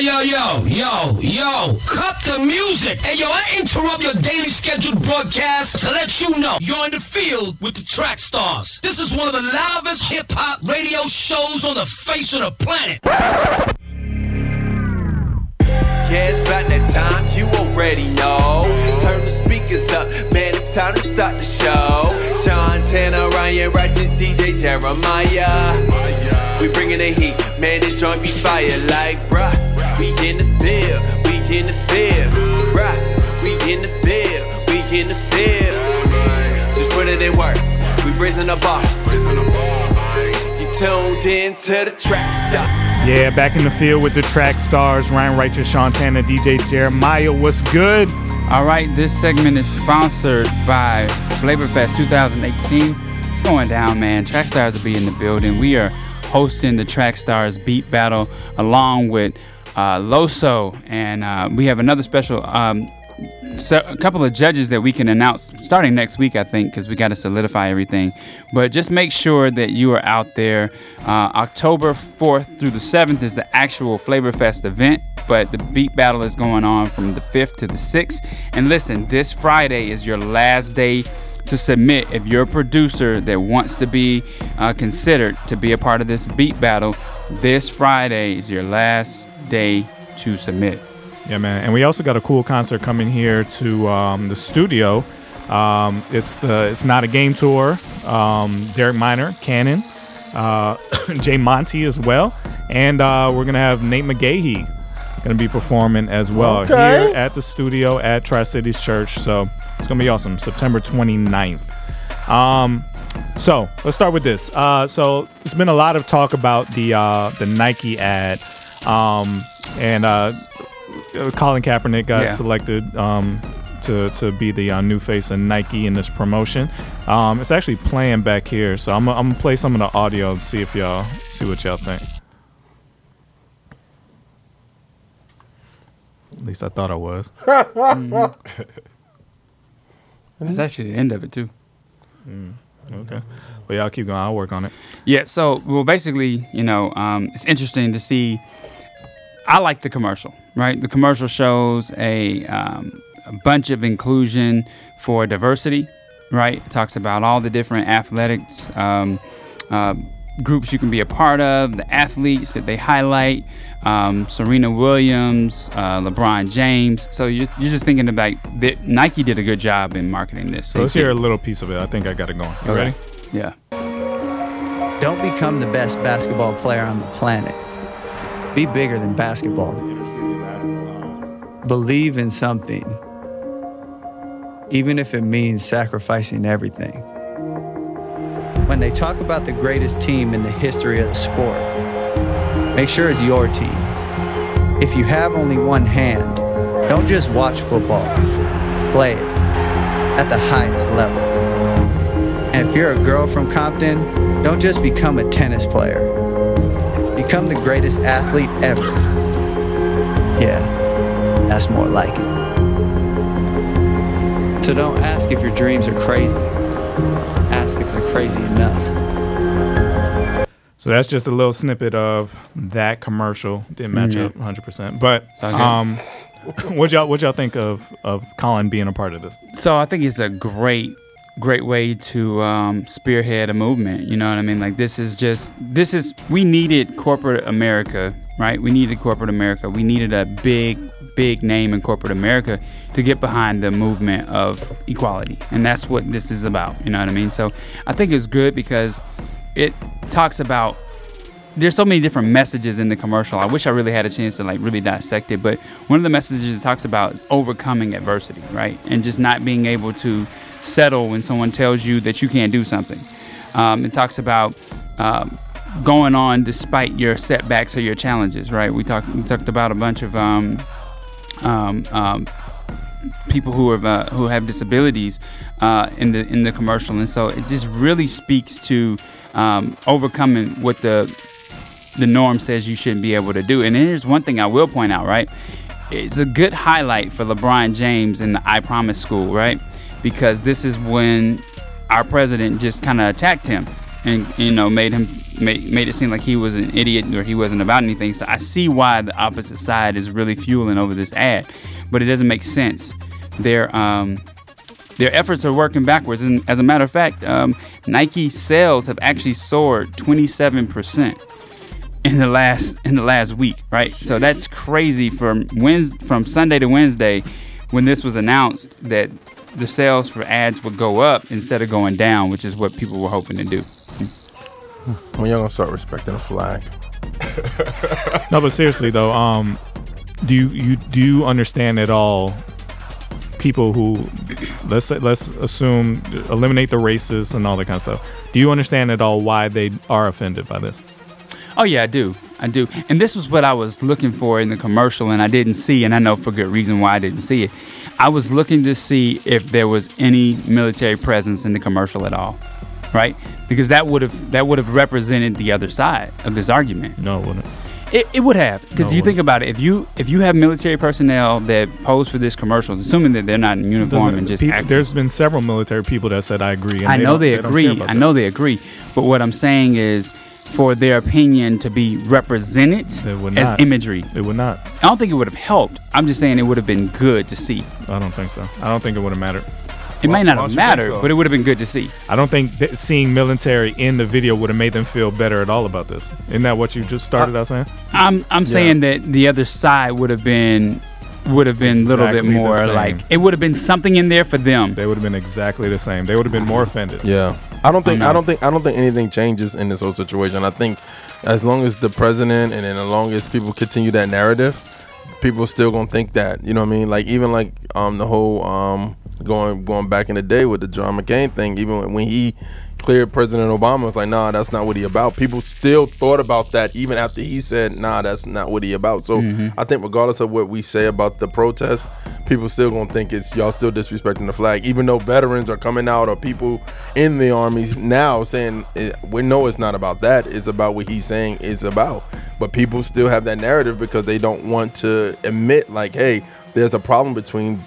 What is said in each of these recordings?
yo, yo, yo, yo, yo, cut the music. Hey, yo, I interrupt your daily scheduled broadcast to let you know you're in the field with the track stars. This is one of the loudest hip hop radio shows on the face of the planet. Yeah, it's about that time, you already know. Turn the speakers up, man, it's time to start the show. Sean Tanner, Ryan Righteous, DJ Jeremiah. We bringing the heat, man, this joint be fire like, bruh. We in the field, we in the field, bruh. We in the field, we in the field. Just put it in work, we raising the bar. You tuned in to the track stop. Yeah, back in the field with the track stars, Ryan Righteous, Sean Tanner, DJ Jeremiah. What's good? All right, this segment is sponsored by Flavorfest 2018. It's going down, man. Track Stars will be in the building. We are hosting the Track Stars Beat Battle along with uh, Loso, and uh, we have another special. Um, so a couple of judges that we can announce starting next week, I think, because we got to solidify everything. But just make sure that you are out there. Uh, October 4th through the 7th is the actual Flavor Fest event, but the beat battle is going on from the 5th to the 6th. And listen, this Friday is your last day to submit if you're a producer that wants to be uh, considered to be a part of this beat battle. This Friday is your last day to submit. Yeah, man. And we also got a cool concert coming here to um, the studio. Um, it's the it's not a game tour. Um, Derek Minor, Canon, uh, Jay Monty as well, and uh, we're gonna have Nate McGahee gonna be performing as well Okay. here at the studio at Tri Cities Church. So it's gonna be awesome. September 29th. Um, so let's start with this. Uh, so it's been a lot of talk about the uh, the Nike ad, um, and uh, uh, Colin Kaepernick got Yeah. selected um, to to be the uh, new face of Nike in this promotion. Um, it's actually playing back here, so I'm, I'm gonna play some of the audio and see if y'all see what y'all think. At least I thought I was. That's actually the end of it, too. Okay. Well, y'all keep going. I'll work on it. Yeah, so well, basically, you know, um, it's interesting to see. I like the commercial, right? The commercial shows a, um, a bunch of inclusion for diversity, right? It talks about all the different athletics um, uh, groups you can be a part of, the athletes that they highlight, um, Serena Williams, uh, LeBron James. So you're, you're just thinking about that Nike did a good job in marketing this. So let's hear a little piece of it. I think I got it going. You Okay. ready? Yeah. Don't become the best basketball player on the planet. Be bigger than basketball. Believe in something, even if it means sacrificing everything. When they talk about the greatest team in the history of the sport, make sure it's your team. If you have only one hand, don't just watch football, play it at the highest level. And if you're a girl from Compton, don't just become a tennis player. Become the greatest athlete ever. Yeah, that's more like it. So don't ask if your dreams are crazy. Ask if they're crazy enough. So that's just a little snippet of that commercial. Didn't match Mhm. up 100, percent but um, what y'all what y'all think of of Colin being a part of this? So I think it's a great, great way to um, spearhead a movement. You know what I mean? Like this is just this is we needed corporate America, right? We needed corporate America. We needed a big, big name in corporate America to get behind the movement of equality, and that's what this is about. You know what I mean? So I think it's good because it talks about there's so many different messages in the commercial. I wish I really had a chance to like really dissect it, but one of the messages it talks about is overcoming adversity, right? And just not being able to settle when someone tells you that you can't do something. Um, it talks about um, going on despite your setbacks or your challenges, right? We talked talked about a bunch of um, um, um, people who have uh, who have disabilities uh, in the in the commercial, and so it just really speaks to um, overcoming what the the norm says you shouldn't be able to do. And here's one thing I will point out, right? It's a good highlight for LeBron James in the I Promise School, right? Because this is when our president just kind of attacked him and you know made him made, made it seem like he was an idiot or he wasn't about anything. So I see why the opposite side is really fueling over this ad, but it doesn't make sense. Their um, their efforts are working backwards, and as a matter of fact, um, Nike sales have actually soared 27 percent in the last in the last week, right? So that's crazy from Wednesday, from Sunday to Wednesday when this was announced that the sales for ads would go up instead of going down, which is what people were hoping to do. When y'all gonna start respecting the flag? No, but seriously though, um, do you, you do you understand at all people who let's say, let's assume eliminate the racists and all that kind of stuff? Do you understand at all why they are offended by this? Oh yeah, I do. I do. And this was what I was looking for in the commercial and I didn't see and I know for good reason why I didn't see it. I was looking to see if there was any military presence in the commercial at all. Right? Because that would have that would have represented the other side of this argument. No, it wouldn't. It, it would have because No, you think about it. If you if you have military personnel that pose for this commercial, assuming that they're not in uniform and just peop- act, there's been several military people that said I agree. And I know don't- they, agree. I that. know they agree. But what I'm saying is, for their opinion to be represented as imagery, It would not. I don't think it would have helped. I'm just saying it would have been good to see. I don't think so. I don't think it would have mattered. It Why- may not have don't you think mattered, so? but it would have been good to see. I don't think that seeing military in the video would have made them feel better at all about this. Isn't that what you just started out saying? I'm I'm saying that the other side would have been would have been a little bit more like it would have been something in there for them. They would have been exactly the same. They would have been more offended. Yeah, I don't think I. I don't think I don't think anything changes in this whole situation. I think as long as the president and then as long as people continue that narrative, people still gonna think that. You know what I mean? Like even like um the whole um going going back in the day with the John McCain thing, even when, when he cleared President Obama, was like, nah, that's not what he about. People still thought about that even after he said, nah, that's not what he about. So mm-hmm. I think regardless of what we say about the protest, people still gonna think it's y'all still disrespecting the flag, even though veterans are coming out or people in the armies now saying we know it's not about that. It's about what he's saying it's about. But people still have that narrative because they don't want to admit like, hey, there's a problem between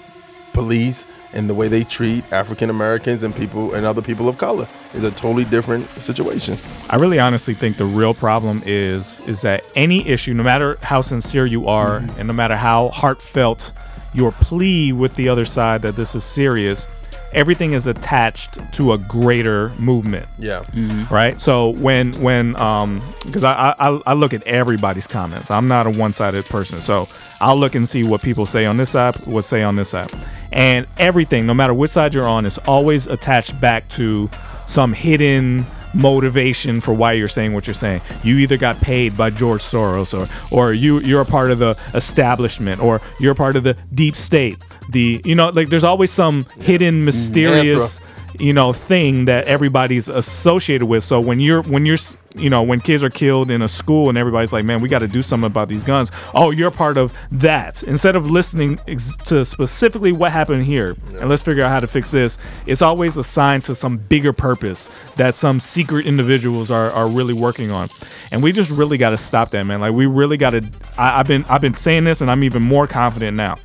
police and the way they treat African Americans and people and other people of color is a totally different situation. I really honestly think the real problem is is that any issue, no matter how sincere you are, and no matter how heartfelt your plea with the other side that this is serious, everything is attached to a greater movement. Yeah. right? So when when um because I, I I look at everybody's comments. I'm not a one sided person, so I'll look and see what people say on this side, what say on this side, and everything, no matter which side you're on, is always attached back to some hidden motivation for why you're saying what you're saying. You either got paid by George Soros or or you you're a part of the establishment or you're a part of the deep state. The you know like there's always some hidden mm-hmm. mysterious you know thing that everybody's associated with so when you're when you're you know when kids are killed in a school and everybody's like man we got to do something about these guns. Oh you're part of that. Instead of listening ex- to specifically what happened here and let's figure out how to fix this it's always assigned to some bigger purpose that some secret individuals are, are really working on. And we just really got to stop that man. Like we really got to i've been i've been saying this and i'm even more confident now.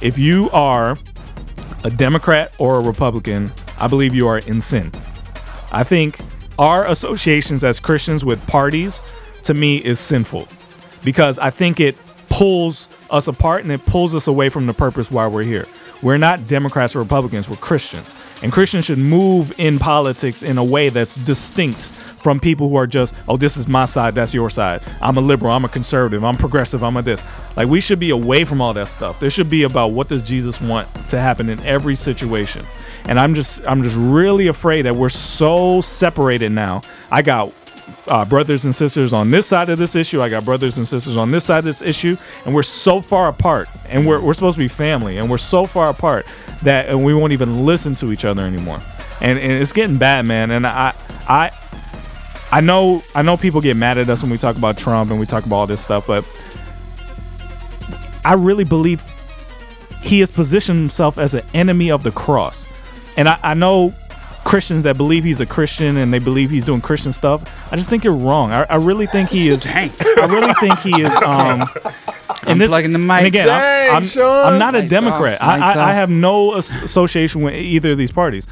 If you are a Democrat or a Republican, I believe you are in sin. I think our associations as Christians with parties, to me, is sinful because I think it pulls us apart and it pulls us away from the purpose why we're here. We're not Democrats or Republicans, we're Christians. And Christians should move in politics in a way that's distinct from people who are just, oh, this is my side, that's your side. I'm a liberal, I'm a conservative, I'm progressive, I'm a this. Like we should be away from all that stuff. This should be about what does Jesus want to happen in every situation. And I'm just I'm just really afraid that we're so separated now. I got uh, brothers and sisters on this side of this issue. I got brothers and sisters on this side of this issue, and we're so far apart. And we're, we're supposed to be family, and we're so far apart that and we won't even listen to each other anymore. And, and it's getting bad, man. And I I I know I know people get mad at us when we talk about Trump and we talk about all this stuff, but I really believe he has positioned himself as an enemy of the cross. And I, I know Christians that believe he's a Christian and they believe he's doing Christian stuff. I just think you're wrong. I, I really think he is. I really think he is. Um, and this, plugging the and mic. again, I'm, I'm, Sean. I'm not a Democrat. off, I, I, I have no association with either of these parties.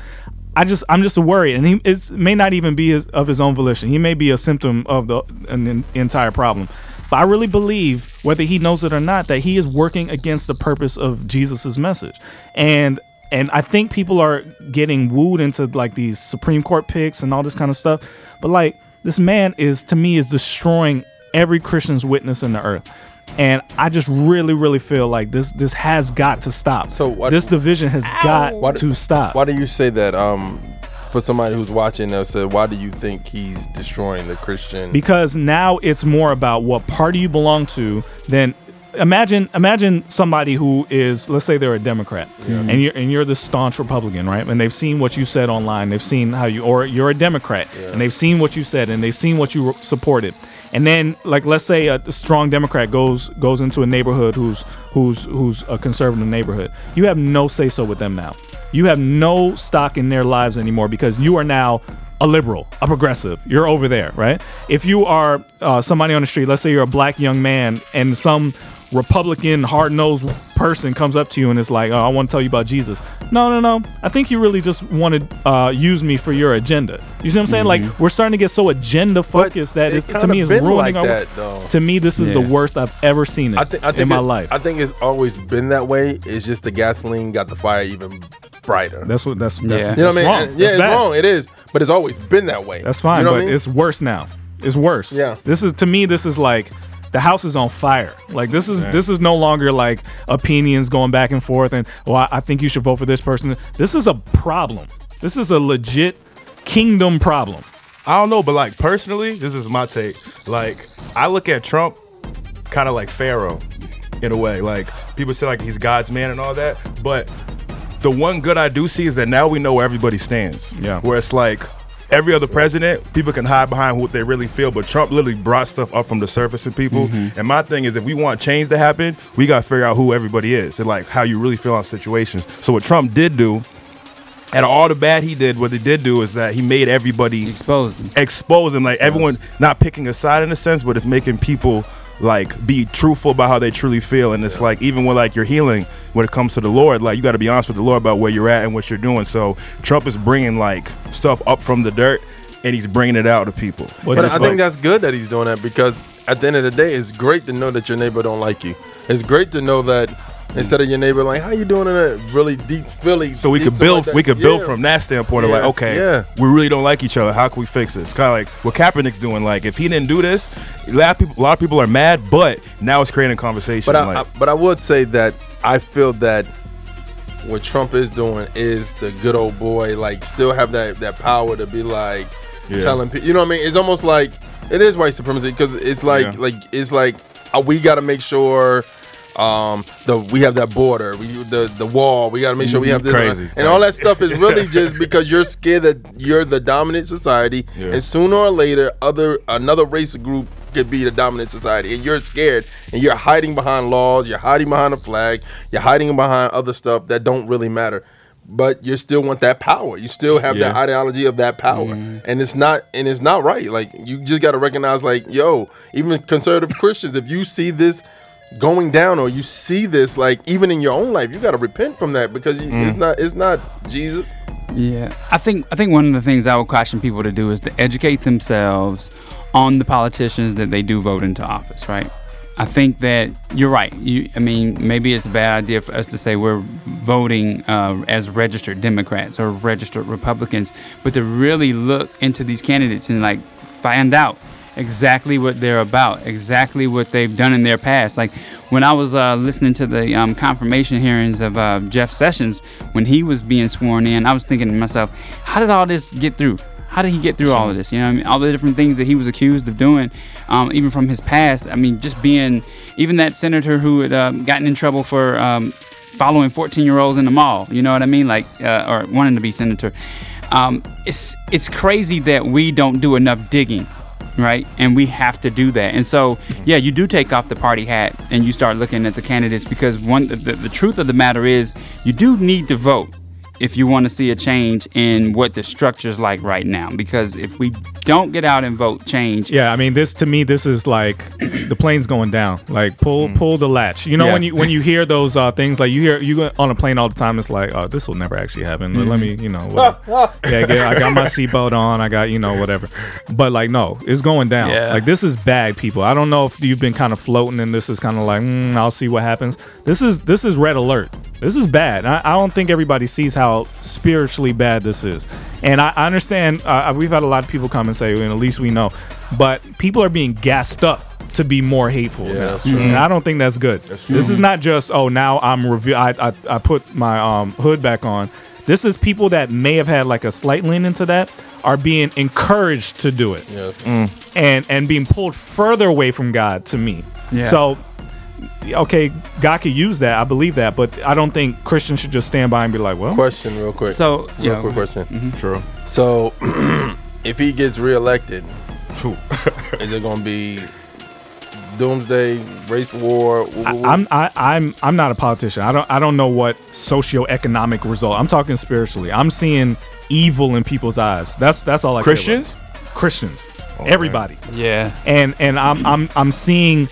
I just I'm just worried, and he it may not even be his, of his own volition. He may be a symptom of the an, an entire problem. But I really believe, whether he knows it or not, that he is working against the purpose of Jesus's message, and and I think people are getting wooed into like these Supreme Court picks and all this kind of stuff. But like this man is to me is destroying every Christian's witness in the earth. And I just really, really feel like this this has got to stop. So what- this division has got Why do- to stop. Why do you say that? Um, for somebody who's watching, they said, why do you think he's destroying the Christian? because now it's more about what party you belong to than imagine imagine somebody who is let's say they're a democrat and you're and you're the staunch republican right? And they've seen what you said online. They've seen how you or you're a democrat and they've seen what you said and they've seen what you supported. And then like let's say a, a strong democrat goes goes into a neighborhood who's who's who's a conservative neighborhood. You have no say so with them now. You have no stock in their lives anymore because you are now a liberal, a progressive. You're over there, right? If you are uh, somebody on the street, let's say you're a black young man, and some Republican, hard nosed person comes up to you and is like, "Oh, I want to tell you about Jesus." No, no, no. I think you really just want to uh, use me for your agenda. You see what I'm saying? Like we're starting to get so agenda focused that it it's, to me is ruining like our. that, though. To me, this is Yeah. the worst I've ever seen it I think, I think in my it- life. I think it's always been that way. It's just the gasoline got the fire even brighter. that's what that's that's, Yeah. you know what I that's mean? wrong. Yeah, That's it's bad. wrong. It is, but it's always been that way. That's fine, You know but what I mean? it's worse now. It's worse. Yeah. This is to me. This is like the house is on fire. Like this is this is no longer like opinions going back and forth and well, I, I think you should vote for this person. This is a problem. This is a legit kingdom problem. I don't know, but like personally, this is my take. Like I look at Trump kind of like Pharaoh in a way. Like people say like he's God's man and all that, but the one good I do see is that now we know where everybody stands. Yeah. Where it's like every other president, people can hide behind what they really feel, but Trump literally brought stuff up from the surface to people. Mm-hmm. And my thing is, if we want change to happen, we got to figure out who everybody is and like how you really feel on situations. So what Trump did do, and all the bad he did, what he did do is that he made everybody Exposed them. expose and like everyone not picking a side in a sense, but it's making people like be truthful about how they truly feel. And it's like even when like you're healing, when it comes to the Lord, like you got to be honest with the Lord about where you're at and what you're doing. So Trump is bringing like stuff up from the dirt, and he's bringing it out to people. What But I like- think that's good that he's doing that because at the end of the day, it's great to know that your neighbor don't like you. It's great to know that instead of your neighbor like, "How you doing?" in a really deep Philly, So we could build, like we could build Yeah. from that standpoint of like, okay, yeah. we really don't like each other. How can we fix this? Kind of like what Kaepernick's doing. Like if he didn't do this, a lot of people, a lot of people are mad, but now it's creating conversation. But I, like, I, but I would say that I feel that what Trump is doing is the good old boy, like still have that that power to be like Yeah. telling people. You know what I mean? It's almost like it is white supremacy because it's like Yeah. like it's like uh, we got to make sure. Um, the we have that border, we the the wall. We got to make sure we have this, and, Crazy. and all that stuff is really just because you're scared that you're the dominant society, Yeah. and sooner or later, other another race group could be the dominant society, and you're scared, and you're hiding behind laws, you're hiding behind a flag, you're hiding behind other stuff that don't really matter. But you still want that power. You still have that ideology of that power, and it's not and it's not right. Like you just got to recognize, like yo, even conservative Christians, if you see this going down or you see this, like even in your own life, you got to repent from that because you, it's not it's not Jesus. Yeah, I think I think one of the things I would caution people to do is to educate themselves on the politicians that they do vote into office. Right. I think that you're right. You, I mean, maybe it's a bad idea for us to say we're voting uh, as registered Democrats or registered Republicans, but to really look into these candidates and like find out exactly what they're about, exactly what they've done in their past. Like when I was uh, listening to the um, confirmation hearings of uh, Jeff Sessions when he was being sworn in, I was thinking to myself, how did all this get through? How did he get through all of this? You know, I mean, all the different things that he was accused of doing, um, even from his past. I mean, just being even that senator who had um, gotten in trouble for um, following 14 year olds in the mall. You know what I mean? Like, uh, or wanting to be senator. Um, it's it's crazy that we don't do enough digging right? And we have to do that. And so, mm-hmm. yeah, you do take off the party hat and you start looking at the candidates because one, the, the truth of the matter is, you do need to vote. If you want to see a change in what the structure's like right now. Because if we don't get out and vote change, Yeah, I mean, this to me, this is like the plane's going down. Like pull, pull the latch. You know, Yeah. when you when you hear those uh, things, like you hear you go on a plane all the time. It's like, oh, this will never actually happen. Let- Let me, you know, whatever. yeah, I got my seatbelt on. I got you know whatever. But like, no, it's going down. Yeah. Like this is bad, people. I don't know if you've been kind of floating and this is kind of like, mm, I'll see what happens. This is this is red alert. This is bad. I, I don't think everybody sees how spiritually bad this is. And I, I understand. Uh, we've had a lot of people come and say, and at least we know. But people are being gassed up to be more hateful. Yeah, that's true. And I don't think that's good. This is not just oh now I'm review. I, I I put my um hood back on. This is people that may have had like a slight lean into that are being encouraged to do it Yes. and and being pulled further away from God to me. Yeah. So okay, God could use that. I believe that, but I don't think Christians should just stand by and be like, well, Question, real quick. So, real yeah, quick question. Mm-hmm. Mm-hmm. True. So, if he gets reelected, is it gonna be doomsday, race war? Wh- wh- I'm I, I'm I'm not a politician. I don't I don't know what socioeconomic result. I'm talking spiritually. I'm seeing evil in people's eyes. That's that's all I care about. Christians? Christians, everybody. yeah, and and I'm I'm I'm seeing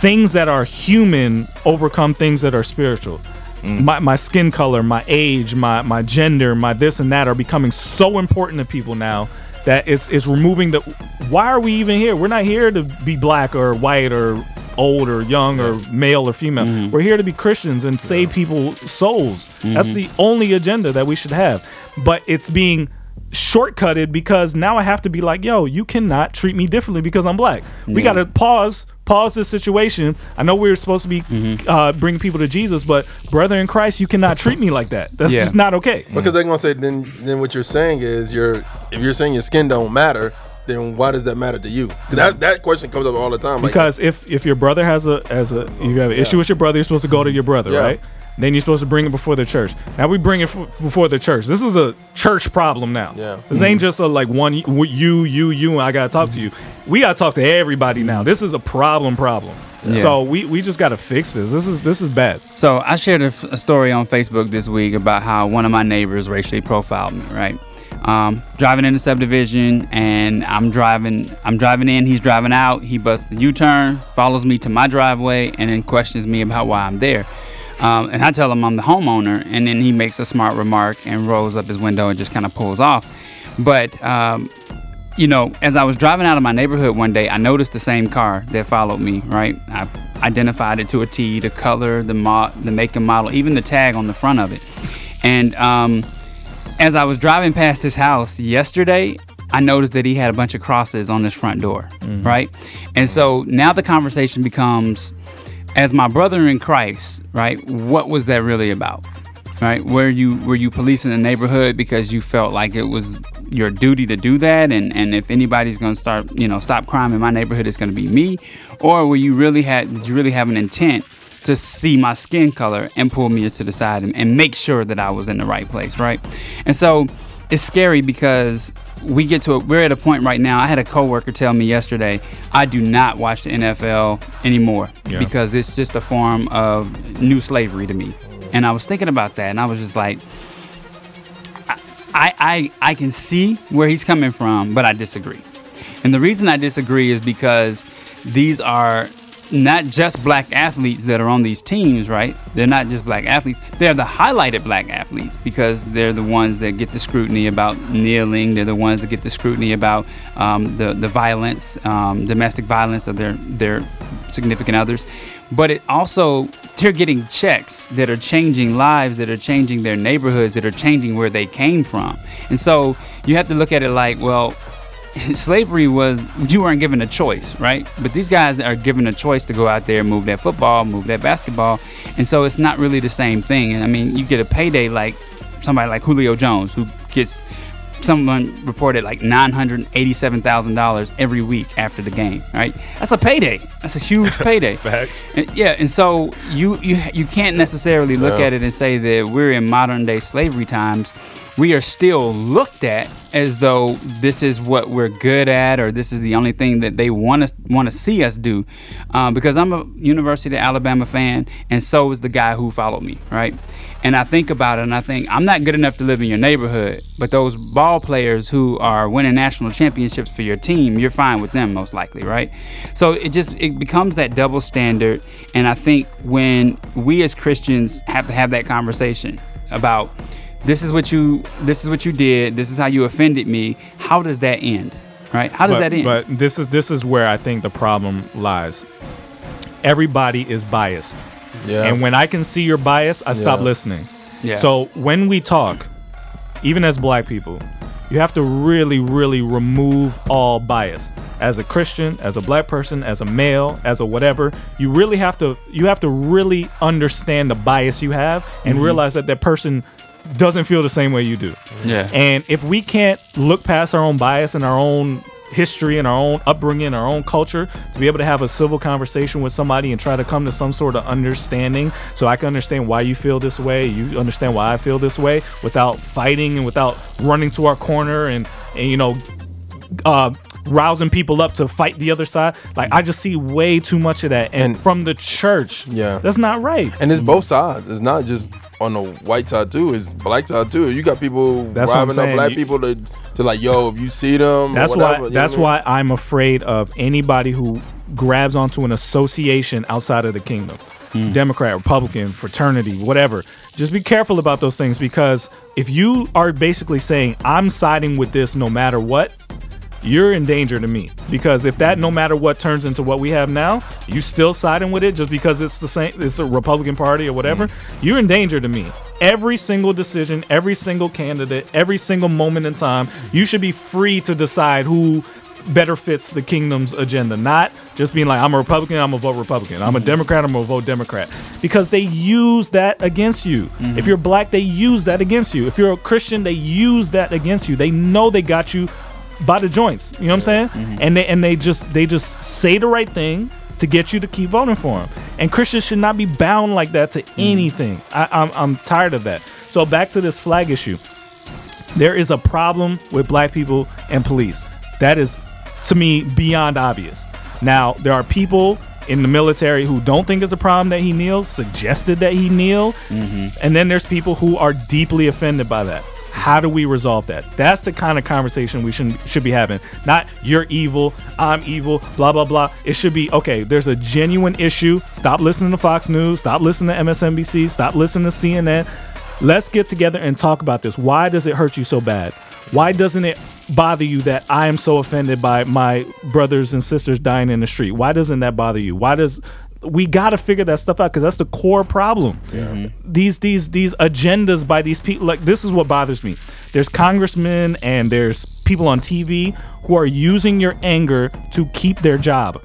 things that are human overcome things that are spiritual. Mm. My my skin color, my age, my my gender, my this and that are becoming so important to people now that it's it's removing the why are we even here? We're not here to be black or white or old or young or male or female. Mm-hmm. We're here to be Christians and save people's souls. That's mm-hmm. the only agenda that we should have. But it's being shortcutted because now I have to be like, yo, you cannot treat me differently because I'm black. We got to pause, pause this situation. I know we were supposed to be uh, bringing people to Jesus, but brother in Christ, you cannot treat me like that. That's Yeah. just not okay. Because they're gonna say then then what you're saying is you're if you're saying your skin don't matter, then why does that matter to you? That that question comes up all the time. Like, Because if if your brother has a as a you have an issue with your brother, you're supposed to go to your brother, Yeah. right? Then you're supposed to bring it before the church. Now we bring it f- before the church. This is a church problem now. Yeah. This ain't just a like one you you you and I gotta talk to you. We gotta talk to everybody now. This is a problem problem. Yeah. So we, we just gotta fix this. This is this is bad. So I shared a, f- a story on Facebook this week about how one of my neighbors racially profiled me. Right, um, driving in the subdivision, and I'm driving. I'm driving in. He's driving out. He busts the U-turn follows me to my driveway, and then questions me about why I'm there. Um, and I tell him I'm the homeowner, and then he makes a smart remark and rolls up his window and just kind of pulls off. But um, you know, as I was driving out of my neighborhood one day, I noticed the same car that followed me. Right, I identified it to a T, the color, the mo- the make and model, even the tag on the front of it. And um, as I was driving past his house yesterday, I noticed that he had a bunch of crosses on his front door. Right, and so now the conversation becomes, as my brother in Christ, right? What was that really about? right? Were you were you policing the neighborhood because you felt like it was your duty to do that, and and if anybody's going to start, you know, stop crime in my neighborhood, it's going to be me, or were you really had did you really have an intent to see my skin color and pull me to the side and, and make sure that I was in the right place, right? And so it's scary because we get to a, we're at a point right now. I had a coworker tell me yesterday, I do not watch the NFL anymore Yeah. because it's just a form of new slavery to me. And I was thinking about that, and I was just like, I, I, I can see where he's coming from, but I disagree. And the reason I disagree is because these are not just black athletes that are on these teams, right? They're not just black athletes. They're the highlighted black athletes because they're the ones that get the scrutiny about kneeling. They're the ones that get the scrutiny about um, the the violence, um, domestic violence of their their significant others. But it also they're getting checks that are changing lives, that are changing their neighborhoods, that are changing where they came from. And so you have to look at it like, well, slavery was you weren't given a choice, right? But these guys are given a choice to go out there, move that football, move that basketball, and so it's not really the same thing. And I mean, you get a payday like somebody like Julio Jones, who gets someone reported like nine hundred eighty-seven thousand dollars every week after the game, right? That's a payday. That's a huge payday. Facts. And- yeah, and so you you you can't necessarily look Yeah. at it and say that we're in modern day slavery times we are still looked at as though this is what we're good at or this is the only thing that they want to want to see us do. Um, because I'm a University of Alabama fan, and so is the guy who followed me, right? And I think about it, and I think I'm not good enough to live in your neighborhood, but those ball players who are winning national championships for your team, you're fine with them most likely, right? So it just it becomes that double standard, and I think when we as Christians have to have that conversation about this is what you this is what you did, this is how you offended me. How does that end? Right? How does but, that end? But this is this is where I think the problem lies. Everybody is biased. Yeah. And when I can see your bias, I stop listening. Yeah. So when we talk, even as black people, you have to really, really remove all bias. As a Christian, as a black person, as a male, as a whatever, you really have to you have to really understand the bias you have and mm-hmm. realize that that person doesn't feel the same way you do. yeah. And if we can't look past our own bias and our own history and our own upbringing, our own culture, to be able to have a civil conversation with somebody and try to come to some sort of understanding so I can understand why you feel this way, you understand why I feel this way without fighting and without running to our corner and, and you know, uh, rousing people up to fight the other side. Like I just see way too much of that, and, And- from the church, Yeah. that's not right. And it's both sides. It's not just on the white side too. It's black side too. You got people That's robbing up black You- people to, to like, yo, if you see them, That's whatever, why. That's what I mean? why I'm afraid of anybody who grabs onto an association outside of the kingdom. Hmm. Democrat, Republican, fraternity, whatever. Just be careful about those things because if you are basically saying I'm siding with this no matter what, you're in danger to me. Because if that no matter what turns into what we have now, you still siding with it just because it's the same it's a Republican Party or whatever, mm-hmm. you're in danger to me. Every single decision, every single candidate, every single moment in time, you should be free to decide who better fits the kingdom's agenda. Not just being like, I'm a Republican, I'm gonna vote Republican. I'm a mm-hmm. Democrat, I'm gonna vote Democrat. Because they use that against you. Mm-hmm. If you're black, they use that against you. If you're a Christian, they use that against you. They know they got you by the joints. You know what I'm saying? Mm-hmm. And they and they just they just say the right thing to get you to keep voting for them. And Christians should not be bound like that to mm. anything. I, I'm I'm tired of that. So back to this flag issue. There is a problem with black people and police. That is, to me, beyond obvious. Now, there are people in the military who don't think it's a problem that he kneels, suggested that he kneel, mm-hmm. and then there's people who are deeply offended by that. How do we resolve that? That's the kind of conversation we should should be having. Not you're evil, I'm evil, blah blah blah. It should be okay. There's a genuine issue. Stop listening to Fox News. Stop listening to MSNBC. Stop listening to CNN. Let's get together and talk about this. Why does it hurt you so bad? Why doesn't it bother you that I am so offended by my brothers and sisters dying in the street? Why doesn't that bother you? Why does we got to figure that stuff out because that's the core problem. Mm-hmm. These these these agendas by these people like this is what bothers me. There's congressmen and there's people on TV who are using your anger to keep their job.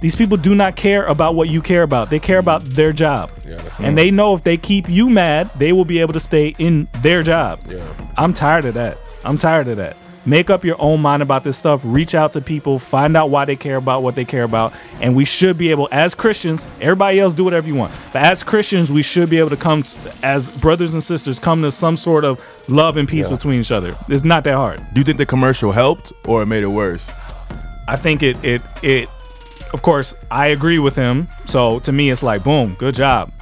These people do not care about what you care about. They care about their job. and they know if they keep you mad, they will be able to stay in their job. I'm tired of that. I'm tired of that. Make up your own mind about this stuff. Reach out to people, find out why they care about what they care about. And we should be able, as Christians, everybody else do whatever you want. But as Christians, we should be able to come, t- as brothers and sisters, come to some sort of love and peace between each other. It's not that hard. Do you think the commercial helped or it made it worse? I think it it it of course I agree with him. So to me it's like boom, good job.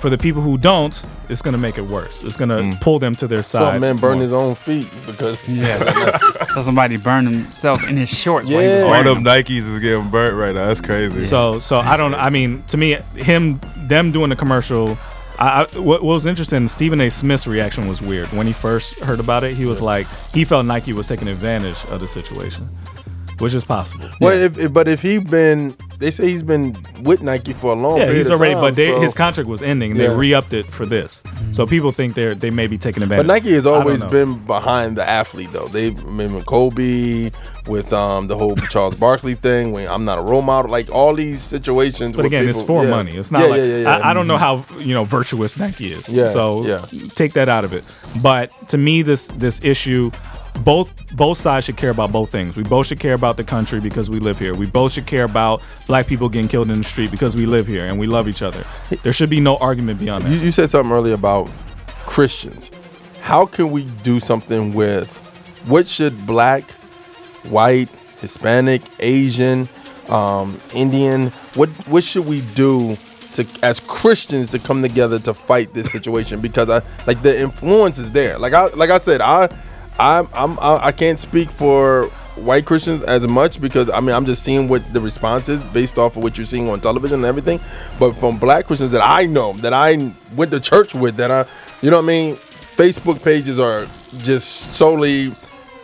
For the people who don't, it's gonna make it worse. It's gonna mm. pull them to their So side. man burn more. his own feet because Yeah. so somebody burned himself in his shorts while he was Yeah. All wearing them them. Nikes is getting burnt right now. That's crazy. So so I don't I mean to me him them doing the commercial I, I, what, what was interesting, Stephen A. Smith's reaction was weird. When he first heard about it, he was like, he felt Nike was taking advantage of the situation, which is possible. Well, if, if, but if he's been, they say he's been with Nike for a long. Yeah, period he's of already, time, but they, so- his contract was ending, and Yeah. they re-upped it for this. So people think they're they may be taking advantage. But Nike has always been behind the athlete, though. They remember Kobe with um, the whole Charles Barkley thing. When I'm not a role model, like all these situations. But with again, it's for yeah. money. It's not Yeah, like yeah, yeah, yeah. I, I don't know how you know virtuous Nike is. Yeah, So yeah. take that out of it. But to me, this this issue, both both sides should care about both things. We both should care about the country because we live here. We both should care about black people getting killed in the street because we live here and we love each other. There should be no argument beyond that. You, you said something earlier about Christians. how can we do something with what should black, white, Hispanic, Asian, um, Indian, what what should we do to as Christians to come together to fight this situation? Because I like the influence is there. Like I like I said, I I'm, I'm I can't speak for white Christians as much because I mean I'm just seeing what the response is based off of what you're seeing on television and everything. But from black Christians that I know, that I went to church with, that I you know what I mean, Facebook pages are just solely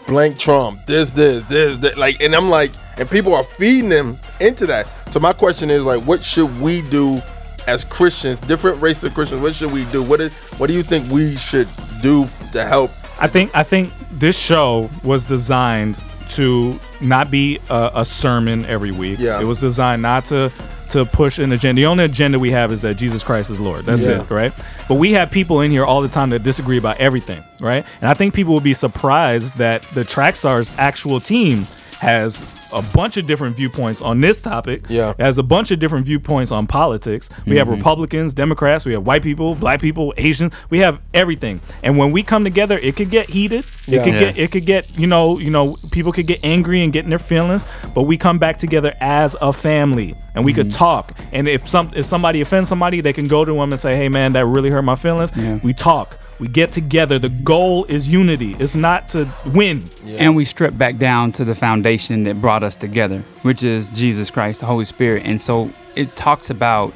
blank Trump, this, this, this. Like, and I'm like, and people are feeding them into that. So my question is like, what should we do as Christians, different race of Christians? What should we do? What is, what do you think we should do to help? I think I think this show was designed to not be a, a sermon every week. Yeah. It was designed not to to push an agenda. The only agenda we have is that Jesus Christ is Lord. That's Yeah. it, right? But we have people in here all the time that disagree about everything, right? And I think people will be surprised that the Trackstars actual team has a bunch of different viewpoints on this topic. Yeah. Has a bunch of different viewpoints on politics. We have mm-hmm. Republicans, Democrats, we have white people, black people, Asians. We have everything. And when we come together, it could get heated. It Yeah. could Yeah. get it could get, you know, you know, people could get angry and get in their feelings, but we come back together as a family and we could mm-hmm. talk. And if some if somebody offends somebody, they can go to them and say, "Hey man, that really hurt my feelings." Yeah. We talk. We get together. The goal is unity. It's not to win. And we strip back down to the foundation that brought us together, which is Jesus Christ, the Holy Spirit. And so it talks about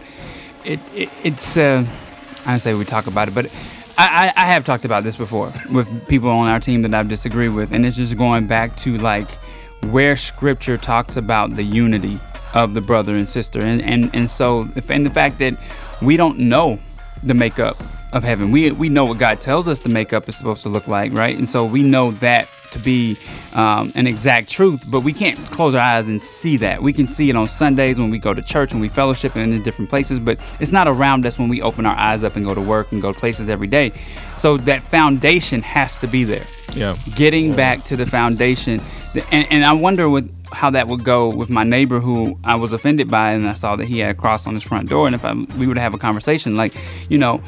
it. it it's uh, I don't say we talk about it, but I, I, I have talked about this before with people on our team that I've disagreed with, and it's just going back to like where Scripture talks about the unity of the brother and sister, and and and so and the fact that we don't know the makeup of heaven. We we know what God tells us the makeup is supposed to look like, right? And so we know that to be um, an exact truth, but we can't close our eyes and see that. We can see it on Sundays when we go to church and we fellowship and in different places, but it's not around us when we open our eyes up and go to work and go to places every day. So that foundation has to be there Yeah. getting back to the foundation and, and i wonder with how that would go with my neighbor who i was offended by and i saw that he had a cross on his front door and if I, we would have a conversation like you know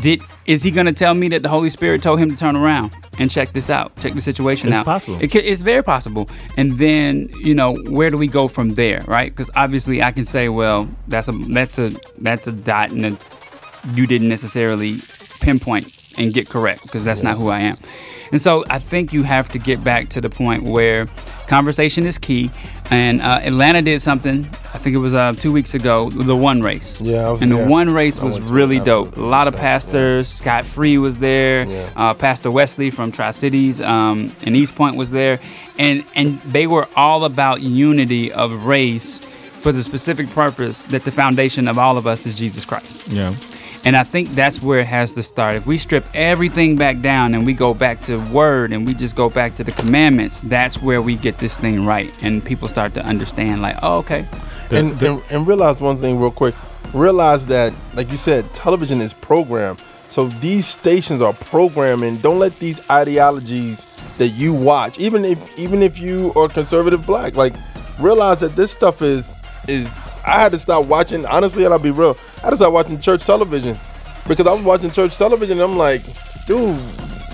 did is he going to tell me that the holy spirit told him to turn around and check this out check the situation It's out It's possible. it, it's very possible and then you know where do we go from there right because obviously i can say well that's a that's a that's a dot and a you didn't necessarily pinpoint and get correct because that's not who I am. And so I think you have to get back to the point where conversation is key. And uh, Atlanta did something. I think it was uh, two weeks ago. The one race. Yeah, I was and the there. one race was really dope. A lot of pastors. Scott Free was there. Yeah. Uh, Pastor Wesley from Tri Cities um, and East Point was there, and and they were all about unity of race for the specific purpose that the foundation of all of us is Jesus Christ. Yeah. And I think that's where it has to start. If we strip everything back down and we go back to word and we just go back to the commandments, that's where we get this thing right. And people start to understand, like, oh, okay. and, and and realize one thing real quick. Realize that, like you said, television is programmed. So these stations are programming. Don't let these ideologies that you watch, even if even if you are conservative black, like realize that this stuff is is. I had to stop watching. Honestly, and I'll be real. I had to stop watching church television because I was watching church television. and I'm like, dude,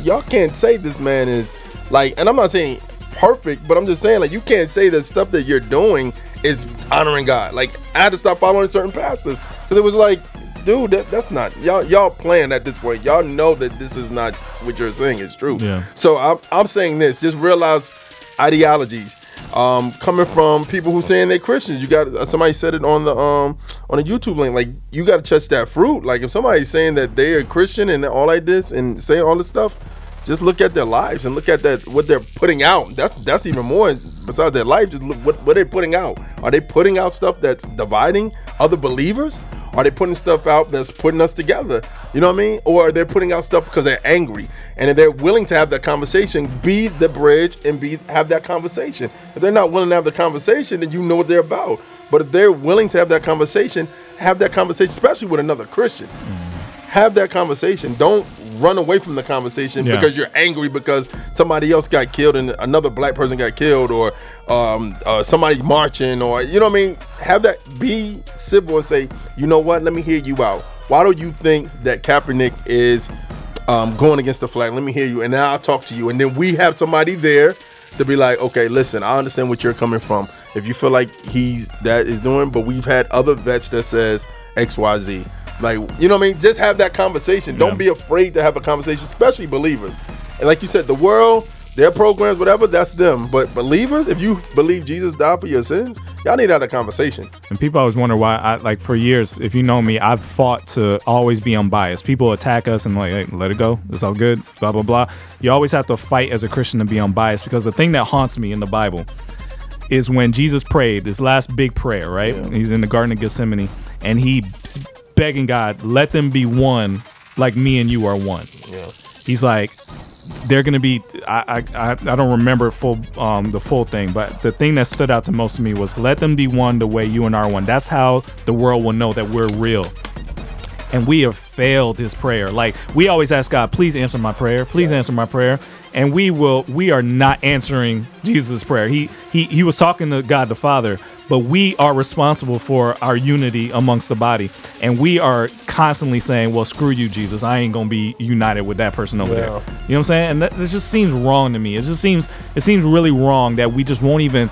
y'all can't say this man is like. And I'm not saying perfect, but I'm just saying like you can't say the stuff that you're doing is honoring God. Like I had to stop following certain pastors because it was like, dude, that, that's not y'all. Y'all playing at this point. Y'all know that this is not what you're saying is true. Yeah. So I'm I'm saying this. Just realize ideologies um, coming from people who saying they're Christians. You got uh, somebody said it on the um on a YouTube link. Like you got to touch that fruit. Like if somebody's saying that they're a Christian and all like this and saying all this stuff, just look at their lives and look at that what they're putting out. That's that's even more besides their life. Just look what what they're putting out. Are they putting out stuff that's dividing other believers? Are they putting stuff out that's putting us together? You know what I mean? Or are they putting out stuff because they're angry and if they're willing to have that conversation, be the bridge and be have that conversation. If they're not willing to have the conversation, then you know what they're about. But if they're willing to have that conversation, have that conversation, especially with another Christian have that conversation. Don't run away from the conversation Yeah. because you're angry because somebody else got killed and another black person got killed or um, uh, somebody's marching or you know what I mean. Have that. Be civil and say, you know what? Let me hear you out. Why do you think that Kaepernick is um, going against the flag. Let me hear you, and now I'll talk to you. And then we have somebody there to be like, okay, listen, I understand what you're coming from. If you feel like he's that is doing, but we've had other vets that says X Y Z. Like you know what I mean? Just have that conversation. Don't be afraid to have a conversation, especially believers. And like you said, the world, their programs, whatever, that's them. But believers, if you believe Jesus died for your sins, y'all need to have a conversation. And people always wonder why I like for years, if you know me, I've fought to always be unbiased. People attack us and like, hey, let it go. It's all good, blah blah blah. You always have to fight as a Christian to be unbiased because the thing that haunts me in the Bible is when Jesus prayed his last big prayer, right? He's in the Garden of Gethsemane and he begging God, let them be one like me and you are one. He's like, they're gonna be. I I, I I don't remember full um the full thing, but the thing that stood out to most of me was let them be one the way you and I are one. That's how the world will know that we're real. And we have failed his prayer. Like we always ask God, please answer my prayer, please answer my prayer, and we will. We are not answering Jesus' prayer. He he he was talking to God the Father, but we are responsible for our unity amongst the body, and we are constantly saying, "Well, screw you, Jesus. I ain't gonna be united with that person over there." You know what I'm saying? And that, this just seems wrong to me. It just seems it seems really wrong that we just won't even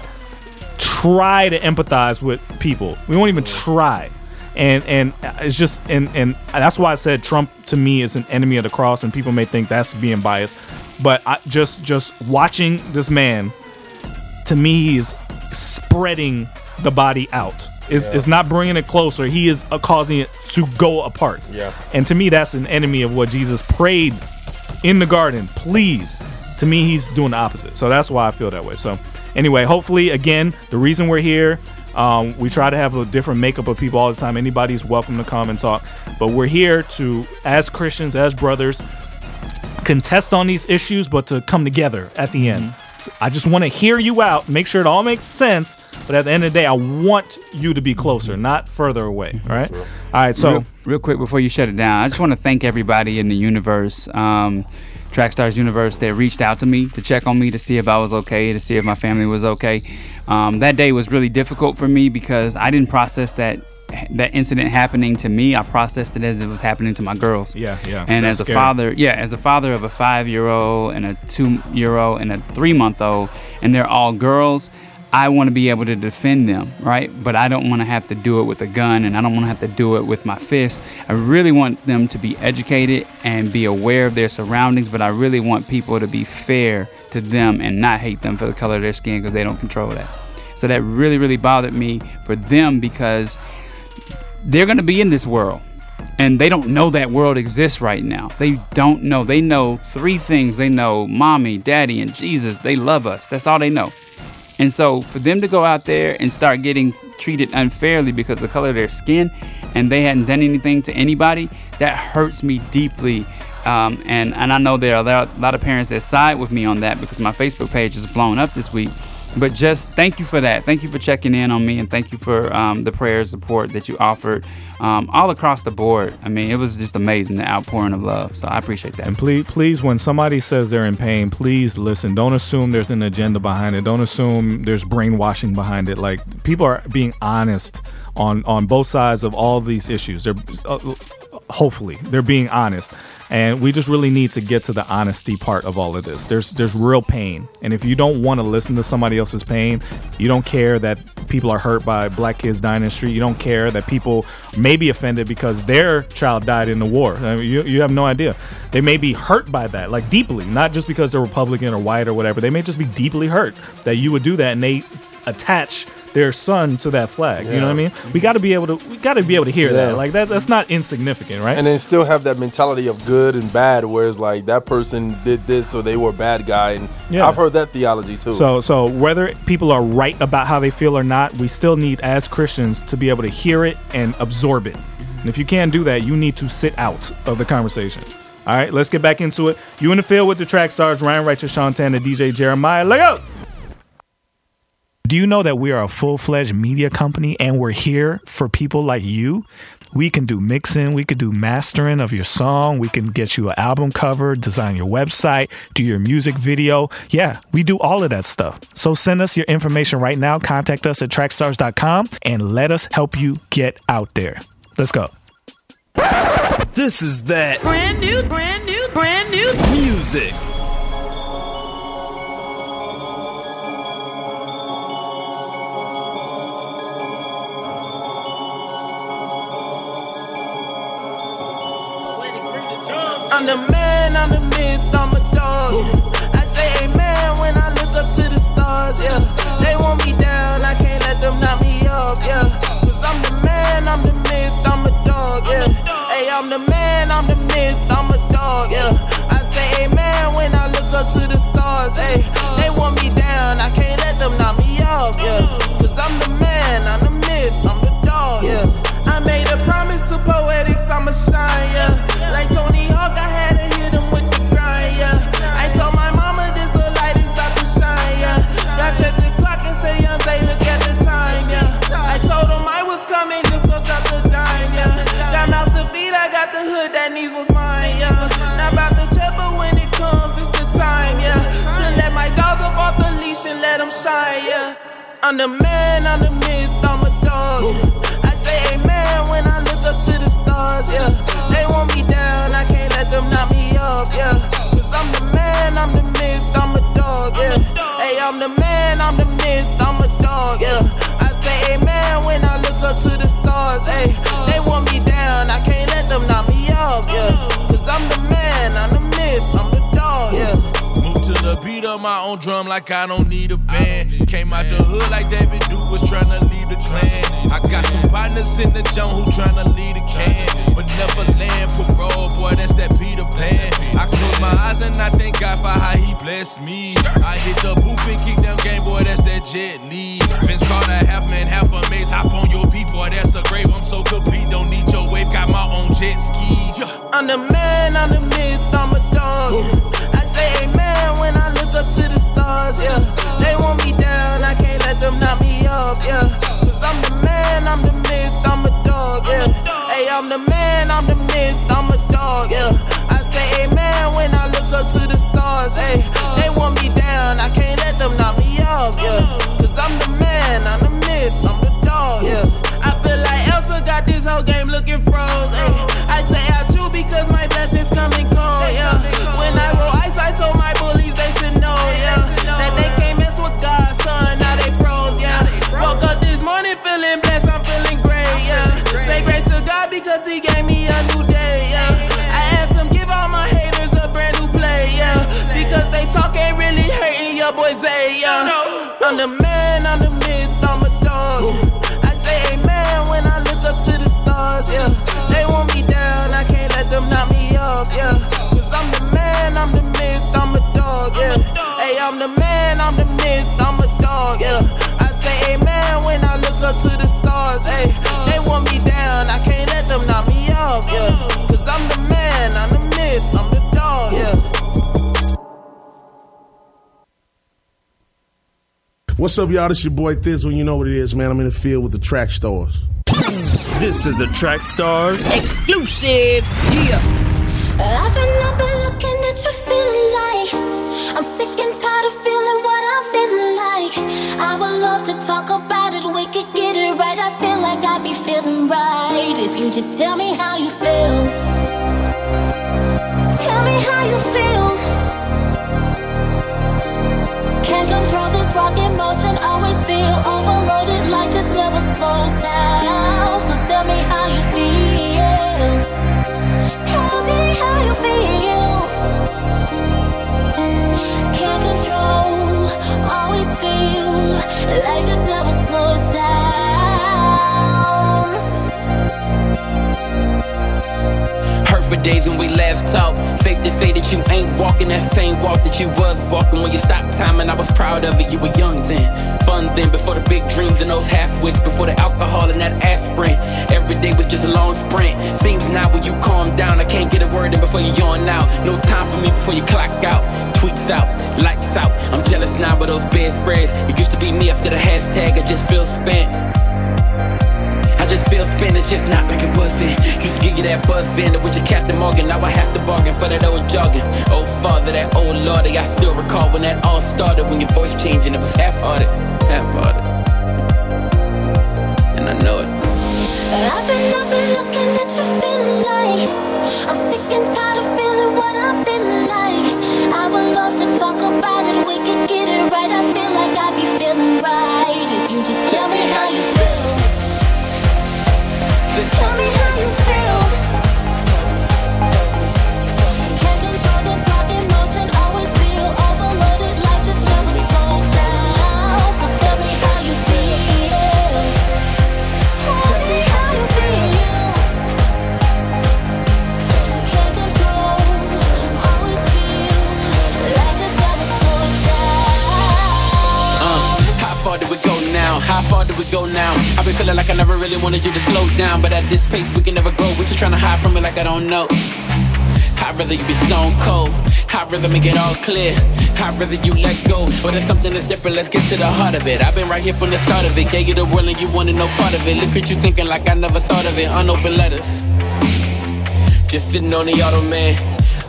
try to empathize with people. We won't even try. And and it's just and and that's why I said Trump to me is an enemy of the cross and people may think that's being biased. But I just just watching this man to me he is spreading the body out. It's, it's not bringing it closer. He is uh, causing it to go apart. Yeah. And to me, that's an enemy of what Jesus prayed in the garden. Please. To me, he's doing the opposite. So that's why I feel that way. So anyway, hopefully, again, the reason we're here, um, we try to have a different makeup of people all the time. Anybody's welcome to come and talk. But we're here to, as Christians, as brothers, contest on these issues, but to come together at the end. So I just want to hear you out, make sure it all makes sense. But at the end of the day, I want you to be closer, not further away. All right. All right. So real, real quick before you shut it down, I just want to thank everybody in the universe, um, Trackstars universe, that reached out to me to check on me to see if I was okay, to see if my family was okay. Um, that day was really difficult for me because I didn't process that that incident happening to me. I processed it as it was happening to my girls. Yeah, yeah. And That's as a scary. father, yeah, as a father of a five-year-old and a two-year-old and a three-month-old, and they're all girls. I want to be able to defend them, right? But I don't want to have to do it with a gun and I don't want to have to do it with my fist. I really want them to be educated and be aware of their surroundings, but I really want people to be fair to them and not hate them for the color of their skin because they don't control that. So that really, really bothered me for them because they're going to be in this world and they don't know that world exists right now. They don't know. They know three things. They know mommy, daddy, and Jesus. They love us. That's all they know. And so for them to go out there and start getting treated unfairly because of the color of their skin and they hadn't done anything to anybody, that hurts me deeply. Um, and, and I know there are a lot, of parents that side with me on that because my Facebook page is blown up this week. But just thank you for that. Thank you for checking in on me and thank you for um, the prayer support that you offered um, all across the board. I mean, it was just amazing, the outpouring of love. So I appreciate that. And please, please, when somebody says they're in pain, please listen. Don't assume there's an agenda behind it. Don't assume there's brainwashing behind it. Like people are being honest on on both sides of all these issues. They're uh, hopefully they're being honest, and we just really need to get to the honesty part of all of this. There's there's real pain, and if you don't want to listen to somebody else's pain, you don't care that people are hurt by black kids dying in the street. You don't care that people may be offended because their child died in the war. I mean, you, you have no idea. They may be hurt by that, like deeply, not just because they're Republican or white or whatever. They may just be deeply hurt that you would do that, and they attach their son to that flag. You know what I mean? We got to be able to. We got to be able to hear Yeah. that. Like that. That's not insignificant, right? and then still have that mentality of good and bad, whereas like that person did this, so they were a bad guy, and Yeah. I've heard that theology too. So, so whether people are right about how they feel or not, we still need, as Christians, to be able to hear it and absorb it. And if you can't do that, you need to sit out of the conversation. All right, let's get back into it. You in the field with the track stars Ryan Righteous, Shantana, DJ Jeremiah. Let go. Do you know that we are a full fledged media company and we're here for people like you? We can do mixing, we can do mastering of your song, we can get you an album cover, design your website, do your music video. Yeah, we do all of that stuff. So send us your information right now. Contact us at trackstars.com and let us help you get out there. Let's go. This is that Brand new, brand new, brand new music. I'm the man, I'm the myth, I'm a dog. I say amen when I look up to the stars, yeah. They want me down, I can't let them knock me up, yeah. Cause I'm the man, I'm the myth, I'm a dog, yeah. Hey, I'm the man, I'm the myth, I'm a dog, yeah. I say amen when I look up to the stars, hey. They want me down, I can't let them knock me up, yeah. Cause I'm the man, I'm the myth, I'm the dog, yeah. I made a promise to poetics, I'ma shine, yeah. Like Tony Hawk, I had to hit him with the grind, yeah. I told my mama this little light is about to shine, yeah. I checked the clock and say, young say, look at the time, yeah. I told him I was coming, just go drop the dime, yeah. Got mouse to feed, I got the hood, that needs was mine, yeah. Not about the check, but when it comes, it's the time, yeah. To let my dogs up off the leash and let them shine, yeah. I'm the man, I'm the myth, I'm a dog. Amen when I look up to the stars, yeah. They want me down, I can't let them knock me up, yeah. Cause I'm the man, I'm the myth, I'm a dog, yeah. Hey, I'm the man, I'm the myth, I'm a dog, yeah. I say amen when I look up to the stars, hey. They want me down, I can't let them knock me up, yeah. Cause I'm the man, I'm the myth, I'm to beat of my own drum like I don't need a band. Came out the hood like David Duke was trying to lead the Klan. I got some partners in the jump who trying to lead a can. But never land parole, boy, that's that Peter Pan. I close my eyes and I thank God for how he blessed me. I hit the booth and kick them game, boy, that's that Jet Li. Vince Carter, half man, half a maze. Hop on your beat, boy, that's a grave. I'm so complete, don't need your wave. Got my own jet skis. I'm the man, I'm the myth, I'm a dog. I say amen when I look up to the stars, yeah. They want me down, I can't let them knock me up, yeah. Cause I'm the man, I'm the myth, I'm a dog, yeah. Hey, I'm the man, I'm the myth, I'm a dog, yeah. I say amen when I look up to the stars, hey. They want me down, I can't let them knock me up, yeah. Cause I'm the man, I'm the myth, I'm the dog, yeah. I feel like Elsa got this whole game looking froze, hey. I say I chew because my blessings coming bullies I'm the man, I'm the myth, I'm a dog, yeah. I say amen when I look up to the stars, hey. They want me down, I can't let them knock me up, yeah. Cause I'm the man, I'm the myth, I'm the dog, yeah. What's up, y'all? This your boy Thizzle. You know what it is, man. I'm in the field with the track stars. This is a Track Stars exclusive. Yeah. Love to talk about it, we could get it right. I feel like I'd be feeling right if you just tell me how you feel. Days when we last talked. Fake to say that you ain't walking that same walk that you was walking when you stopped time, and I was proud of it. You were young then, fun then, before the big dreams and those half wits, before the alcohol and that aspirin. Every day was just a long sprint. Seems now when you calm down, I can't get a word in before you yawn out. No time for me before you clock out. Tweets out, lights out. I'm jealous now with those bedspreads. It used to be me after the hashtag. I just feel spent. Just feel it's just not like it wasn't. Used to give you that buzz in with your Captain Morgan. Now I have to bargain for that old jogging. Oh father, that old lordy. I still recall when that all started. When your voice changed and it was half-hearted, half-hearted. And I know it. I've been up and looking at you feeling like I'm sick and tired feeling like I never really wanted you to slow down. But at this pace, we can never grow. What you trying to hide from me like I don't know? I'd rather you be stone cold. I'd rather make it all clear. I'd rather you let go. But there's something that's different. Let's get to the heart of it. I've been right here from the start of it. Gave you the world and you wanted no part of it. Look at you thinking like I never thought of it. Unopened letters. Just sitting on the auto man.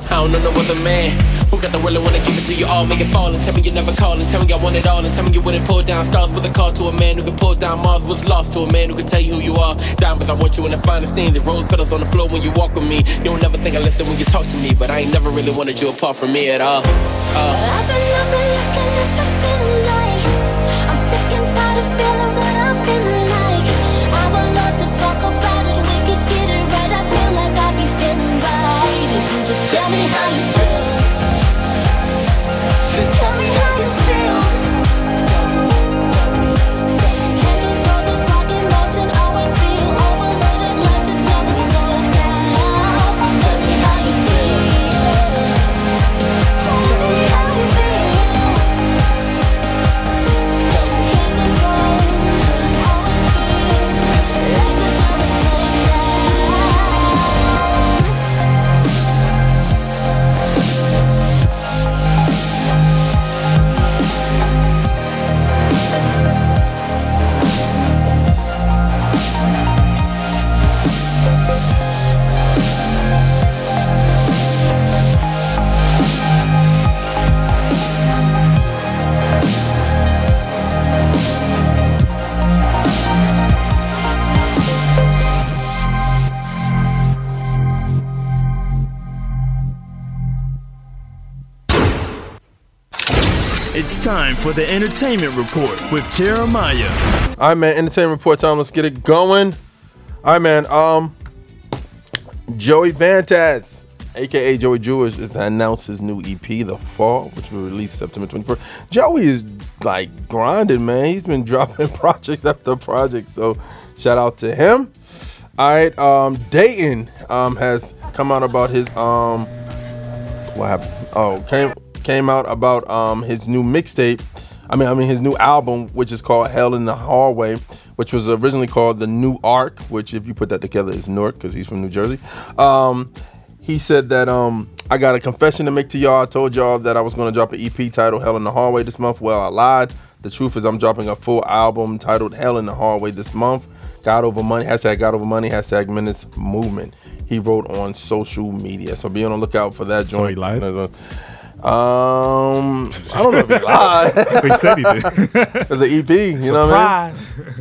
I don't know no other man. Who got the will and wanna give it to you all, make it fall and tell me you never call and tell me I want it all and tell me you wouldn't pull down stars with a call to a man who could pull down Mars was lost to a man who could tell you who you are. Diamonds, I want you in the finest things. And rose petals on the floor when you walk with me. You don't never think I listen when you talk to me, but I ain't never really wanted you apart from me at all. Uh, It's time for the entertainment report with Jeremiah. All right, man. Entertainment report time. Let's get it going. All right, man. Um, Joey Vantes, aka Joey Jewish, has announced his new EP, The Fall, which will release September 24th. Joey is like grinding, man. He's been dropping projects after project. So, shout out to him. All right, um, Datin um has come out about his um what happened? Oh, came came out about um his new mixtape. I mean, I mean his new album, which is called Hell in the Hallway, which was originally called The New Arc, which if you put that together is Newark because he's from New Jersey. Um, he said that um I got a confession to make to y'all. I told y'all that I was going to drop an EP titled Hell in the Hallway this month. Well, I lied. The truth is I'm dropping a full album titled Hell in the Hallway this month. God over money, hashtag God over money, hashtag Menace Movement. He wrote on social media. So be on the lookout for that joint. he lied? Um, I don't know if he lied. He said he did. It's an EP, you know what I mean?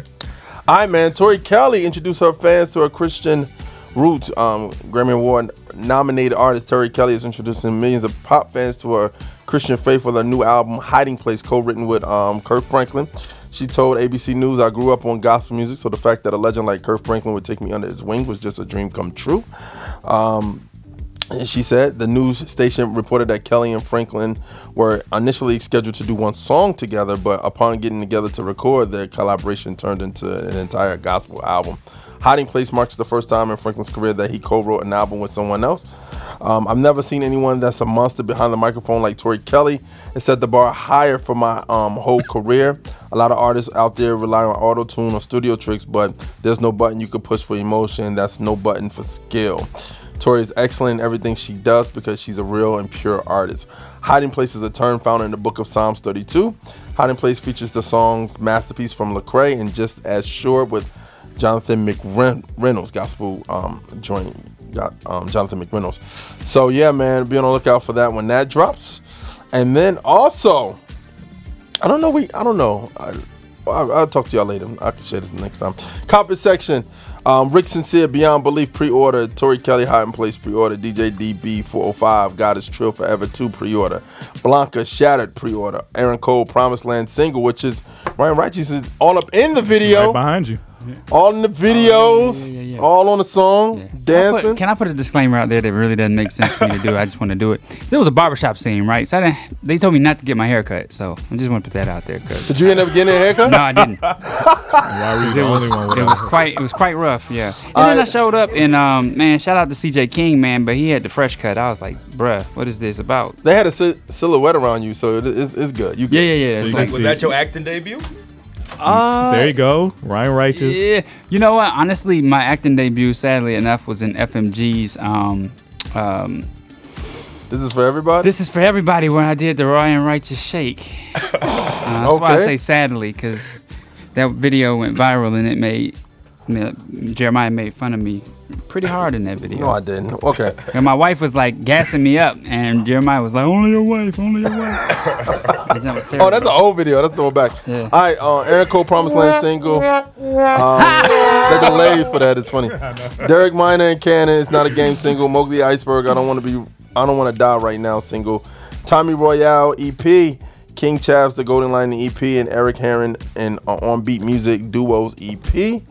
All right, man. Tori Kelly introduced her fans to her Christian roots. Um, Grammy Award nominated artist Tori Kelly is introducing millions of pop fans to her Christian faith with her new album Hiding Place, co-written with um, Kirk Franklin. She told ABC News, "I grew up on gospel music, so the fact that a legend like Kirk Franklin would take me under his wing was just a dream come true." Um, she said the news station reported that Kelly and Franklin were initially scheduled to do one song together, but upon getting together to record, their collaboration turned into an entire gospel album. Hiding Place marks the first time in Franklin's career that he co-wrote an album with someone else. Um, I've never seen anyone that's a monster behind the microphone like Tori Kelly. It set the bar higher for my um, whole career. A lot of artists out there rely on auto tune or studio tricks, but there's no button you can push for emotion. That's no button for skill. Tori is excellent in everything she does because she's a real and pure artist. Hiding Place is a term found in the book of Psalms 32. Hiding Place features the song Masterpiece from Lecrae and Just As Sure with Jonathan McReynolds, gospel um, joint, um, Jonathan McReynolds. So yeah, man, be on the lookout for that when that drops. And then also, I don't know, we, I don't know. I, I'll, I'll talk to y'all later. I can share this next time. Comment section. Um, Rick Sincere, Beyond Belief pre-order. Tori Kelly, Hiding Place pre-order. DJ DB 405, God is Trill Forever 2 pre-order. Blanca, Shattered pre-order. Aaron Cole, Promised Land single, which is Ryan Righteous is all up in the video. Right behind you. All in the videos, all on the song, Can I, dancing. put, can I put a disclaimer out there that really doesn't make sense for me to do? I just want to do it. So it was a barbershop scene, right? So I didn't, they told me not to get my hair cut. So I just want to put that out there. Cause Did you end up getting a haircut? No, I didn't. Why were you it the was, only one it was quite it was quite rough, yeah. And All then I showed up and um man, shout out to CJ King, man, but he had the fresh cut. I was like, bruh, what is this about? They had a si- silhouette around you, so it, it's, it's good. You Yeah, yeah, yeah. Was, It's like, was that your acting debut? Uh, there you go, Ryan Righteous. Yeah, you know what? Honestly, my acting debut, sadly enough, was in FMG's. Um, um, this is for everybody. This is for everybody. When I did the Ryan Righteous shake, uh, that's why I say sadly because that video went viral and it made Jeremiah made fun of me pretty hard in that video. No, I didn't. Okay. And my wife was like gassing me up, and Jeremiah was like, "Only your wife, only your wife." that Oh, that's an old video. That's throwing back. Yeah. All right, uh, Aaron Cole Promised Land single. Um, the delay for that is funny. Derek Minor and Canon. It's not a game single. Mowgli Iceberg. I don't want to be. I don't want to die right now. Single. Tommy Royale EP. King Chavs, the Golden Line EP, and Eric Heron and uh, On Beat Music Duos EP.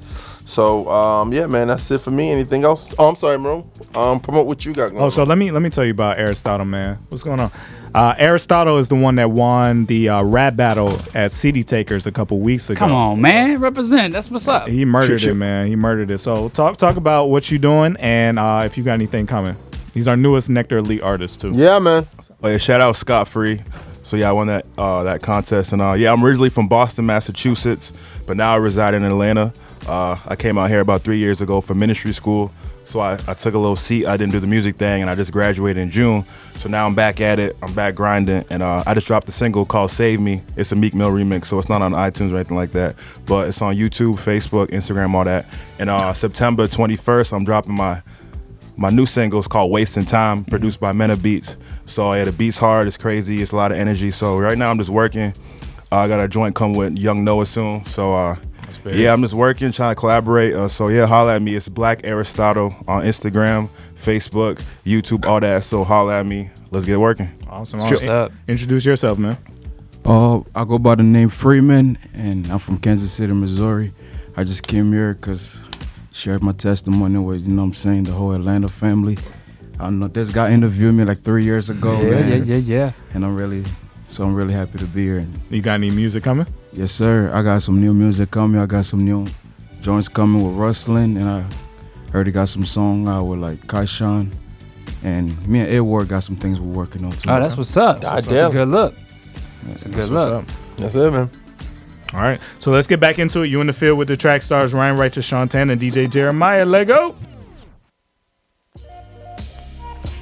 So um, yeah, man, that's it for me. Anything else? Oh, I'm sorry, Maroon. Um, promote what you got going. Oh, so let me let me tell you about Aristotle, man. What's going on? Uh, Aristotle is the one that won the uh, rap battle at City Takers a couple weeks ago. Come on, man, represent. That's what's up. He murdered Shoot, it, shoot. man. He murdered it. So talk talk about what you're doing and uh, if you got anything coming. He's our newest Nectar Elite artist too. Yeah, man. Oh yeah, shout out Scott Free. So yeah, I won that uh, that contest, and uh, yeah, I'm originally from Boston, Massachusetts, but now I reside in Atlanta. Uh, I came out here about three years ago for ministry school, so I, I took a little seat. I didn't do the music thing, and I just graduated in June. So now I'm back at it. I'm back grinding, and uh, I just dropped a single called "Save Me." It's a Meek Mill remix, so it's not on iTunes or anything like that, but it's on YouTube, Facebook, Instagram, all that. And uh, September 21st, I'm dropping my my new single is called Wasting Time, produced by Mena Beats. So yeah, the beats hard, it's crazy, it's a lot of energy. So right now I'm just working. Uh, I got a joint come with Young Noah soon. So yeah, I'm just working, trying to collaborate. Uh, so yeah, holla at me. It's Black Aristotle on Instagram, Facebook, YouTube, all that. So holla at me. Let's get working. Awesome. Sure. awesome. Introduce yourself, man. Uh, I go by the name Freeman, and I'm from Kansas City, Missouri. I just came here because shared my testimony with, you know what I'm saying, the whole Atlanta family. I know this guy interviewed me like three years ago, Yeah, man. yeah, yeah, yeah. And I'm really, so I'm really happy to be here. You got any music coming? Yes, sir. I got some new music coming. I got some new joints coming with Rustling, and I heard he got some song out with like Kaishan. And me and Edward got some things we're working on too. Oh, that's what's up. God That's a damn. good look. That's a good That's what's look. up. That's it, man. All right. So let's get back into it. You in the field with the track stars Ryan Righteous, Sean Tan, and DJ Jeremiah. Lego.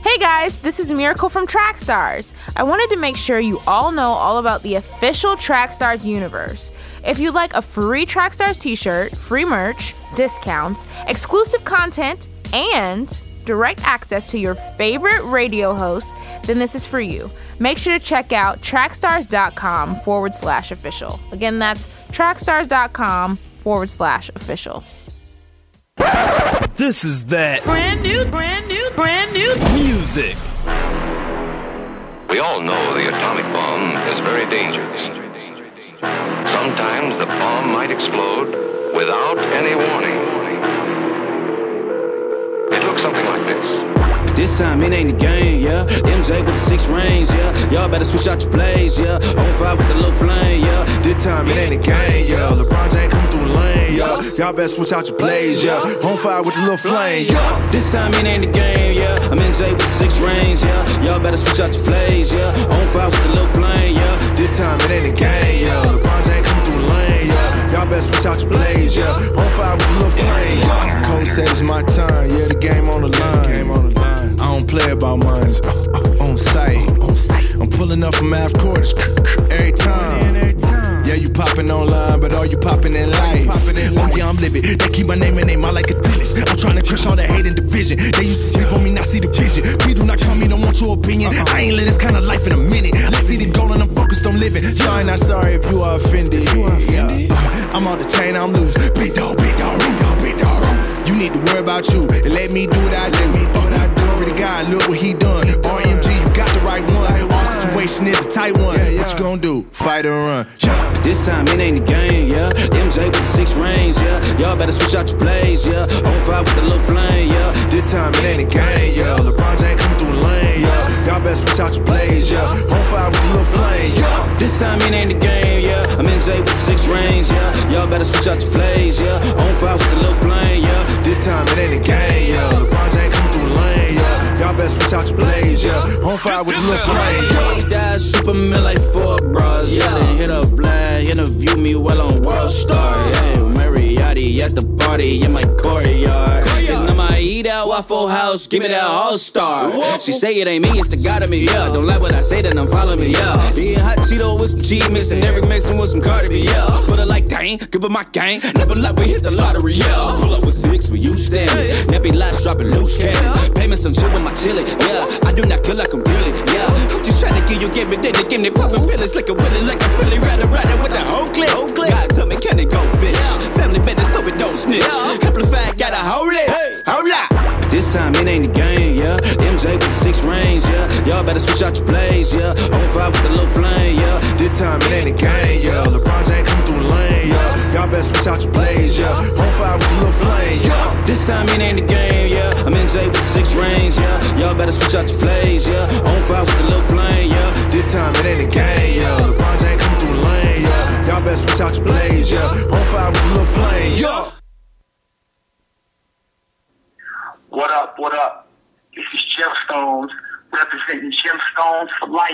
Hey guys, this is Miracle from Trackstars. I wanted to make sure you all know all about the official Trackstars universe. If you'd like a free Trackstars t shirt, free merch, discounts, exclusive content, and direct access to your favorite radio hosts, then this is for you. Make sure to check out trackstars.com forward slash official. Again, that's trackstars.com forward slash official. This is that brand new, brand new, brand new music. We all know the atomic bomb is very dangerous. Sometimes the bomb might explode without any warning. It looks something like this. This time it ain't a game, yeah. MJ with the six rings, yeah. Y'all better switch out your plays, yeah. On fire with the little flame, yeah. This time it ain't a game, yeah. LeBron James coming through the lane, yeah. Y'all better switch out your plays, yeah. On fire with the little flame, yeah. This time it ain't a game, yeah. I'm MJ with the six rings, yeah. Y'all better switch out your plays, yeah. On fire with the little flame, yeah. This time it ain't a game, yeah. LeBron James coming through the lane, yeah. Y'all better switch out your plays, yeah. On fire with the little flame, yeah. Coach it's my time, yeah. The game on the line. Game on the line. I don't play about mines. Uh, on site. I'm pulling up from half quarters every time. Yeah, you popping online, but are you popping in life? Oh yeah, I'm living. They keep my name and name out like a dentist. I'm trying to crush all the hate and division. They used to sleep on me, not see the vision. Please do not call me, don't want your opinion. I ain't live this kind of life in a minute. Let's see the goal and I'm focused on living. Y'all ain't not sorry if you are offended. You are offended? Uh, I'm on the chain, I'm loose. Big dog, big dog, big dog, big dog. You need to worry about you and let me do what I do. What I do, already got, look what he done. RMG, you got the right one. Our situation is a tight one. What you gonna do? Fight or run? This time it ain't a game, yeah. MJ with the six rings, yeah. Y'all better switch out your plays, yeah. On fire with the little flame, yeah. This time it ain't a game, yeah. LeBron James coming through the lane, yeah. Y'all better switch out your plays, yeah. On fire with the little flame, yeah. This time it ain't a game, yeah. I'm MJ with the six rings, yeah. Y'all better switch out your plays, yeah. On fire with the little flame, yeah. This time it ain't a game, best without your blaze, yeah. On fire with your flame, yeah. He Superman like four bras, yeah. Then hit a flag, interview me while I'm World Star, yeah. Mariotti at the party in my courtyard eat out Waffle House, give me that All Star. She say it ain't me, it's the God of me, yeah. Don't like what I say, then I'm following me, yeah. Eating hot Cheeto with some cheese mix and every mixing with some Cardi B, yeah. Put it like dang, give her my gang. Never like we hit the lottery, yeah. Pull up with six when you standing. Never lies dropping loose cannon. Pay me some chill with my chili, yeah. I do not kill like I'm grilling, yeah. Just trying to give you, give me, then they give me puffin' pills like a willy, like a Philly, rider, rider with the whole clip. God tell me, can it go fish? Family business, so we don't snitch. Amplified, got a whole list. Hold up. This time it ain't a game, yeah. MJ with the six rings, yeah. Y'all better switch out your plays, yeah. On fire with the little flame, yeah. This time it ain't a game, yeah. LeBron James coming through the lane, yeah. Y'all better switch out your plays, yeah. On fire with the little flame, yeah. This time it ain't a game, yeah. I'm MJ with the six rings, yeah. Y'all better switch out your plays, yeah. On fire with the little flame, yeah. This time it ain't a game, yeah. LeBron James coming through the lane, yeah. Y'all better switch out your plays, yeah. On fire with the little flame, yeah. What up, what up? This is Gemstones representing Gemstones for life,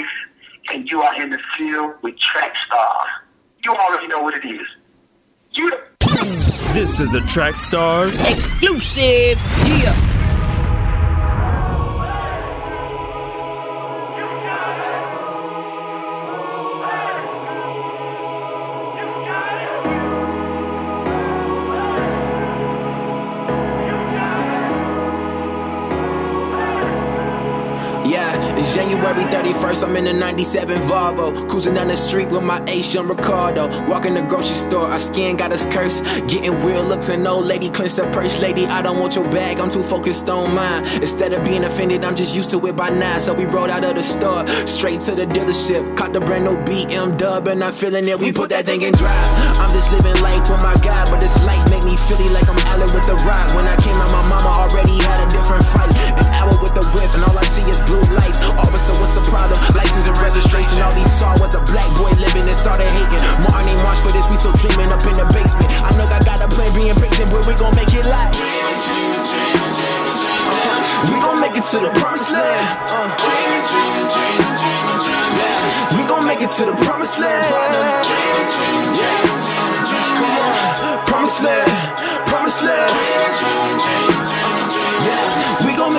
and you are in the field with Track Stars. You already know what it is. You This is a Track Stars Exclusive. Yeah. It's January 31st. I'm in a 97 Volvo. Cruising down the street with my ace young Ricardo. Walking the grocery store, our skin got us cursed. Getting weird looks, and old lady clenched her purse. Lady, I don't want your bag, I'm too focused on mine. Instead of being offended, I'm just used to it by now. So we rode out of the store, straight to the dealership. Caught the brand new BM dub, and I'm feeling it. We put that thing in drive. I'm just living life for my God, but this life make me feel like I'm Allen with the rock. When I came out, my mama already had a different fight. An hour with the whip, and all I see is blue lights. Officer, what's the problem? License and registration. All he saw was a black boy living and started hating. Martin ain't march for this, we still dreaming up in the basement. I know I got a plan, being patient, but we gon' make it live. We gon' make it to the promised land. Uh. We gon' make it to the promised land. Promised land, promised land.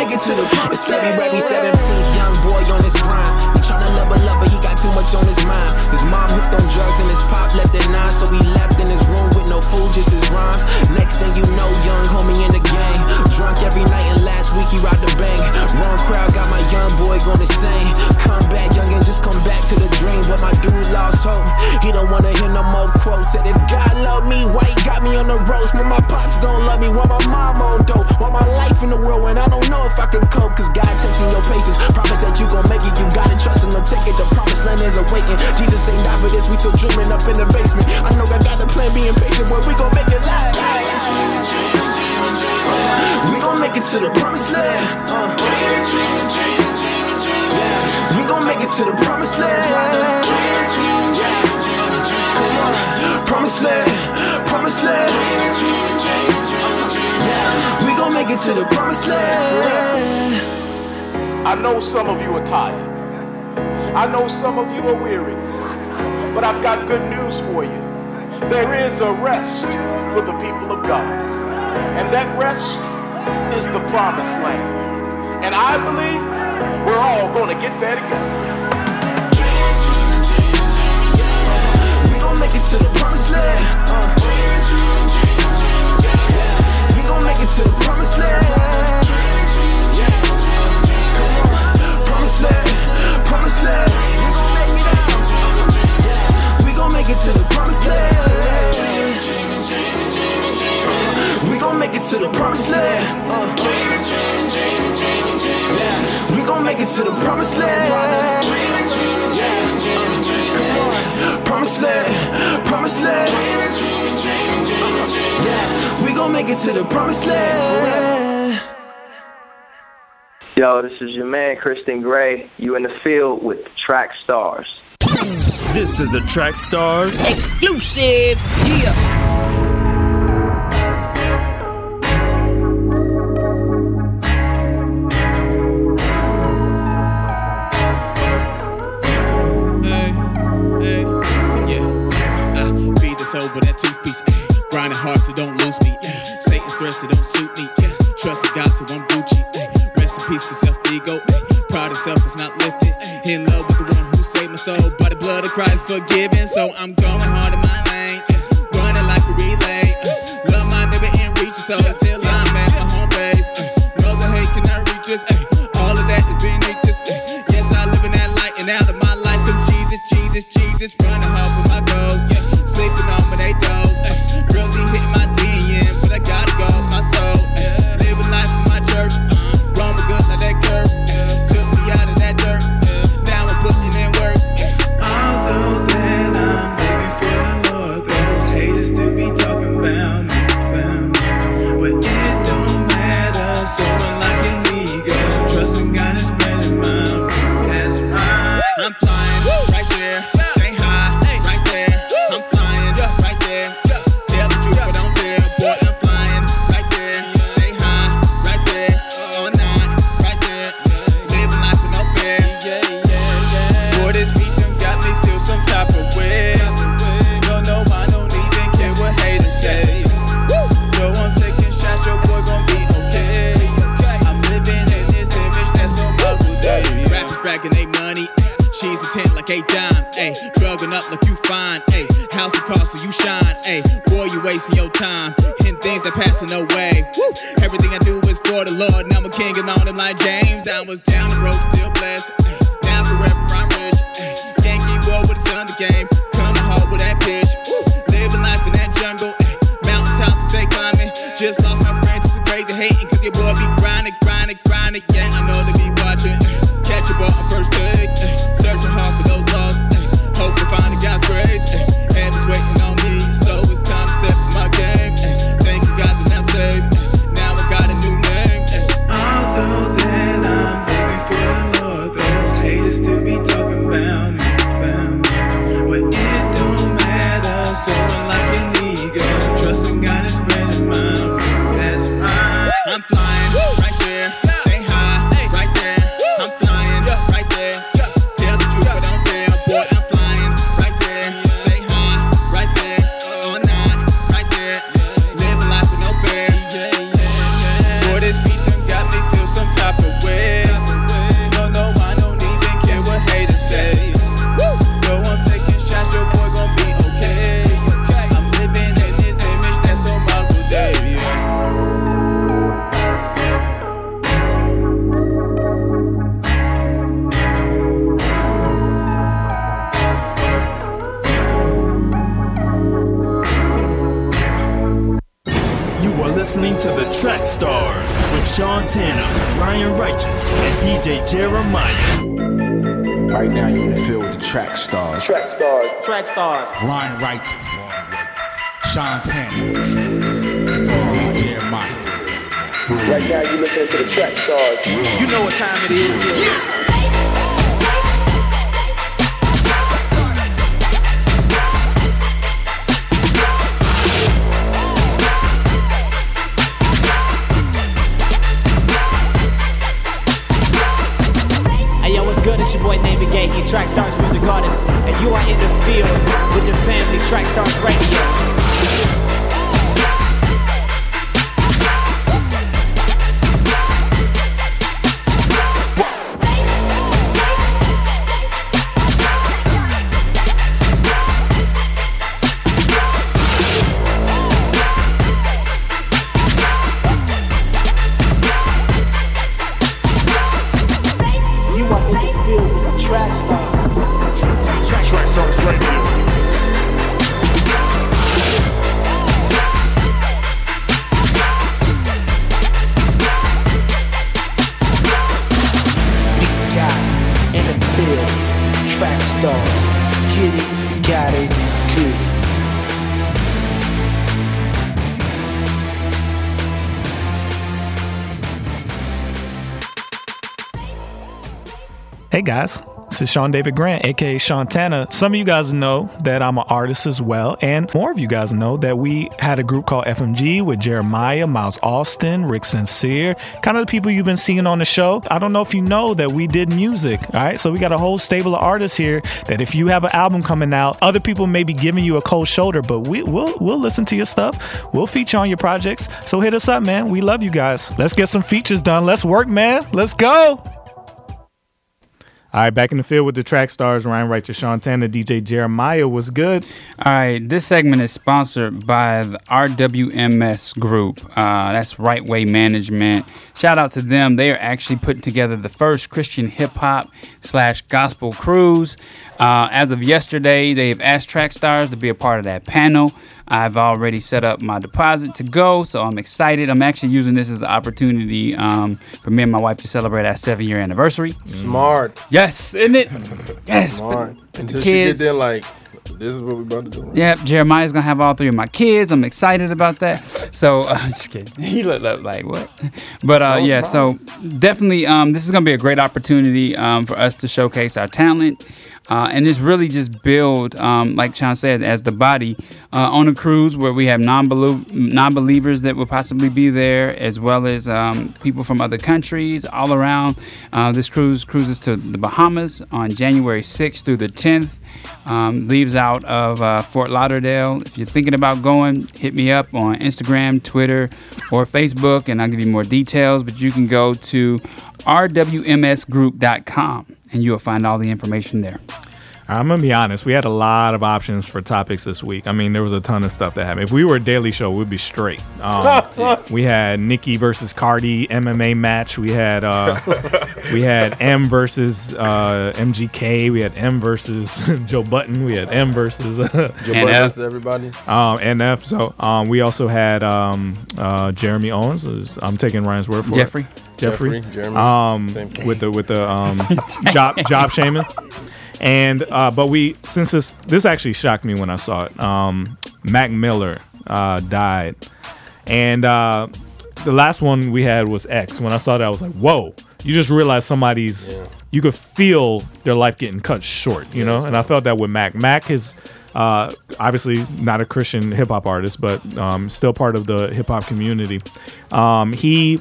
Yeah, we gon' make it to the promised land. February 17th, young boy on his grind. He tryna level up, but he got too much on his mind. His mom hooked on drugs and his pop left at nine, so he left in his room with no food, just his rhymes. Next thing you know, young homie in the gang. Drunk every night, and last week he robbed the bank. Wrong crowd got my young boy going insane. Come back, young, and just come back to the dream. But my dude lost hope. He don't wanna hear no more quotes. Said if God love me, white got me on the roast. But my pops don't love me. why my mom on dope. Want my life in the world when I don't know can cope. Cause God testing your patience. Promise that you gon' make it. You gotta trust him to take it. The promised land is awaiting. Jesus ain't died for this. We still dreaming up in the basement. I know I got a plan, being patient, but we gon' make it live. We gon' make it to the promised land. Uh. We gon' make it to the promised land. Promised land, promised land. It to the promised land. I know some of you are tired. I know some of you are weary. But I've got good news for you. There is a rest for the people of God. And that rest is the promised land. And I believe we're all going to get there together. We gon' make it to the promised land. Uh. Gon' make it to the promised land. Promised land, promised land. We gon' make it to the promised land. We gon' make it to the promised land. Uh. We gon' make it to the promised land. Promised land, promised land. Yeah, we gon' make it to the promised land. Yo, this is your man, Kristen Gray. You in the field with Track Stars. This is a Track Stars Exclusive. Yeah. Hey, hey, yeah. I feed the soul with that toothpiece. forgiven, so I'm track stars. Ryan Righteous, Shantana, and DJ Mike. Right now, you listening to the track stars. You know what time it is. This is Sean David Grant, aka Shantana. Some of you guys know that I'm an artist as well, and more of you guys know that we had a group called FMG with Jeremiah, Miles Austin, Rick Sincere, kind of the people you've been seeing on the show. I don't know if you know that we did music, all right? So we got a whole stable of artists here that if you have an album coming out, other people may be giving you a cold shoulder, but we, we'll we'll listen to your stuff. We'll feature on your projects. So hit us up, man. We love you guys. Let's get some features done. Let's work, man. Let's go. All right, back in the field with the track stars, Ryan Righteous, Sean Tanner, DJ Jeremiah was good. All right, this segment is sponsored by the RWMS Group. Uh, that's Right Way Management. Shout out to them. They are actually putting together the first Christian hip hop slash gospel cruise. Uh, as of yesterday, they've asked track stars to be a part of that panel. I've already set up my deposit to go, so I'm excited. I'm actually using this as an opportunity um, for me and my wife to celebrate our seven year anniversary. Smart. Yes, isn't it? Yes. Smart. but And the since you get there, like, this is what we're about to do. Yep, Jeremiah's gonna have all three of my kids. I'm excited about that. So, uh, just kidding. He looked up like what? But uh, yeah, it's so definitely, um, this is gonna be a great opportunity um, for us to showcase our talent. Uh, and it's really just build, um, like Sean said, as the body uh, on a cruise where we have non-believers non-believers that will possibly be there, as well as um, people from other countries all around. Uh, this cruise cruises to the Bahamas on January 6th through the 10th. Um, leaves out of uh, Fort Lauderdale. If you're thinking about going, hit me up on Instagram, Twitter, or Facebook, and I'll give you more details. But you can go to rwmsgroup.com and you'll find all the information there. I'm gonna be honest. We had a lot of options for topics this week. I mean, there was a ton of stuff that happened. If we were a daily show, we'd be straight. Um, we had Nicki versus Cardi MMA match. We had uh, we had M versus uh, MGK. We had M versus Joe Budden. We had M versus Joe Budden versus everybody. Um, NF. So um, we also had um, uh, Jeremy Owens. is- I'm taking Ryan's word for Jeffrey. it. Jeffrey. Jeffrey, Jeremy. Um, Same with the with the um, job job shaming. And uh, but we since this this actually shocked me when I saw it. Um, Mac Miller uh, died, and uh, the last one we had was X. When I saw that, I was like, "Whoa!" You just realize somebody's. You could feel their life getting cut short, you know. And I felt that with Mac. Mac is uh, obviously not a Christian hip hop artist, but um, still part of the hip hop community. Um, he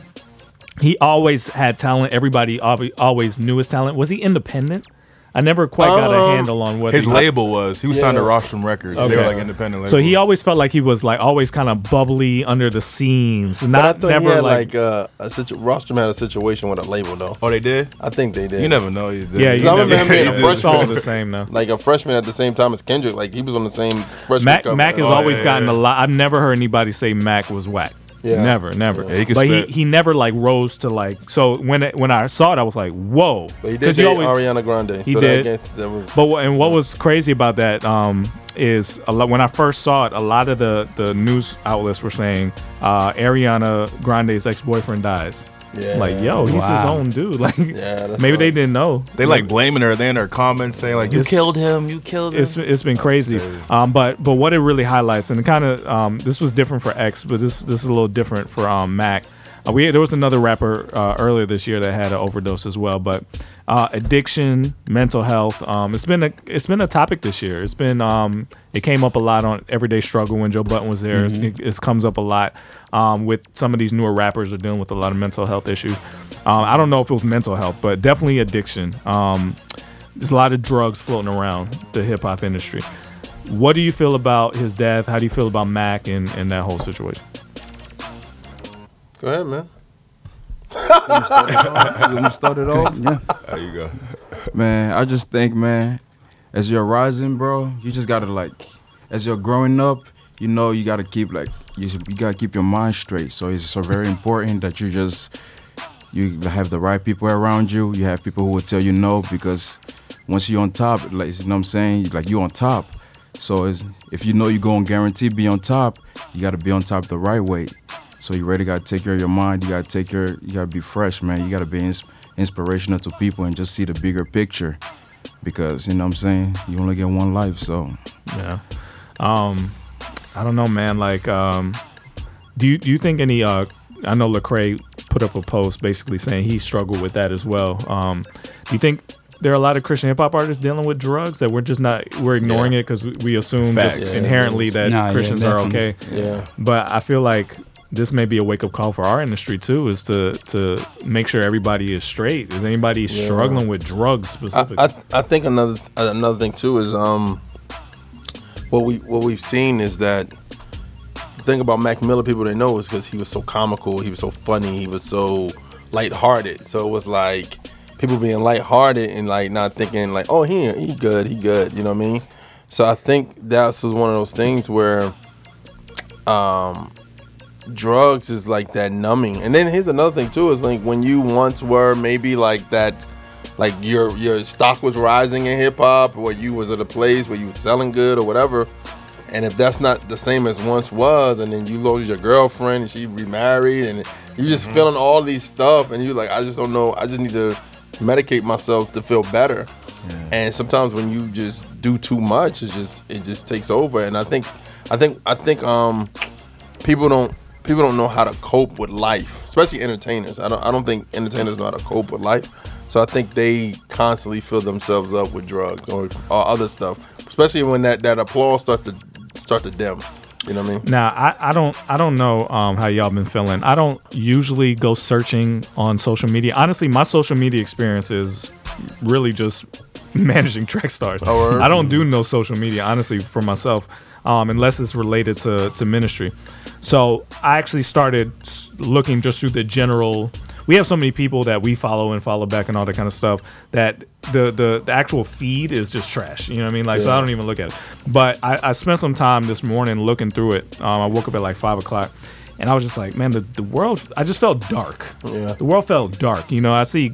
he always had talent. Everybody alwa- always knew his talent. Was he independent? I never quite got a Um, handle on what his he- label was. He was signed to Rostrum Records. They were like independent So he always felt like he was like always kind of bubbly under the scenes. Not but I thought never he had like, like, uh, a situ- Rostrum had a situation with a label though. Oh, they did. I think they did. You never know. You did. Yeah, 'Cause you I remember him being a it's freshman. all the same now. Like a freshman at the same time as Kendrick. Like he was on the same freshman. Mac cover. Mac has Oh, always yeah, gotten yeah. a lot. I've never heard anybody say Mac was whack. Yeah. Never, never. Yeah, he but spit. he he never like rose to like. So when it, when I saw it, I was like, whoa. But he did date always- Ariana Grande. He so did. That, that was. But and what was crazy about that um, is a lot, when I first saw it, a lot of the, the news outlets were saying uh, Ariana Grande's ex boyfriend dies. Yeah. Like, yo, he's his own dude. Like, Yeah, that maybe they didn't know. They like blaming her. They in their comments saying like, "You It's- killed him. You killed him." It's it's been crazy. Um, but but what it really highlights, and kind of um, this was different for X, but this this is a little different for um, Mac. Uh, we there was another rapper uh, earlier this year that had an overdose as well. But uh, addiction, mental health, um, it's been a it's been a topic this year. It's been um, it came up a lot on Everyday Struggle when Joe Budden was there. Mhm. It, it comes up a lot um, with some of these newer rappers are dealing with a lot of mental health issues. Um, I don't know if it was mental health, but definitely addiction. Um, there's a lot of drugs floating around the hip hop industry. What do you feel about his death? How do you feel about Mac and, and that whole situation? Go ahead, man. You want me to start it off? Yeah. There you go. Man, I just think, man, as you're rising, bro, you just gotta like, as you're growing up, you know, you gotta keep like, you, you gotta keep your mind straight. So it's so very important that you just, you have the right people around you. You have people who will tell you no because once you're on top, like you know what I'm saying, like you're on top. So it's, if you know you're gonna guarantee be on top, you gotta be on top the right way. So you really gotta take care of your mind. You gotta take care. You gotta be fresh, man. You gotta be ins- inspirational to people and just see the bigger picture, because you know what I'm saying. You only get one life, so Yeah. Um, I don't know, man. Like, um, do you do you think any? Uh, I know Lecrae put up a post basically saying he struggled with that as well. Um, do you think there are a lot of Christian hip hop artists dealing with drugs that we're just not we're ignoring it because we, we assume Facts. just Yeah. inherently that Nah, yeah, Christians are okay. Yeah. But I feel like this may be a wake up call for our industry too, is to to make sure everybody is straight. Is anybody Yeah. struggling with drugs I, specifically? I, I think another another thing too is um what we what we've seen is that the thing about Mac Miller people they know is because he was so comical, he was so funny, he was so lighthearted. So it was like people being lighthearted and like not thinking like, oh he he good, he good, you know what I mean? So I think that's was one of those things where um drugs is like that numbing. And then here's another thing too is like when you once were maybe like that like your your stock was rising in hip hop or you was at a place where you was selling good or whatever. And if that's not the same as once was, and then you lose your girlfriend and she remarried, and you're just feeling all these stuff, and you're like, I just don't know, I just need to medicate myself to feel better. And sometimes when you just do too much, it just it just takes over. And I think, I think, I think, um, people don't people don't know how to cope with life, especially entertainers. I don't I don't think entertainers know how to cope with life. So I think they constantly fill themselves up with drugs or, or other stuff, especially when that that applause start to start to dim. You know what I mean? Now, I, I don't I don't know um, how y'all been feeling. I don't usually go searching on social media. Honestly, my social media experience is really just managing track stars. Oh. I don't do no social media honestly for myself, um, unless it's related to to ministry. So I actually started looking just through the general. We have so many people that we follow and follow back and all that kind of stuff that the the, the actual feed is just trash. You know what I mean? Like so, I don't even look at it. But I, I spent some time this morning looking through it. Um, I woke up at like five o'clock, and I was just like, man, the, the world. I just felt dark. Yeah. The world felt dark. You know, I see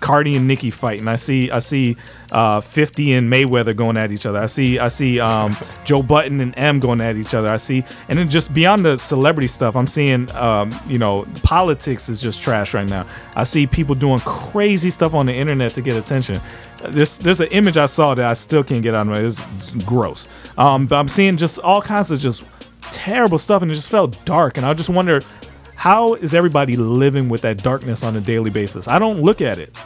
Cardi and Nicki fighting. I see I see uh, 50 and Mayweather going at each other. I see I see um, Joe Budden and M going at each other. I see and then just beyond the celebrity stuff, I'm seeing um, you know politics is just trash right now. I see people doing crazy stuff on the internet to get attention. This there's an image I saw that I still can't get out of my. It's gross. Um, but I'm seeing just all kinds of just terrible stuff, and it just felt dark. And I just wonder how is everybody living with that darkness on a daily basis? I don't look at it.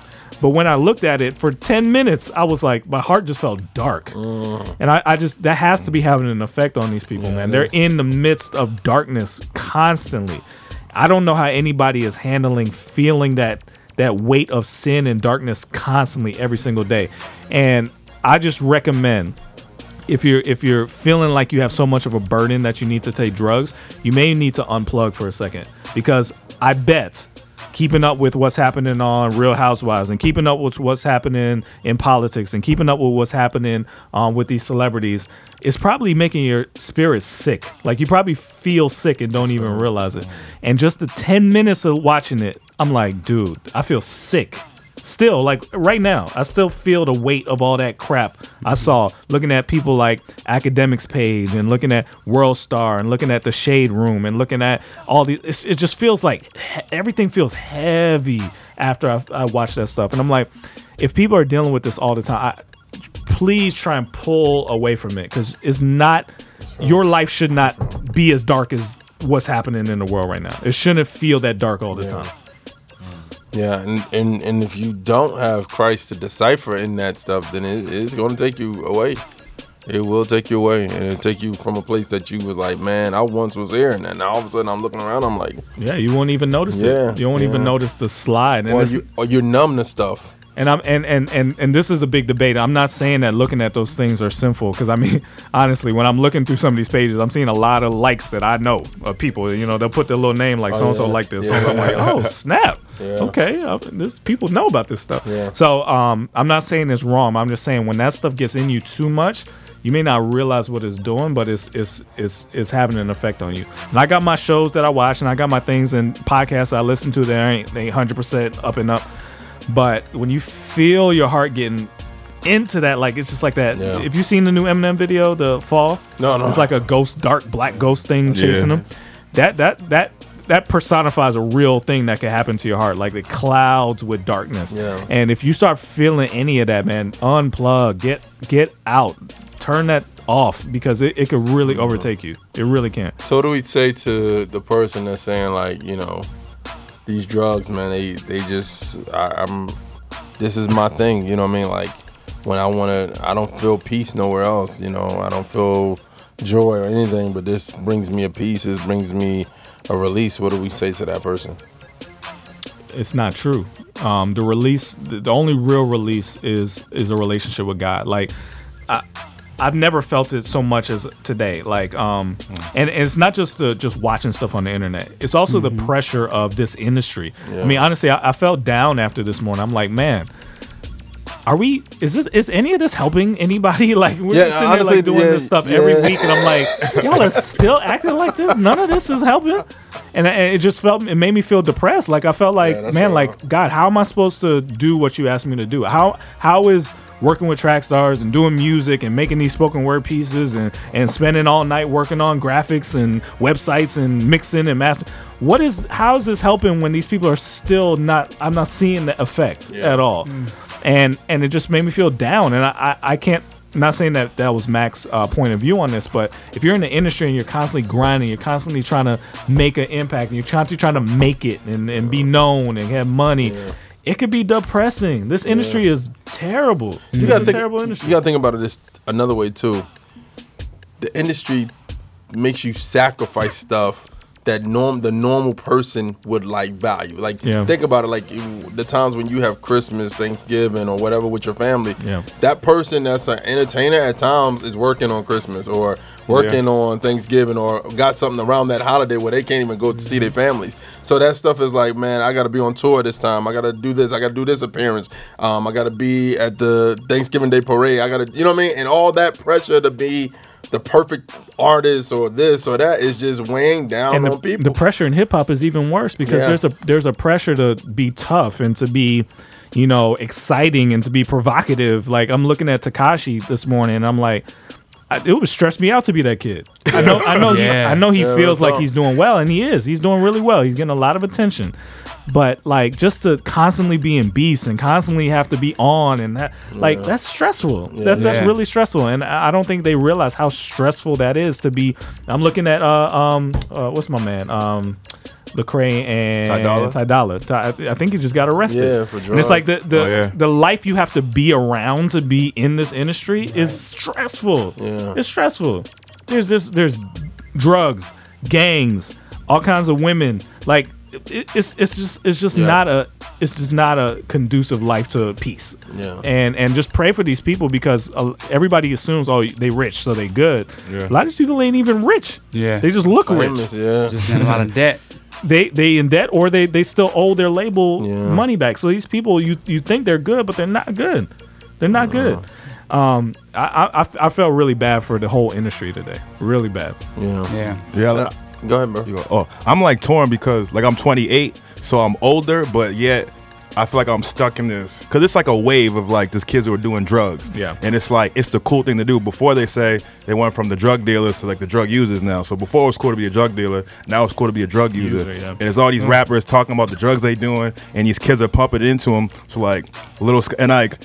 But when I looked at it for 10 minutes, I was like, my heart just felt dark. Mm. And I, I just, that has to be having an effect on these people, man. They're is. in the midst of darkness constantly. I don't know how anybody is handling feeling that that weight of sin and darkness constantly every single day. And I just recommend if you're if you're feeling like you have so much of a burden that you need to take drugs, you may need to unplug for a second because I bet keeping up with what's happening on Real Housewives and keeping up with what's happening in politics and keeping up with what's happening um, with these celebrities is probably making your spirit sick. Like you probably feel sick and don't even realize it. And just the 10 minutes of watching it, I'm like, dude, I feel sick still like right now i still feel the weight of all that crap i saw. Looking at people like Akademiks page and looking at world star and looking at the shade room and looking at all these it's, it just feels like he- everything feels heavy after I, I watch that stuff. And i'm like if people are dealing with this all the time I, please try and pull away from it because it's not your life should not be as dark as what's happening in the world right now. It shouldn't feel that dark all the time Yeah, and, and and if you don't have Christ to decipher in that stuff, then it, it's going to take you away. It will take you away, and it'll take you from a place that you was like, man, I once was here, and then all of a sudden I'm looking around, I'm like, Yeah, you won't even notice Yeah, it. You won't even notice the slide. And or, you, or you're numb to stuff. And I'm and, and and and this is a big debate. I'm not saying that looking at those things are sinful because I mean, honestly, when I'm looking through some of these pages, I'm seeing a lot of likes that I know of people. You know, they'll put their little name like so and so like this. Yeah. So I'm like, oh snap. Yeah. Okay, uh, this people know about this stuff. Yeah. So um, I'm not saying it's wrong. I'm just saying when that stuff gets in you too much, you may not realize what it's doing, but it's it's it's it's having an effect on you. And I got my shows that I watch, and I got my things and podcasts I listen to. that ain't they 100 percent up and up. But when you feel your heart getting into that, like it's just like that. Yeah. If you've seen the new Eminem video, the fall, No, no. it's like a ghost, dark black ghost thing chasing Yeah. him. That that that that personifies a real thing that can happen to your heart, like the clouds with darkness. Yeah. And if you start feeling any of that, man, unplug, get get out, turn that off because it, it could really overtake you. It really can. So what do we say to the person that's saying like, you know, these drugs, man, they they just I, I'm this is my thing. You know what I mean? Like when I want to, I don't feel peace nowhere else. You know, I don't feel joy or anything. But this brings me a peace. This brings me a release. What do we say to that person? it's not true. Um, the release, the, the only real release is is a relationship with God. Like, I, I've never felt it so much as today. Like, um, and, and it's not just the, just watching stuff on the internet. It's also the pressure of this industry. I mean, honestly, I, I felt down after this morning. I'm like, man. Are we? Is this? Is any of this helping anybody? Like we're Yeah, just sitting honestly, there like doing yeah, this stuff every week, and I'm like, y'all are still acting like this. None of this is helping, and, I- and it just felt it made me feel depressed. Like I felt like, that's man, right. like God, how am I supposed to do what you asked me to do? How how is working with track stars and doing music and making these spoken word pieces and and spending all night working on graphics and websites and mixing and master? What is how is this helping when these people are still not? I'm not seeing the effect at all, mm. And and it just made me feel down. And I I, I can't. Not saying that that was Mac's uh, point of view on this, but if you're in the industry and you're constantly grinding, you're constantly trying to make an impact, and you're constantly trying to make it and, and be known and have money, it could be depressing. This industry is terrible. You it's gotta a think, terrible industry. You gotta think about it this another way too. The industry makes you sacrifice stuff that norm the normal person would like value. Like Yeah. think about it like the times when you have Christmas, Thanksgiving, or whatever with your family. Yeah. That person that's an entertainer at times is working on Christmas or working on Thanksgiving or got something around that holiday where they can't even go to see their families. So that stuff is like, man, I got to be on tour this time. I got to do this. I got to do this appearance. Um, I got to be at the Thanksgiving Day parade. I got to, you know what I mean? And all that pressure to be the perfect artist or this or that is just weighing down and on people. the pressure in hip hop is even worse because Yeah. there's a there's a pressure to be tough and to be you know exciting and to be provocative like i'm looking at Tekashi this morning and i'm like I, it would stress me out to be that kid. I know, I know, he, I know he Yeah, feels like he's doing well, and he is. He's doing really well. He's getting a lot of attention, but like just to constantly be in beast and constantly have to be on and that, like that's stressful. That's that's Yeah. really stressful, and I I don't think they realize how stressful that is to be. I'm looking at uh um uh, what's my man um. Lecrae and Ty Dolla? Ty I think he just got arrested. Yeah, for drugs. And it's like the the, Oh, yeah. the life you have to be around to be in this industry is stressful. Yeah. It's stressful. There's this there's drugs, gangs, all kinds of women. Like it, it's it's just it's just Yeah. not a it's just not a conducive life to peace. Yeah. And and just pray for these people because uh, everybody assumes oh they rich so they good. Yeah. A lot of these people ain't even rich. Yeah. They just look rich yeah. Just in a lot of debt. they they in debt or they they still owe their label Yeah. money back. So these people you you think they're good, but they're not good. They're not good. Um, I, I I- I felt really bad for the whole industry today. Really bad. yeah. Yeah. Yeah, like, Go ahead, bro. you go, oh, I'm like torn because like I'm 28, so I'm older, but yet I feel like I'm stuck in this because it's like a wave of like these kids who are doing drugs. Yeah. and it's like it's the cool thing to do. Before they say they went from the drug dealers to like the drug users now. So before it was cool to be a drug dealer, now it's cool to be a drug user. User, yeah. And it's all these mm. rappers talking about the drugs they doing, and these kids are pumping it into them. So like little and like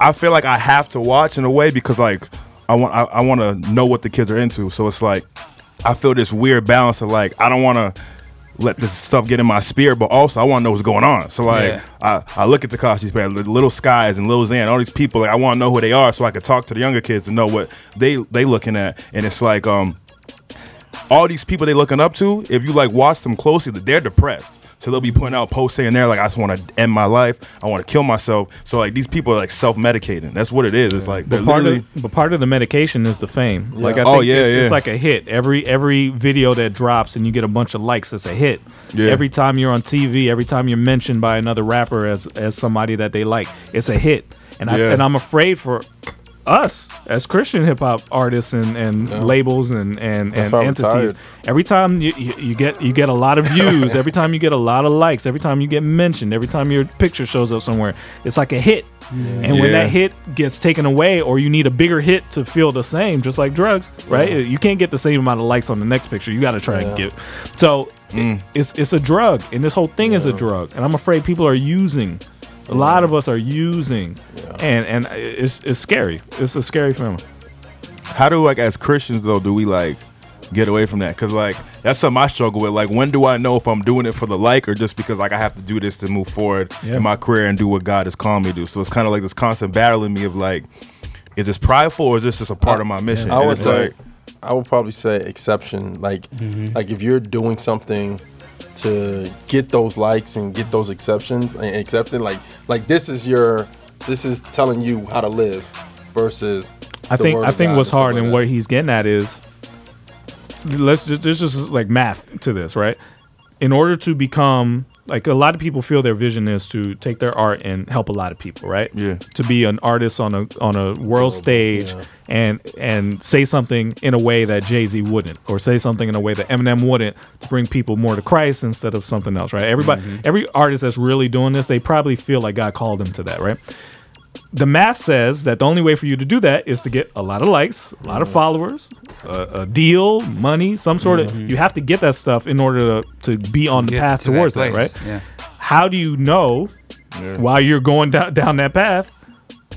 I feel like I have to watch in a way because like I want I, I want to know what the kids are into. So it's like I feel this weird balance of like I don't want to let this stuff get in my spirit, but also I want to know what's going on. So like Yeah. I, I look at Tekashi's band, the Lil Skies and Lil Xan, all these people. Like I want to know who they are, so I can talk to the younger kids to know what they they looking at. And it's like um all these people they looking up to. If you like watch them closely, they're depressed. So they'll be putting out posts saying they're like, I just want to end my life. I want to kill myself. So like these people are like self medicating. That's what it is. It's like But part of but part of the medication is the fame. Like I oh, think Oh, yeah, it's, it's like a hit. Every every video that drops and you get a bunch of likes, it's a hit. Yeah. Every time you're on TV, every time you're mentioned by another rapper as as somebody that they like, it's a hit. And I Yeah. and I'm afraid for us as Christian hip hop artists and, and labels and and, and entities. Every time you, you, you get you get a lot of views, every time you get a lot of likes, every time you get mentioned, every time your picture shows up somewhere, it's like a hit. And when Yeah. that hit gets taken away, or you need a bigger hit to feel the same, just like drugs, right? You can't get the same amount of likes on the next picture. You got to try and get. So it- it's it's a drug, and this whole thing is a drug, and I'm afraid people are using. A lot of us are using, and and it's it's scary. It's a scary feeling. how do like as Christians though do we like get away from that? Because like that's something I struggle with. Like, when do I know if I'm doing it for the like or just because like I have to do this to move forward Yeah. in my career and do what God has called me to do? So it's kind of like this constant battling me of like, is this prideful or is this just a part of my mission? I would say, like, I would probably say exception. Like, Mhm. like if you're doing something to get those likes and get those exceptions and accepted, like, like this is your, this is telling you how to live versus. I think I think what's hard like and that. what he's getting at is let's just there's just like math to this, right? In order to become like a lot of people feel their vision is to take their art and help a lot of people, right? Yeah. To be an artist on a on a world stage and and say something in a way that Jay Z wouldn't, or say something in a way that Eminem wouldn't, to bring people more to Christ instead of something else, right? Everybody, mm-hmm. every artist that's really doing this, they probably feel like God called them to that, right? The math says that the only way for you to do that is to get a lot of likes, a lot of mm. followers, a, a deal, money, some sort of. Mm-hmm. You have to get that stuff in order to, to be on the Get path to towards that, place, right? yeah. How do you know while you're going down, down that path?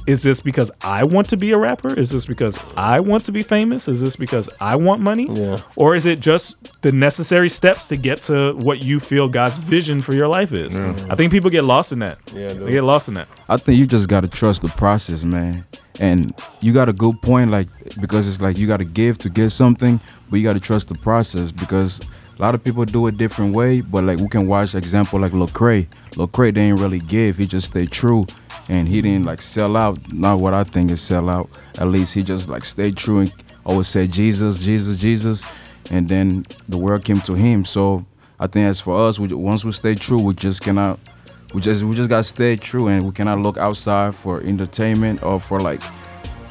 Is this because I want to be a rapper? Is this because I want to be famous? Is this because I want money? Yeah. Or is it just the necessary steps to get to what you feel God's vision for your life is? I think people get lost in that. Yeah, they get lost in that. I think you just gotta trust the process, man. And you got a good point, like because it's like you gotta give to get something, but you gotta trust the process because a lot of people do it different way. But like we can watch example like Lecrae. Lecrae didn't really give; he just stayed true, and he didn't like sell out. Not what I think is sell out. At least he just like stayed true and always said Jesus, Jesus, Jesus, and then the world came to him. So I think as for us, we, once we stay true, we just cannot we just we just gotta stay true and we cannot look outside for entertainment or for like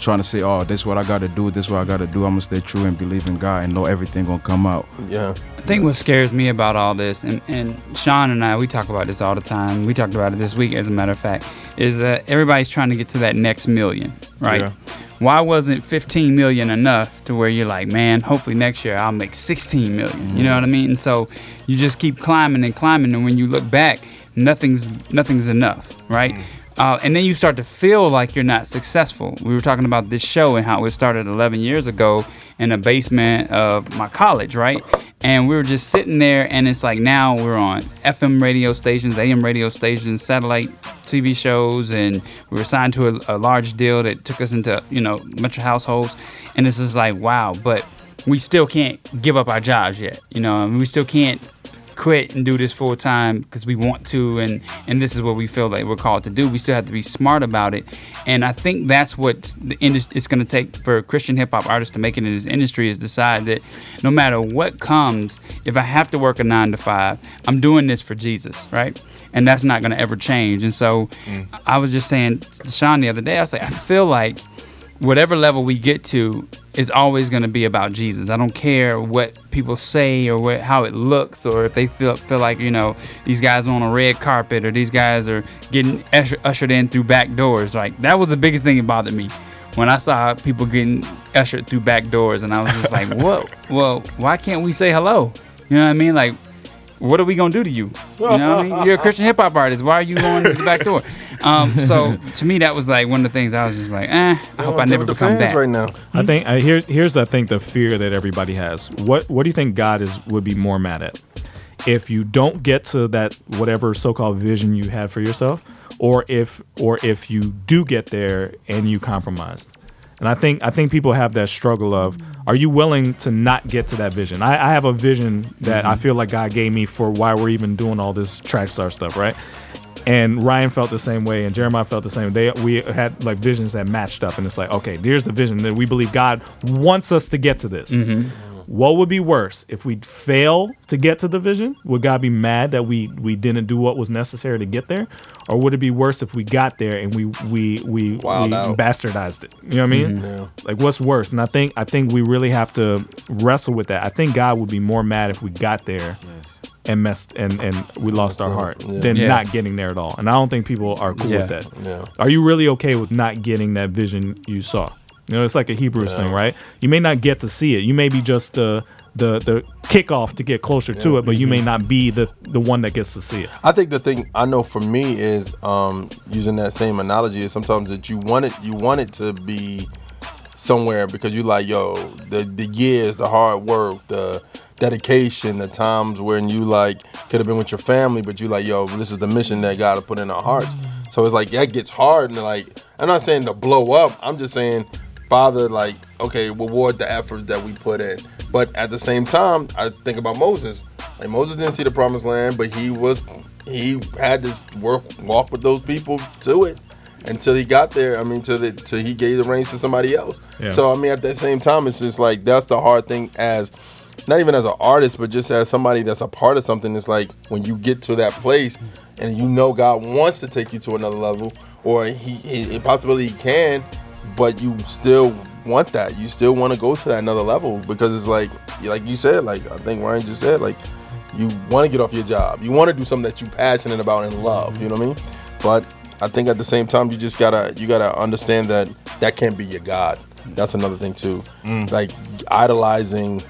trying to say oh this is what i gotta do this is what i gotta do i'm gonna stay true and believe in god and know everything gonna come out yeah I think what scares me about all this, and, and Sean and I, we talk about this all the time. We talked about it this week, as a matter of fact, is that everybody's trying to get to that next million, right? Yeah. Why wasn't 15 million enough to where you're like, man, hopefully next year I'll make 16 million? You know mm-hmm. what I mean? And so you just keep climbing and climbing, and when you look back, nothing's nothing's enough, right? Mm-hmm. Uh, and then you start to feel like you're not successful. We were talking about this show and how it started 11 years ago in the basement of my college, right? And we were just sitting there, and it's like now we're on FM radio stations, AM radio stations, satellite TV shows, and we were signed to a, a large deal that took us into, you know, metro households. And it's just like, wow, but we still can't give up our jobs yet. You know, we still can't quit and do this full time because we want to and and this is what we feel like we're called to do. We still have to be smart about it. And i think that's what the industry it's going to take for christian hip-hop artists to make it in this industry is decide that no matter what comes if i have to work a nine to five i'm doing this for jesus right? And that's not going to ever change. And so mm. i was just saying to sean the other day i was like i feel like whatever level we get to is always going to be about Jesus. I don't care what people say or what, how it looks or if they feel feel like you know these guys on a red carpet or these guys are getting usher, ushered in through back doors. Like that was the biggest thing that bothered me when I saw people getting ushered through back doors, and I was just like, whoa, well, why can't we say hello? You know what I mean? Like. What are we gonna do to you? You know what I mean? You're a Christian hip hop artist. Why are you going to the back door? Um, so to me, that was like one of the things I was just like, eh. I hope I never become that. right now. I think uh, here, here's I think the fear that everybody has. What what do you think God is would be more mad at? If you don't get to that whatever so-called vision you had for yourself, or if or if you do get there and you compromise. And I think I think people have that struggle of are you willing to not get to that vision? I, I have a vision that I mm-hmm. feel like God gave me for why we're even doing all this track star stuff, right? And Ryan felt the same way, and Jeremiah felt the same. They we had like visions that matched up, and it's like, okay, here's the vision that we believe God wants us to get to this. Mm-hmm. What would be worse if we fail to get to the vision? Would God be mad that we we didn't do what was necessary to get there, or would it be worse if we got there and we we we, we out. bastardized it? You know what I mean? Mhm. Like what's worse? And I think I think we really have to wrestle with that. I think God would be more mad if we got there and messed and and we lost our heart Yeah. than Yeah. not getting there at all. And I don't think people are cool Yeah. with that. Yeah. Are you really okay with not getting that vision you saw? You know, it's like a Hebrews thing, right? You may not get to see it. You may be just the the the kickoff to get closer to it, but you may not be the the one that gets to see it. I think the thing I know for me is um, using that same analogy is sometimes that you want it you want it to be somewhere because you like yo the the years the hard work the dedication, the times when you like could have been with your family, but you like, yo, this is the mission that God put in our hearts. So it's like that gets hard, and like I'm not saying to blow up. I'm just saying, Father, like, okay, reward the effort that we put in. But at the same time, I think about Moses. Like Moses didn't see the promised land, but he was he had to work walk with those people to it until he got there. I mean, till the, till he gave the reins to somebody else. Yeah. So I mean, at the same time, it's just like that's the hard thing as not even as an artist, but just as somebody that's a part of something. It's like when you get to that place and you know God wants to take you to another level, or he, he possibly he can, but you still want that. You still want to go to that another level because it's like, like you said, like I think Ryan just said, like you want to get off your job. You want to do something that you're passionate about and love. You know what I mean? But I think at the same time, you just gotta you gotta understand that that can't be your god. That's another thing too. Mm. Like idolizing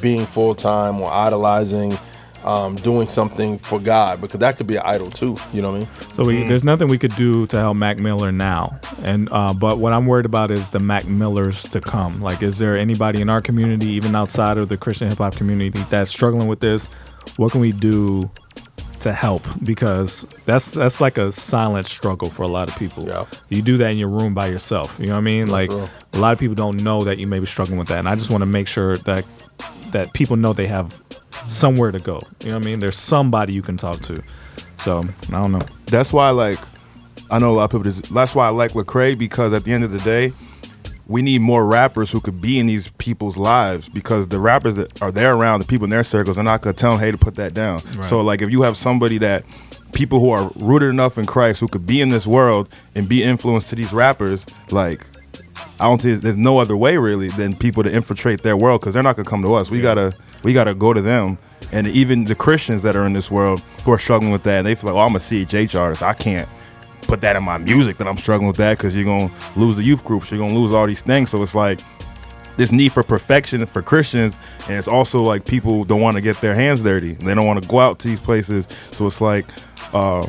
being full time or idolizing um, doing something for God because that could be an idol too. You know what I mean? So we, there's nothing we could do to help Mac Miller now, and uh, but what I'm worried about is the Mac Millers to come. Like, is there anybody in our community, even outside of the Christian hip hop community, that's struggling with this? What can we do to help? Because that's that's like a silent struggle for a lot of people. Yeah. You do that in your room by yourself. You know what I mean? Like true. a lot of people don't know that you may be struggling with that, and I just want to make sure that that people know they have somewhere to go. You know what I mean? There's somebody you can talk to. So I don't know. That's why, like, I know a lot of people. Just, that's why I like Lecrae because at the end of the day, we need more rappers who could be in these people's lives because the rappers that are there around the people in their circles are not gonna tell them, hey, to put that down. Right. So, like, if you have somebody that people who are rooted enough in Christ who could be in this world and be influenced to these rappers, like. I don't think there's no other way really than people to infiltrate their world because they're not gonna come to us. We gotta we gotta go to them. And even the Christians that are in this world who are struggling with that, they feel like, oh, I'm a CHH artist. I can't put that in my music that I'm struggling with that because you're gonna lose the youth groups, you're gonna lose all these things. So it's like this need for perfection for Christians, and it's also like people don't want to get their hands dirty. They don't want to go out to these places. So it's like uh,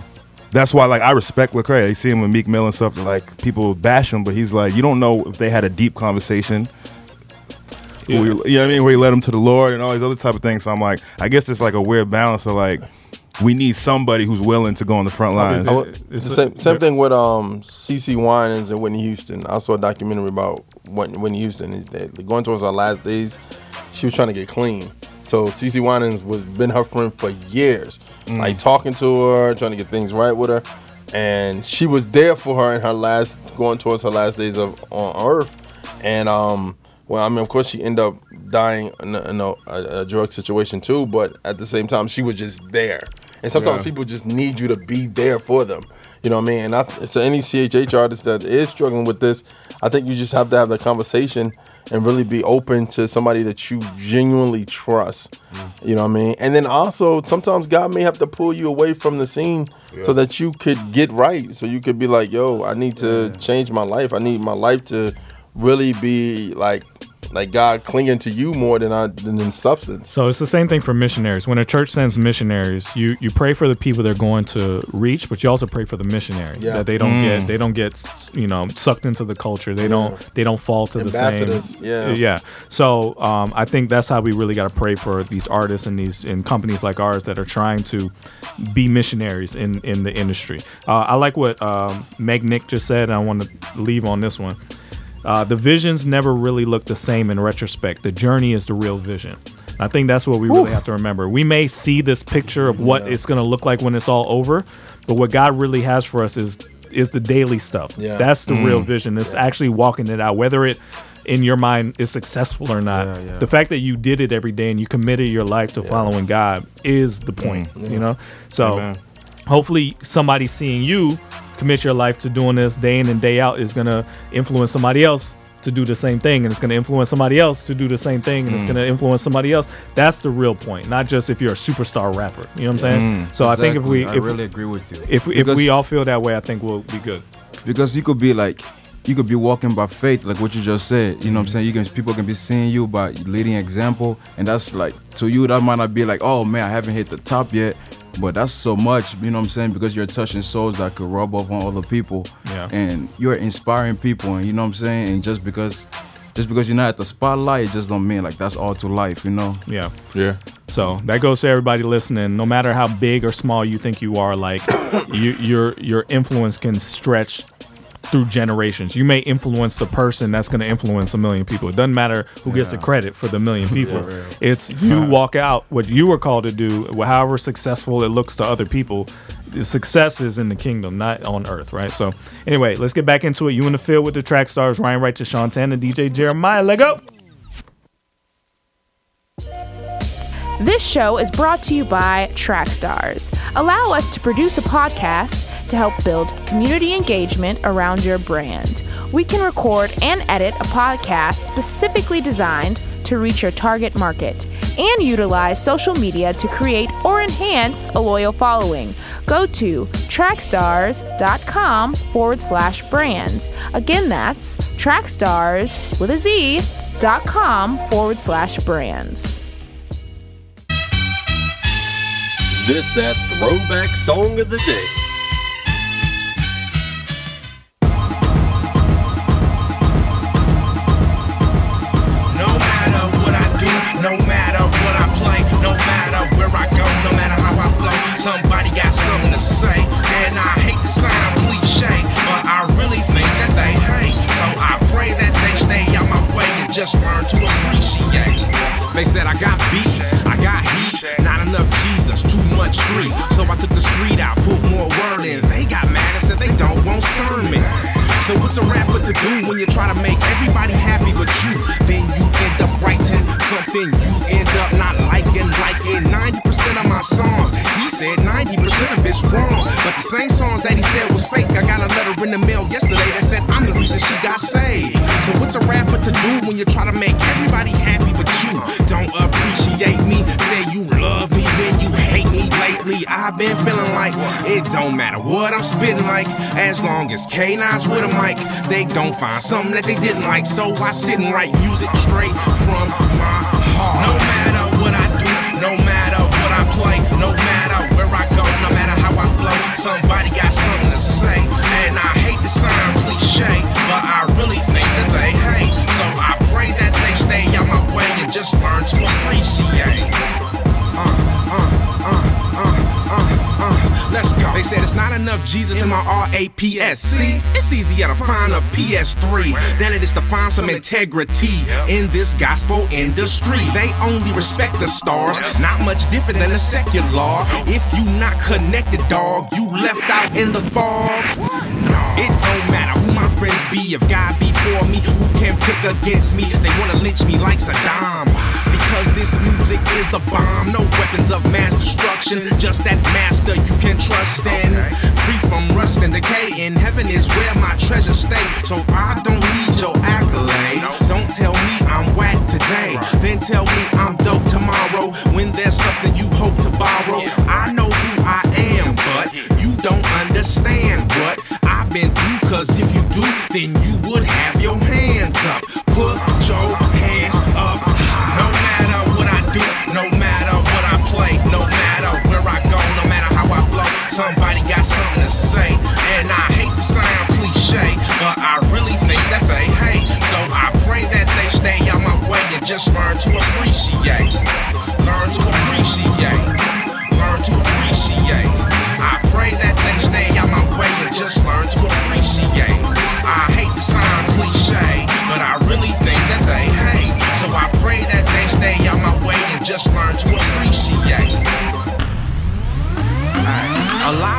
that's why like I respect Lecrae. I see him with Meek Mill and stuff. Like people bash him, but he's like you don't know if they had a deep conversation. Yeah. Where you, you know what I mean? Where he led him to the Lord and all these other type of things. So I'm like, I guess it's like a weird balance of like, we need somebody who's willing to go on the front lines. I would- the same, same thing with um CeCe Winans and Whitney Houston. I saw a documentary about Whitney Houston. They- they- Going towards her last days, she was trying to get clean. So CeCe Winans was been her friend for years, Mm. like talking to her, trying to get things right with her, and she was there for her in her last going towards her last days of on Earth. And um, well, I mean, of course, she ended up dying in a, in a, a, a drug situation too. But at the same time, she was just there. And sometimes Yeah. people just need you to be there for them. You know what I mean? And I, to any CHH artist that is struggling with this, I think you just have to have the conversation and really be open to somebody that you genuinely trust. Mm. You know what I mean? And then also, sometimes God may have to pull you away from the scene so that you could get right. So you could be like, yo, I need to change my life. I need my life to really be like, like God clinging to you more than I than in substance. So it's the same thing for missionaries. When a church sends missionaries, you you pray for the people they're going to reach, but you also pray for the missionary Yeah. that they don't Mm. get they don't get you know sucked into the culture. They don't they don't fall to the Ambassadors, same. yeah. yeah. So um, I think that's how we really got to pray for these artists and these and companies like ours that are trying to be missionaries in in the industry. Uh, I like what um, Meg Nick just said. And I want to leave on this one. Uh, the visions never really look the same in retrospect. The journey is the real vision. I think that's what we really have to remember. We may see this picture of what it's going to look like when it's all over, but what God really has for us is is the daily stuff. Yeah. That's the Mm. real vision. It's actually walking it out, whether it in your mind is successful or not. The fact that you did it every day and you committed your life to following God is the point. You know, so Amen. hopefully somebody seeing you commit your life to doing this day in and day out is going to influence somebody else to do the same thing and it's going to influence somebody else to do the same thing and it's Mm. going to influence somebody else that's the real point not just if you're a superstar rapper you know what i'm saying Mm. so i think if we if, I really agree with you. if, if we all feel that way i think we'll be good because you could be like you could be walking by faith like what you just said you know what i'm saying you can people can be seeing you by leading example and that's like to you that might not be like oh man i haven't hit the top yet but that's so much you know what i'm saying because you're touching souls that could rub off on other people Yeah. and you're inspiring people and you know what i'm saying and just because just because you're not at the spotlight, it just don't mean like that's all to life, you know. Yeah. Yeah. So that goes to everybody listening. No matter how big or small you think you are, like you, your your influence can stretch through generations. You may influence the person that's going to influence a million people. It doesn't matter who gets the credit for the million people. It's you walk out what you were called to do, however successful it looks to other people. The success is in the kingdom, not on earth, right? So, anyway, let's get back into it. You in the field with the track stars Ryan Wright to Tan and DJ Jeremiah. Let go. This show is brought to you by Trackstars. Allow us to produce a podcast to help build community engagement around your brand. We can record and edit a podcast specifically designed to reach your target market and utilize social media to create or enhance a loyal following. Go to trackstars.com forward slash brands. Again, that's trackstars with a Z dot com forward slash brands. This that throwback song of the day. No matter what I do, no matter what I play, no matter where I go, no matter how I flow, somebody got something to say. Just learn to appreciate. They said I got beats, I got heat, not enough Jesus, too much street. So I took the street out, put more word in. They got mad and said they don't want sermons. So what's a rapper to do when you try to make everybody happy but you? Then you end up writing something you end up not liking, liking 90% of my songs. He said 90% of it's wrong, but the same songs that he said was fake. I got a letter in the mail yesterday that said I'm the reason she got saved. So what's a rapper to do when you try to make everybody happy but you don't appreciate me? Say you love me when you hate me lately. I've been feeling like it don't matter what I'm spitting like, as long as K9's with a mic, they gon' find something that they didn't like. So I sit and write music straight from my heart. No matter what I do, no matter what I play, no matter where I go, no matter how I flow, somebody got something to say. And I hate to sound cliche, but I really think that they hate. So I pray that they stay out my way and just learn to appreciate. Uh, uh, uh, uh, uh, uh. Let's go. They said it's not enough Jesus in my RAPS. See, it's easier to find a PS3 than it is to find some integrity in this gospel industry. They only respect the stars, not much different than the secular. If you not connected, dog, you left out in the fog. It don't matter who my friends be, if God be for me, who can pick against me? They wanna lynch me like Saddam. Because this music is the bomb. No weapons of mass destruction, just that master you can trust in. Free from rust and decay. In heaven is where my treasures stay. So I don't need your just learn to appreciate.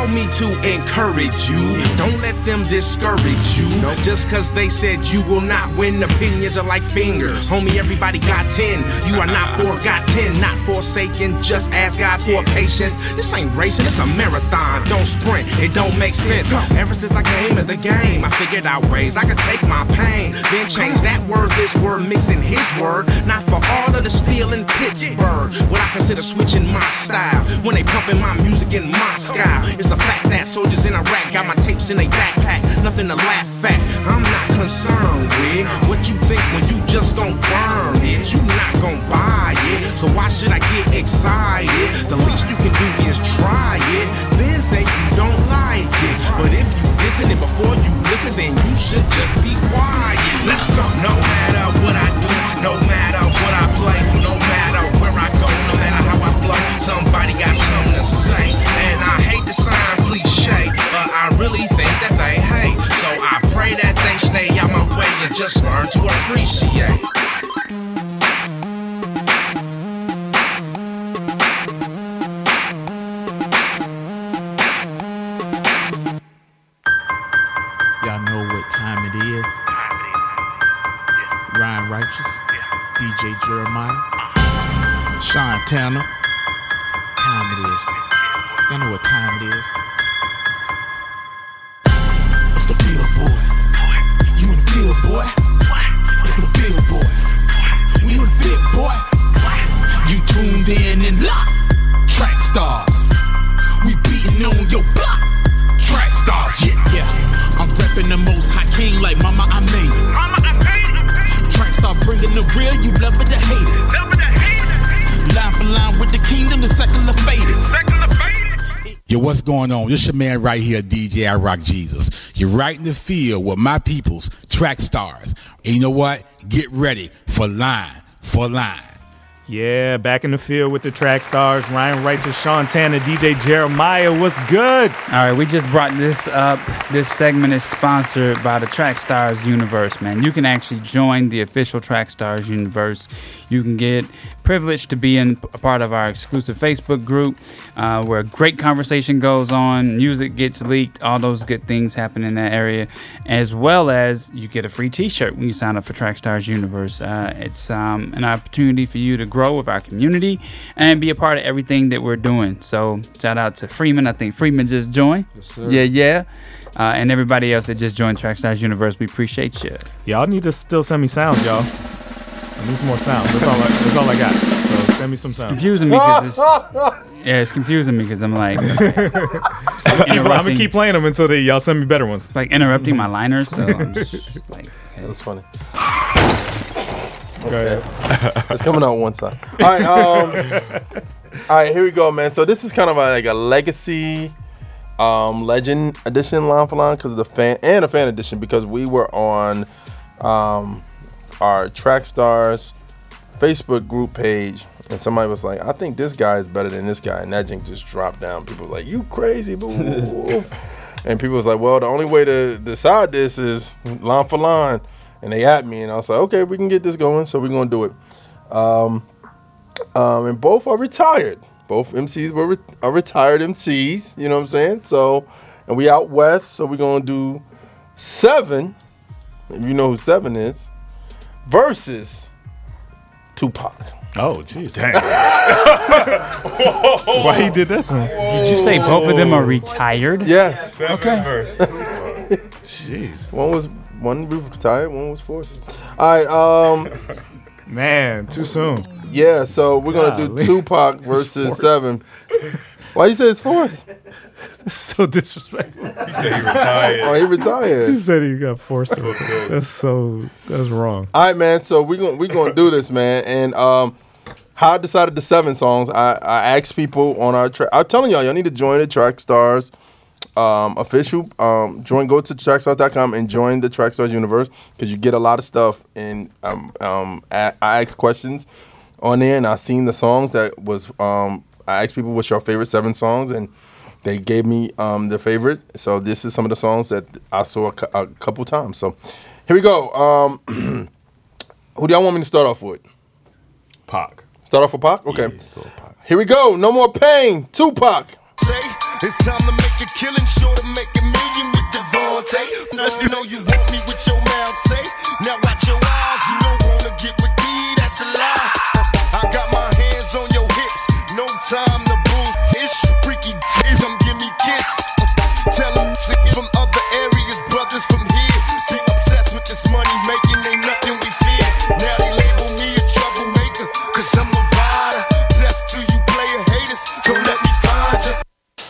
Allow me to encourage you. Don't let them discourage you. Just cause they said you will not win. Opinions are like fingers. Homie, everybody got 10. You are not forgotten, not forsaken. Just ask God for patience. This ain't racing, it's a marathon. Don't sprint, it don't make sense. Ever since I came in the game, I figured out ways I could take my pain. Then change that word, this word, mixing his word. Not for all of the steel in Pittsburgh. What I consider switching my style. When they pumping my music in Moscow. It's a fact that soldiers in Iraq got my tapes in their backpack. Nothing to laugh at. I'm not concerned with what you think when you just don't burn it. You not gonna buy it, so why should I get excited? The least you can do is try it, then say you don't like it. But if you listen it before you listen, then you should just be quiet. Let's go. No matter what I do, no matter what I play, no matter where I go, no matter how I flow, somebody got something to say. I hate to sound cliche, but I really think that they hate. So I pray that they stay out my way and just learn to appreciate. Y'all know what time it is. Ryan Righteous, DJ Jeremiah, Sean Tanner. This your man right here, DJ I Rock Jesus. You're right in the field with my peoples, track stars. And you know what? Get ready for line for line. Yeah, back in the field with the track stars, Ryan Righteous, Shantana, DJ Jeremiah. What's good? All right, we just brought this up. This segment is sponsored by the Track Stars universe, man. You can actually join the official Track Stars universe. You can get privileged to be in a part of our exclusive Facebook group uh, where great conversation goes on, music gets leaked, all those good things happen in that area, as well as you get a free T-shirt when you sign up for Track Stars Universe. Uh, it's um, an opportunity for you to grow with our community and be a part of everything that we're doing. So shout out to Freeman. I think Freeman just joined. sir. Yeah, yeah. Uh, and everybody else that just joined Track Stars Universe, we appreciate you. Y'all need to still send me sounds, y'all. I need some more sounds. That's all. I, that's all I got. So send me some sounds. confusing me because it's yeah, it's confusing me because I'm like, like I'm gonna keep playing them until they, y'all send me better ones. It's like interrupting my liners, so I'm just like, That's funny. Ahead. it's coming out one side. All right, um, all right, here we go, man. So this is kind of a, like a legacy, um, legend edition line for line because of the fan and a fan edition because we were on, um, our track stars Facebook group page and somebody was like, I think this guy is better than this guy, and that jink just dropped down. People were like, you crazy, boo. and people was like, well, the only way to decide this is line for line. And they at me, and I was like, okay, we can get this going, so we're gonna do it. Um, um, and both are retired. Both MCs were re- are retired MCs. You know what I'm saying? So, and we out west, so we're gonna do seven. If you know who seven is, versus Tupac. Oh, jeez. Dang. Why he did that to me? Did you say both of them are retired? Yes. Okay. Jeez. One was one was retired, one was forced. All right, um, man, too soon. Yeah, so we're gonna do Golly. Tupac versus forced. Seven. Why you say it's forced? That's so disrespectful. He said he retired. Oh, he retired. He said he got forced. to retire. That's so. That's wrong. All right, man. So we're gonna we're gonna do this, man. And um, how I decided the seven songs, I I asked people on our track. I'm telling y'all, y'all need to join the Track Stars um, official. Um, join. Go to trackstars.com and join the Trackstars universe because you get a lot of stuff. And um, um, I, I asked questions on there, and I seen the songs that was. Um, I asked people what's your favorite seven songs, and they gave me um, their favorite. So this is some of the songs that I saw a, cou- a couple times. So here we go. Um, who do y'all want me to start off with? Pac. Start off with Pac? Okay. Here we go. No more pain. Tupac. Say, it's time to make a killing, sure to make a million with Devontae. Unless you know you want me with your mouth, say. Now watch your eyes, you don't wanna get with me, that's a lie. I got my hands on your hips, no time to bull. Ish, freaky jizz, I'm give me kiss. Tell them from other areas, brothers from here. Be obsessed with this money making,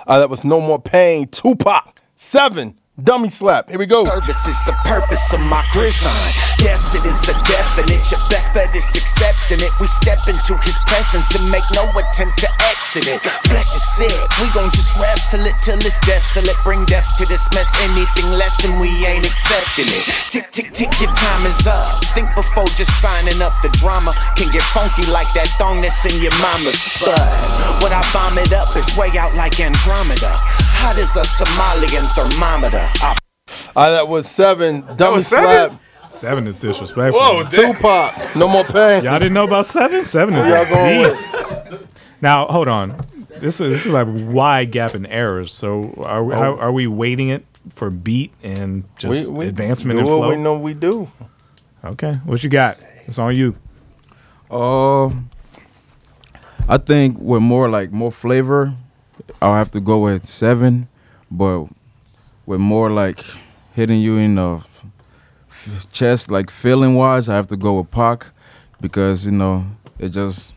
Uh, that was No More Pain. Tupac. Seven. Dummy slap. Here we go. Service is the purpose of my grizzon. Yes, it is a definite. Your best bet is accepting it. We step into his presence and make no attempt to exit it. Flesh is sick. We gon' just wrestle it till it's desolate. Bring death to this mess. Anything less than we ain't accepting it. Tick, tick, tick, your time is up. Think before just signing up. The drama can get funky like that thong that's in your mama's butt. When I bomb it up, it's way out like Andromeda. Hot as a Somalian thermometer. I Uh, that was seven. Dummy was slap. seven? Seven is disrespectful. Whoa, Tupac, no more pain. Y'all didn't know about seven? Seven is y'all going beast. Now hold on. This is this is like wide gap in errors. So are we, Oh. how, are we weighting it for beat and just we, we advancement do and what we know we do. Okay, what you got? It's on you. Uh, I think with more like more flavor, I'll have to go with seven, but with more like hitting you in the f- chest, like feeling wise, I have to go with Pac because you know it just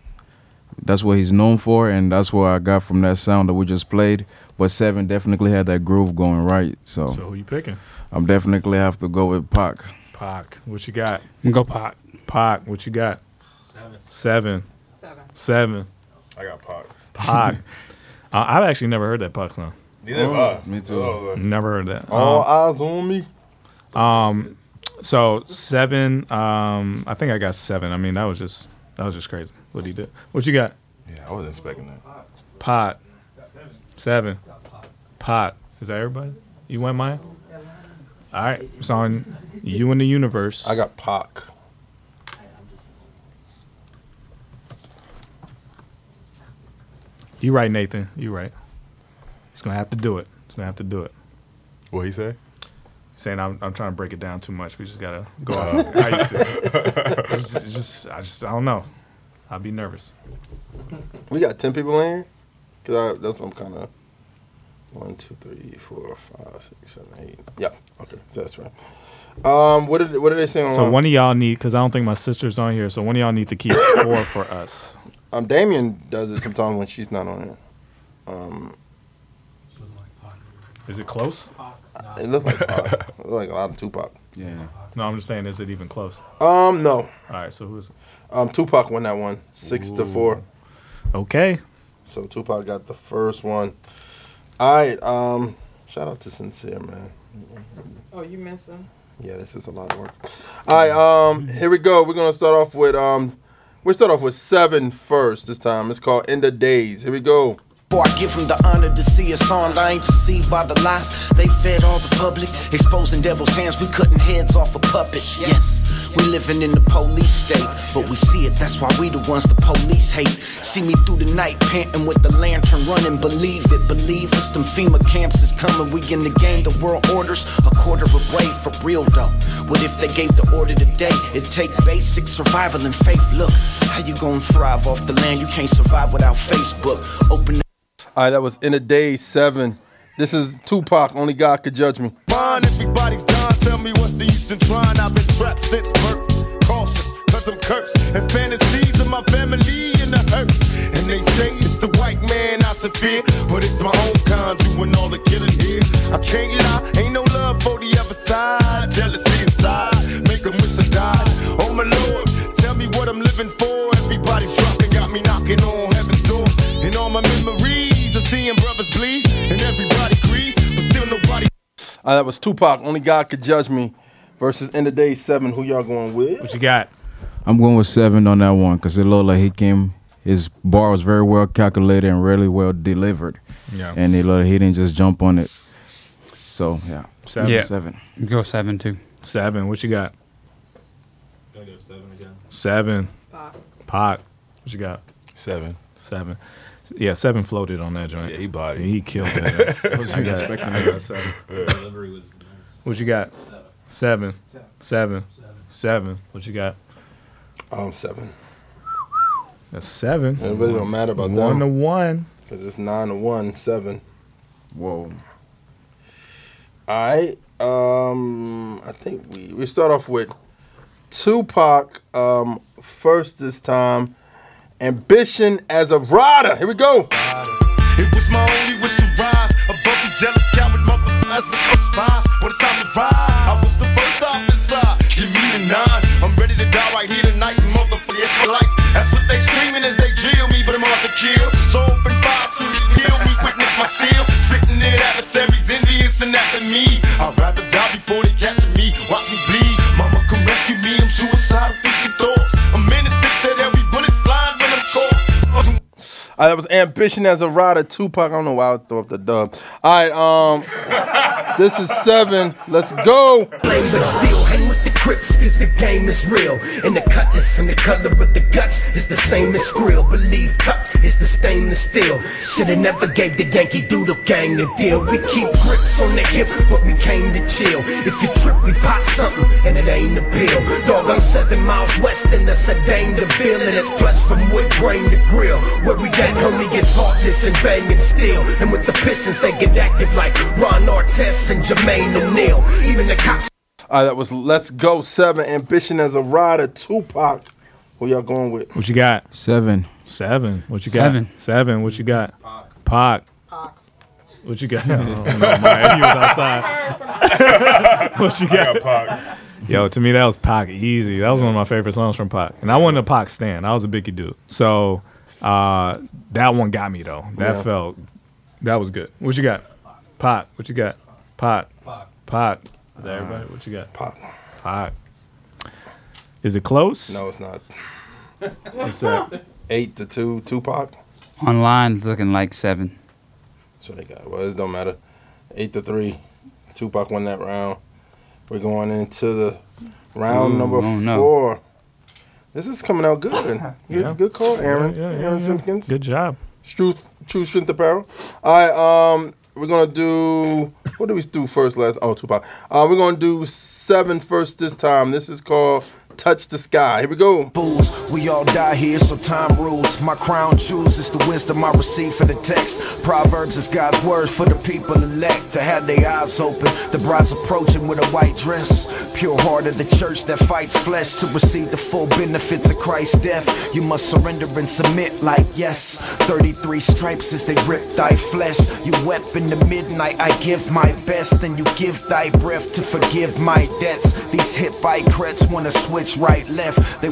that's what he's known for, and that's what I got from that sound that we just played. But seven definitely had that groove going right, so, So who you picking? I'm definitely have to go with Pac. Pac. What you got? Go Pac. Pac. What you got? Seven. Seven. Seven. Seven. I got Pac. Pac. uh, I've actually never heard that Pac song. Neither have I. Me too. Oh, Lord. Never heard that. All Um, eyes on me. Um, so seven. Um, I think I got seven. I mean, that was just that was just crazy. What he did. What you got? Yeah, I wasn't expecting that. Pot. Seven. Pot. Is that everybody? You went mine. All right. It's on you in the universe. I got Pac. You right, Nathan. You right. He's gonna have to do it. He's gonna have to do it. What he say? Saying I'm, I'm trying to break it down too much. We just gotta go off how you feel. It's- it's just, I just I don't know. I'll be nervous. We got ten people in here. Cause I, that's what I'm kind of. One, two, three, four, five, six, seven, eight. Yeah. Okay, so that's right. Um, what did what did they say on? So one of y'all need, because I don't think my sister's on here. So one of y'all need to keep score for us. Um, Damien does it sometimes when she's not on it. Um, Is it close? it looks like Pac. it looks like a lot of Tupac. Yeah. No, I'm just saying, is it even close? Um, no. All right. So who's? Um, Tupac won that one, six to four. Okay. So Tupac got the first one. All right. Um, shout out to Sincere, man. Oh, you missed him? Yeah, this is a lot of work. All right, um, here we go. We're gonna start off with um, we start off with seven first this time. It's called End of Days. Here we go. Before I give them the honor to see us on, I ain't deceived by the lies they fed all the public, exposing devil's hands. We cutting heads off of puppets. Yes, we living in the police state, but we see it. That's why we the ones the police hate. See me through the night, panting with the lantern running. Believe it, believe us. Them FEMA camps is coming. We in the game. The world orders a quarter away for real though. What if they gave the order today? It take basic survival and faith. Look, how you gonna thrive off the land? You can't survive without Facebook. Open. All right, that was in of day seven. This is Tupac. Only God could judge me. Mine, everybody's done. Tell me what's the use in trying. I've been trapped since birth. Cautious, cause I'm cursed. And fantasies of my family in the hearse. And they say it's the white man I should fear. But it's my own kind doing all the killing here. I can't lie, ain't no love for the other side. Jealousy inside, make them wish I died. Oh my lord, tell me what I'm living for. Everybody's dropping, got me knocking on heaven's door. And all my memories of seeing brothers bleed. And everybody Uh, that was Tupac. Only God could judge me. Versus End of day seven. Who y'all going with? What you got? I'm going with seven on that one because it looked like he came. His bar was very well calculated and really well delivered. Yeah. And he looked like he didn't just jump on it. So yeah, Seven. Yeah. seven. Go seven too. Seven. What you got? Gonna go seven again. Seven. Pac. Pac. What you got? Seven. Seven. Yeah, seven floated on that joint. Yeah, he body. He killed that. I wasn't I got- expecting I got seven. Delivery was nice. What you got? Seven. Seven. Seven. What you got? Um, seven. That's seven. It really don't matter about that. one them. to one. Cause it's nine to one, seven. Whoa. All right. Um, I think we we start off with Tupac. Um, first this time. Ambition as a rider. Here we go. It was my only wish to rise above jealous coward motherfuckers spies. When it's time to ride, I was the first officer. Give me the nine. I'm ready to die right here tonight. For life. That's what they screaming as they drill me, but I'm off kill. So open fire, kill me, witness my seal. Spitting it adversaries, envious and after me. I'd rather die before they Uh, that was Ambition as a rider. Tupac. I don't know why I would throw up the dub. All right. Um, this is seven. Let's go. Crips, cause the game is real. And the cutlass and the color of the guts is the same as skrill. Believe touch is the stainless steel. Shoulda never gave the Yankee Doodle gang a deal. We keep grips on the hip, but we came to chill. If you trip, we pop something, and it ain't a pill. Dog, I'm seven miles west in the Sedan de Ville, and it's plus from wood grain to grill. Where we got homie gets heartless and banging steel. And with the Pistons, they get active like Ron Artest and Jermaine O'Neal. Even the cops. All right, that was Let's Go Seven. Ambition as a rider. Tupac. Who y'all going with? What you got? Seven. Seven. What you got? Seven. Seven. What you got? Pac. Pac. What you got? Oh, no, Maya, he was outside. what you got? Pac? Yo, to me that was Pac easy. That was one of my favorite songs from Pac, and I wasn't a Pac stan. I was a Biggie dude. So uh, that one got me though. That Yeah. felt that was good. What you got? Pac. What you got? Pac. Pac. Pac. Is that everybody? What you got? Pac. Pac. Is it close? No, it's not. What's that? Eight to two. Tupac. Online, it's looking like seven. That's what they got. Well, it don't matter. Eight to three. Tupac won that round. We're going into the round Ooh, number oh, no. four. This is coming out good. Good, Yeah. good call, Aaron. Yeah, yeah, Aaron yeah. Simpkins. Good job. Truth, True Strength Apparel. All right, um, we're gonna do. What did we do first? Last? Oh, Tupac. Uh, we're gonna do seven first this time. This is called "Touch the Sky." Here we go. Fools, we all die here, so time rules. My crown chooses the wisdom I receive for the text. Proverbs is God's words for the people elect to have their eyes open. The bride's approaching with a white dress. Pure heart of the church that fights flesh to receive the full benefits of Christ's death. You must surrender and submit like yes. 33 stripes as they rip thy flesh. You wept in the midnight, I give my best. Then you give thy breath to forgive my debts. These hip crets wanna switch right left. They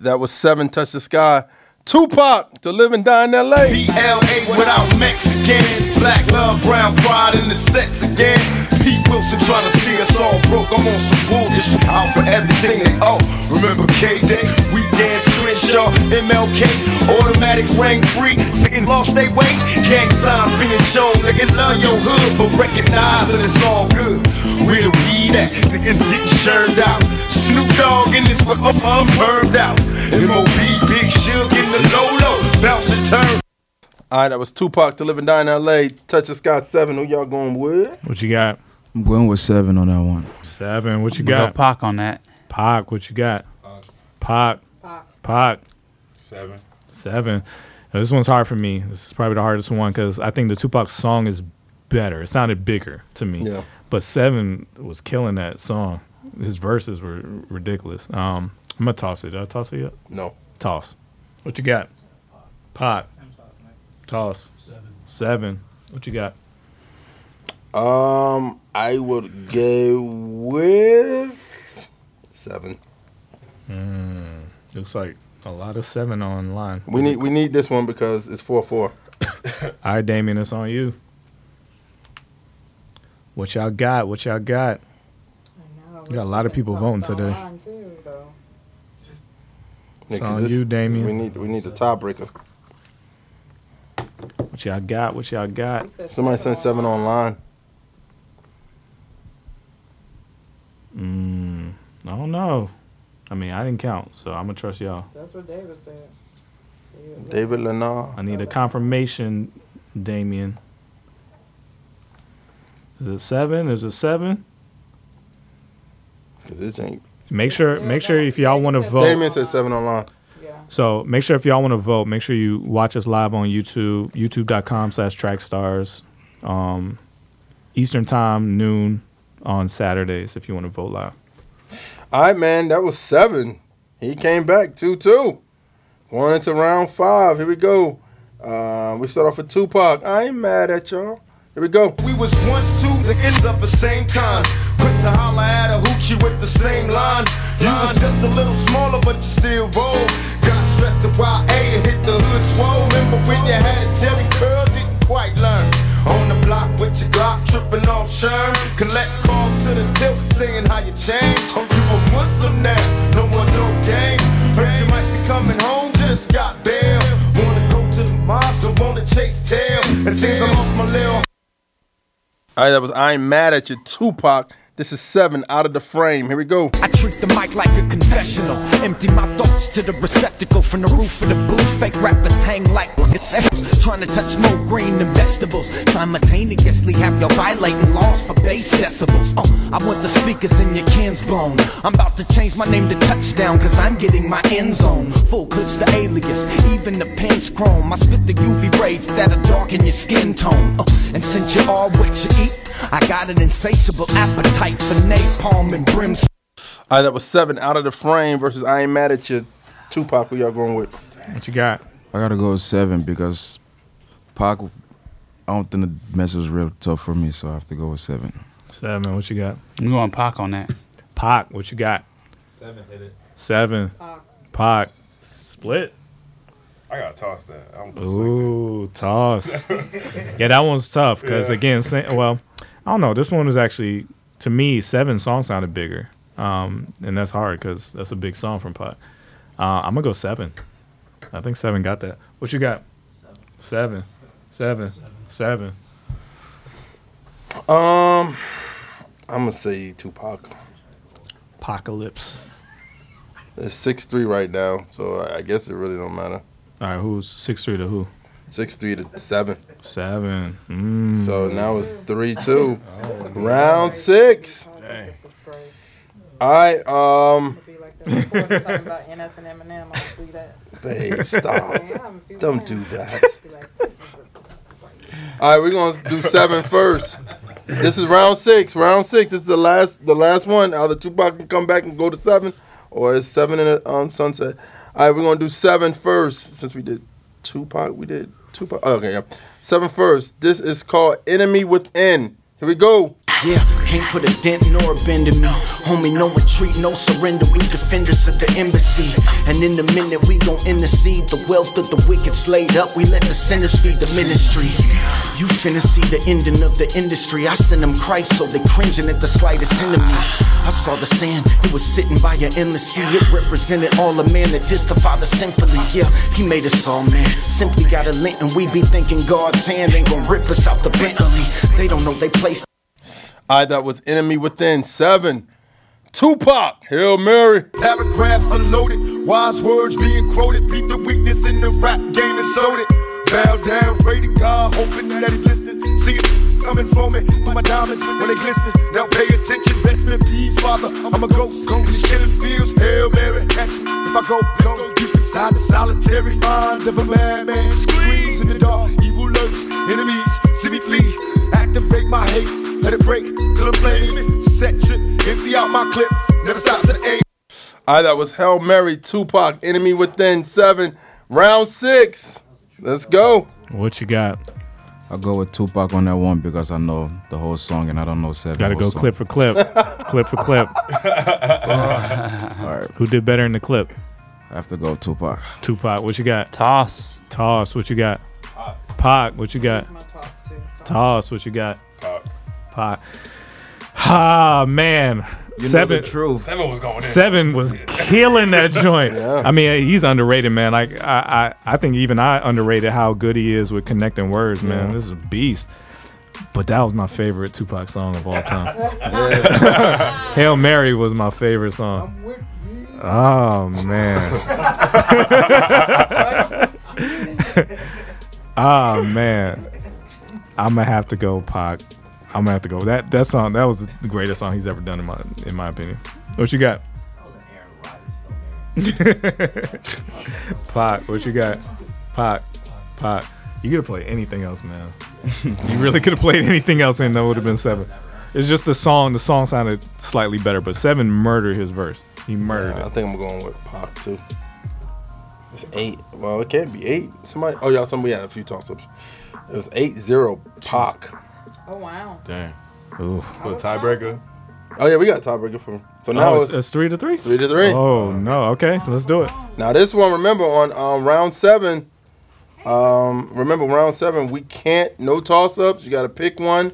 That was seven. Touch the Sky. Tupac to live and die in L.A. PLA without Mexicans. Black love, brown pride in the sets again. Pete Wilson trying to see us all broke. I'm on some bullshit out for everything they owe. Remember K Day, weekends, Crenshaw, MLK, automatics rang free. Singing lost they way. Gang signs being shown. Nigga love your hood, but recognize that it's all good. Where the weed at? Niggas getting churned out. Snoop Dogg in this I'm burned out. MOB, Big Suge in the low low, bounce turn. All right, that was Tupac to live and die in L.A. Touch the Sky seven. Who y'all going with? What you got? I'm going with seven on that one. Seven. What you We go got? Pac on that. Pac. What you got? Pac. Pac. Seven. Seven. Now, this one's hard for me. This is probably the hardest one because I think the Tupac song is better. It sounded bigger to me. Yeah. But Seven was killing that song. His verses were ridiculous. Um, I'm gonna toss it. Did I toss it yet? No. Toss. What you got? Pac. Toss. Seven. Seven. What you got? Um, I would go with seven. Mm, looks like a lot of seven online. We need we need this one because it's four four. All right, Damien, it's on you. What y'all got? What y'all got? I know. You got a lot of people voting today. Yeah, It's 'cause on this- you, Damien. We need we need the tiebreaker. What y'all got? What y'all got? Somebody sent seven online. Mm, I don't know. I mean, I didn't count, so I'm gonna trust y'all. That's what David said. David Lennar. I need a confirmation, Damien. Is it seven? Is it seven? Cause this ain't. Make sure, make sure if y'all want to vote. Damien said seven online. So make sure if y'all want to vote, make sure you watch us live on YouTube, youtube.com slash trackstars. Um, Eastern time, noon on Saturdays if you want to vote live. All right, man. That was seven. He came back two two. Going into round five. Here we go. Uh, we start off with Tupac. I ain't mad at y'all. Here we go. We was once two that ends up the same kind. Quick to holler at a hoochie with the same line. You was just a little smaller, but you still roll. Stressed YA and hit the hood swole. Remember when you had a jelly curl, didn't quite learn. On the block with your Glock, tripping off Sherm. Collect calls to the tilt, saying how you changed. Oh, you a Muslim now, no more dope game. Heard you might be coming home, just got bail. Wanna go to the mosque, don't wanna chase tail. It seems I lost my little All right, that was I ain't mad at you, Tupac This is seven out of the frame. Here we go. I treat the mic like a confessional. Empty my thoughts to the receptacle from the roof of the booth. Fake rappers hang like it's apples, trying to touch more green than vegetables. Simultaneously have you violating laws for bass decibels. Oh, I want the speakers in your cans blown. I'm about to change my name to Touchdown, cause I'm getting my end zone. Full clips the alias, even the pen's chrome. I spit the UV rays that'll darken your skin tone. Uh, and since you're all what you eat, I got an insatiable appetite for napalm and brimstone. All right, that was seven out of the frame versus I Ain't Mad at You. Tupac, who y'all going with? What you got? I gotta go with seven because Pac. I don't think the message was real tough for me, so I have to go with seven. Seven. What you got? I'm going Pac on that. Pac. What you got? Seven hit it. Seven. Pac. Split. I gotta toss that. I'm Ooh, toss. yeah, that one's tough because Yeah. again, sa- well, I don't know. This one was actually to me seven songs sounded bigger, um, and that's hard because that's a big song from Pac. Uh, I'm gonna go seven. I think seven got that. What you got? Seven. Seven. Seven. Seven. Um, I'm gonna say Tupac. Apocalypse. It's six three right now, so I I guess it really don't matter. All right, who's six three to who? Six three to seven. Seven. Mm. So now it's three two. Round six. All right. Um. Babe, stop. Don't do that. All right, we're gonna do seven first. This is round six. Round six is the last, the last one. Either Tupac can come back and go to seven, or it's seven in the um, sunset. All right, we're gonna do seven first since we did Tupac. We did Tupac. Oh, okay, yeah. Seven first. This is called Enemy Within. Here we go. Yeah, can't put a dent nor a bend in me. Homie, no retreat, no surrender. We defenders of the embassy. And in the minute we gon' intercede, the wealth of the wicked's laid up. We let the sinners feed the ministry. You finna see the ending of the industry. I send them Christ, so they cringing at the slightest enemy. I saw the sand, it was sitting by your endless sea. It represented all a man that dissed the Father sinfully. Yeah, he made us all man. Simply got a lint, and we be thinking God's hand ain't gon' rip us out the Bentley. They don't know they placed. Right, that was Enemy Within seven. Tupac, Hail Mary. Paragraphs unloaded, wise words being quoted. Beat the weakness in the rap game and sold it. Bow down, pray to God, hoping that he's listening. See it coming for me, for my diamonds when they glistening. Now pay attention, best in peace, Father. I'm a ghost, ghost killing fields. Hail Mary, catch me if I go, go deep inside the solitary mind of a madman. Screams in the dark, evil lurks, enemies see me flee. Activate my hate, let it break till I'm flaming. Set trip, empty out my clip, never stop to aim. All right, that was Hail Mary, Tupac, Enemy Within seven. Round six. Let's go. What you got? I'll go with Tupac on that one because I know the whole song and I don't know seven. Got to go song. clip for clip, clip for clip. All right. Who did better in the clip? I have to go Tupac. Tupac. What you got? Toss. Toss. What you got? Pac. What you got? Toss. What you got? Pac. Ah man. You know seven. the truth. Seven was going in. Seven was killing that joint. Yeah. I mean, he's underrated, man. Like I, I, I think even I underrated how good he is with connecting words, man. Yeah. This is a beast. But that was my favorite Tupac song of all time. Hail Mary was my favorite song. Oh man. oh man. I'm gonna have to go Pac. I'm gonna have to go. That that song that was the greatest song he's ever done in my in my opinion. What you got? That was an Aaron Rodgers, though, man. Pac, what you got? Pac, Pac. You could have played anything else, man. you really could have played anything else, and that would have been seven. It's just the song. The song sounded slightly better, but seven murdered his verse. He murdered Yeah, I think I'm going with Pac too. It's eight. Well, it can't be eight. Somebody. Oh, y'all. Somebody had a few toss ups. It was eight zero Pac. Oh wow. Dang. Ooh. What tiebreaker? Oh yeah, we got a tiebreaker for him. So Oh, now it's, it's, it's three to three. three to three. Oh no. Okay, let's do it. Now this one, remember on um, round seven. Um, remember round seven, we can't no toss ups. You got to pick one.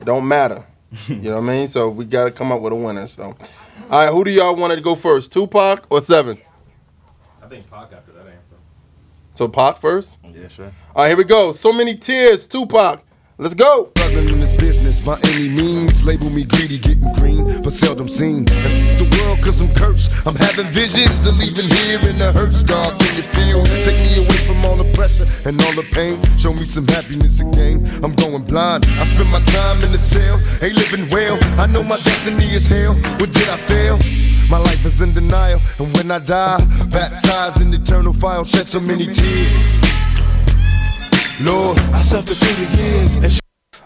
It don't matter. you know what I mean? So we got to come up with a winner. So, all right, who do y'all want to go first, Tupac or Seven? I think Pac after that anthem. So Pac first. Yeah, sure. All right, here we go. So many tears, Tupac. Let's go. Struggling in this business. by any means. Label me greedy, getting green, but seldom seen. The world, cause I'm cursed. I'm having visions of leaving here in the hurt star. Can you feel? Take me away from all the pressure and all the pain. Show me some happiness again. I'm going blind. I spend my time in the cell, ain't living well. I know my destiny is hell. What did I fail? My life is in denial, and when I die, baptized in eternal fire, shed so many tears. Lord, I suffered through the years and sh-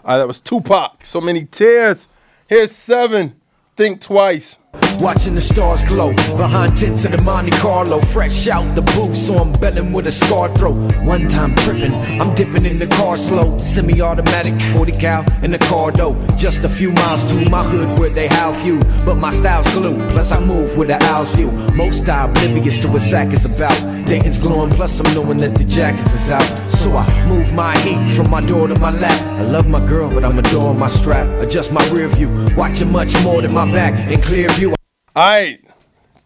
All right, that was Tupac. So many tears. Here's seven. Think twice. Watching the stars glow behind tents in the Monte Carlo. Fresh out the booth, so I'm belling with a scar throat. One time tripping, I'm dipping in the car slow. Semi automatic, 40 cal in the car though. Just a few miles to my hood where they howl few. But my style's glue, plus I move with the owl's view. Most are oblivious to what sack is about. Dayton's glowing, plus I'm knowing that the jacket is out. So I move my heat from my door to my lap. I love my girl, but I'm adoring my strap. Adjust my rear view, watching much more than my back in clear view. All right.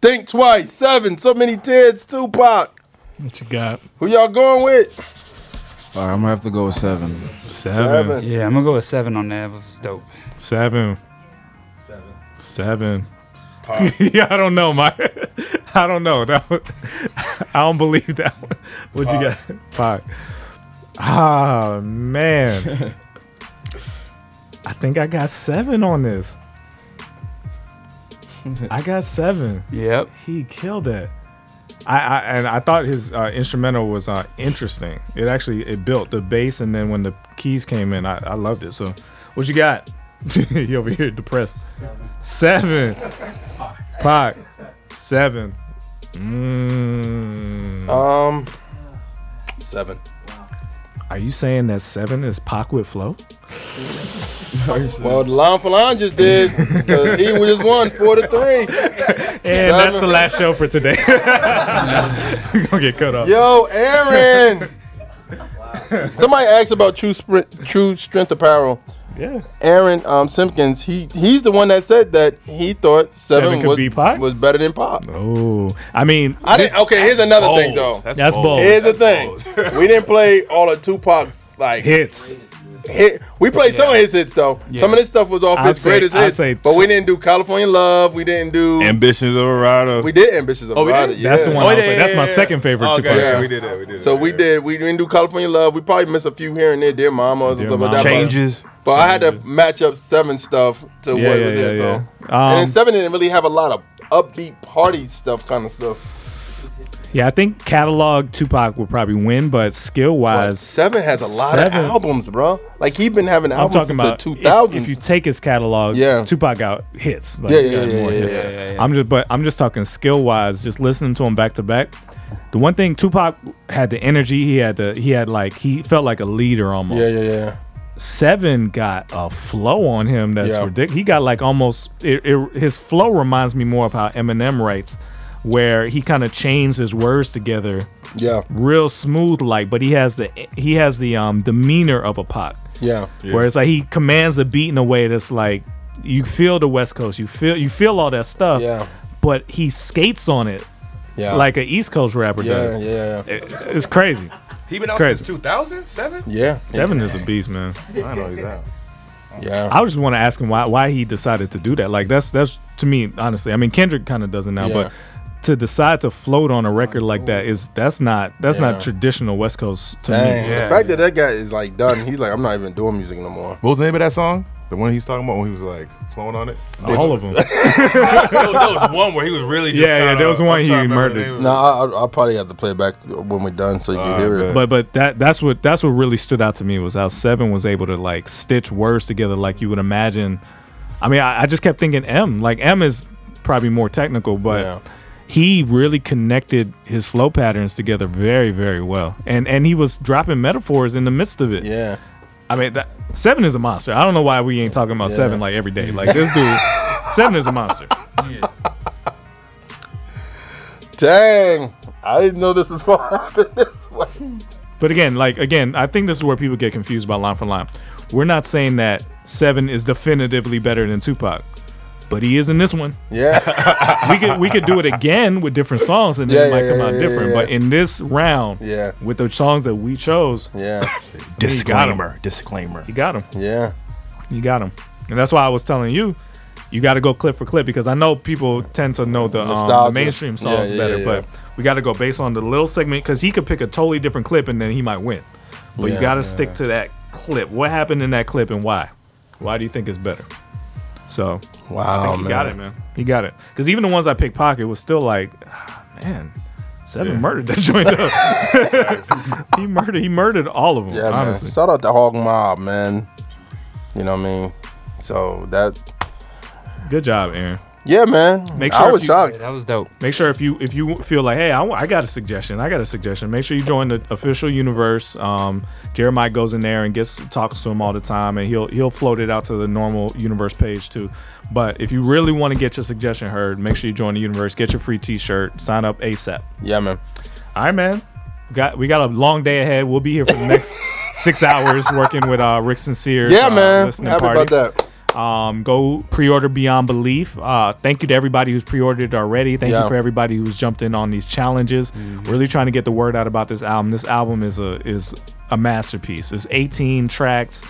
Think twice. Seven. So many tears. Tupac. What you got? Who y'all going with? All right, I'm gonna have to go with seven. Seven. Yeah, I'm gonna go with seven on that. It was dope. Seven. Seven. yeah, I don't know, my. I don't know. That one, I don't believe that one. What you got? Five. Ah man. I think I got seven on this. I got seven. Yep. He killed it. I, I and I thought his uh, instrumental was uh, interesting. It actually it built the bass, and then when the keys came in, I, I loved it. So, what you got? you over here depressed. Seven. Pac. Seven. Mm. Um, seven. Are you saying that seven is Pac with flow? Well, the line for line just did because he was one four to three. And that's the last show for today. We're gonna get cut off. Yo, Aaron. Somebody asked about True Sprint, True Strength Apparel. Yeah. Aaron um, Simpkins. He he's the one that said that he thought seven, Seven could was, be Pac? was better than Pop. Oh, I mean, I didn't. this- Okay, here's another thing though. That's That's bold. bold. Here's the thing. we didn't play all of Tupac's like hits. Hit. We played some of his hits though. Some of his stuff was off I'd his say- greatest I'd hits, say but we didn't do California Love. We didn't do Ambitions of a rider. We did Ambitions of Oh, we Rider. Yeah. That's the one I was like, that's my second favorite Okay, yeah, we did that. We did So we did. We didn't do California Love. We probably missed a few here and there. Dear Mama or Dear stuff like Mama. that. but- Changes. But I had to match up seven stuff to Yeah, what yeah, was there. yeah, So yeah. and then Um, seven didn't really have a lot of upbeat party stuff kind of stuff. Yeah, I think catalog Tupac would probably win, but skill But wise, seven has a lot Seven- of albums, bro. Like he been having I'm albums talking since about the if- 2000s. If, you take his catalog, Yeah. Tupac got hits. Yeah, yeah, got yeah, more yeah, hits. yeah, yeah, yeah. I'm just, but I'm just talking skill wise. Just listening to him back to back. The one thing Tupac had the energy. He had the. He had like he felt like a leader almost. yeah, yeah, yeah. Seven got a flow on him that's Yeah. ridiculous. He got like almost it, it, his flow reminds me more of how Eminem writes, where he kind of chains his words together. Yeah. real smooth like, but he has the he has the um demeanor of a Pac. Yeah. where it's like he commands the beat in a way that's like you feel the West Coast, you feel you feel all that stuff. Yeah. but he skates on it. Yeah. like an East Coast rapper Yeah, does. yeah, yeah. It- it's crazy. He been out Crazy. since 2007. Yeah. Seven is a beast, man. I know he's out. Yeah. I just want to ask him why why he decided to do that. Like that's that's to me honestly. I mean Kendrick kind of does it now, Yeah. but to decide to float on a record like that is that's not that's Yeah. not traditional West Coast to Dang. me. The fact that that guy is like done, he's like, I'm not even doing music no more. What was the name of that song? The one he's talking about when he was like flowing on it. All of them. there, was, there was one where he was really just Yeah, yeah, kinda- there was one I'm he trying to remember the murdered. name of it. No, I, I- I'll probably have to play it back when we're done so you can ah, hear it. But but that that's what that's what really stood out to me was how Seven was able to like stitch words together like you would imagine. I mean, I, I just kept thinking M like M is probably more technical, but Yeah. He really connected his flow patterns together very very well, and and he was dropping metaphors in the midst of it. Yeah. I mean, that, Seven is a monster. I don't know why we ain't talking about Yeah. Seven like every day. Like this dude, Seven is a monster. Dang. I didn't know this was going to happen this way. But again, like again, I think this is where people get confused about line for line. We're not saying that Seven is definitively better than Tupac, but he is in this one. Yeah. we could we could do it again with different songs and then Yeah, it might yeah, come out yeah, different. yeah. But in this round, Yeah. with the songs that we chose, Yeah. he got 'em. Disclaimer. Disclaimer. He got him. Yeah. You got him, and that's why I was telling you. You got to go clip for clip because I know people tend to know the, um, the mainstream songs Yeah, yeah, better, yeah. but we got to go based on the little segment because he could pick a totally different clip and then he might win. But you got to yeah. stick to that clip. What happened in that clip and why? Why do you think it's better? So I Wow, think he got it, man. He got it. Because even the ones I picked pocket was still like, ah, man, Seven Yeah. murdered that joint up. he murdered. He murdered all of them. Yeah, honestly. man. Shout out to Hog Mob, man. You know what I mean? So that Good job, Aaron. Yeah, man. Make I sure if was you- shocked. That was dope. Make sure if you if you feel like, hey, I, I got a suggestion, I got a suggestion. Make sure you join the official universe. Um, Jeremiah goes in there and gets talks to him all the time, and he'll he'll float it out to the normal universe page too. But if you really want to get your suggestion heard, make sure you join the universe. Get your free T-shirt. Sign up ASAP. Yeah, man. All right, man. We got we got a long day ahead. We'll be here for the next six hours working with uh, Rick Sincere. Yeah, uh, man. Happy party. about that. Um, go pre-order Beyond Belief. Uh, thank you to everybody who's pre-ordered already. Thank Yeah. you for everybody who's jumped in on these challenges. Really trying to get the word out about this album. This album is a is a masterpiece. It's 18 tracks,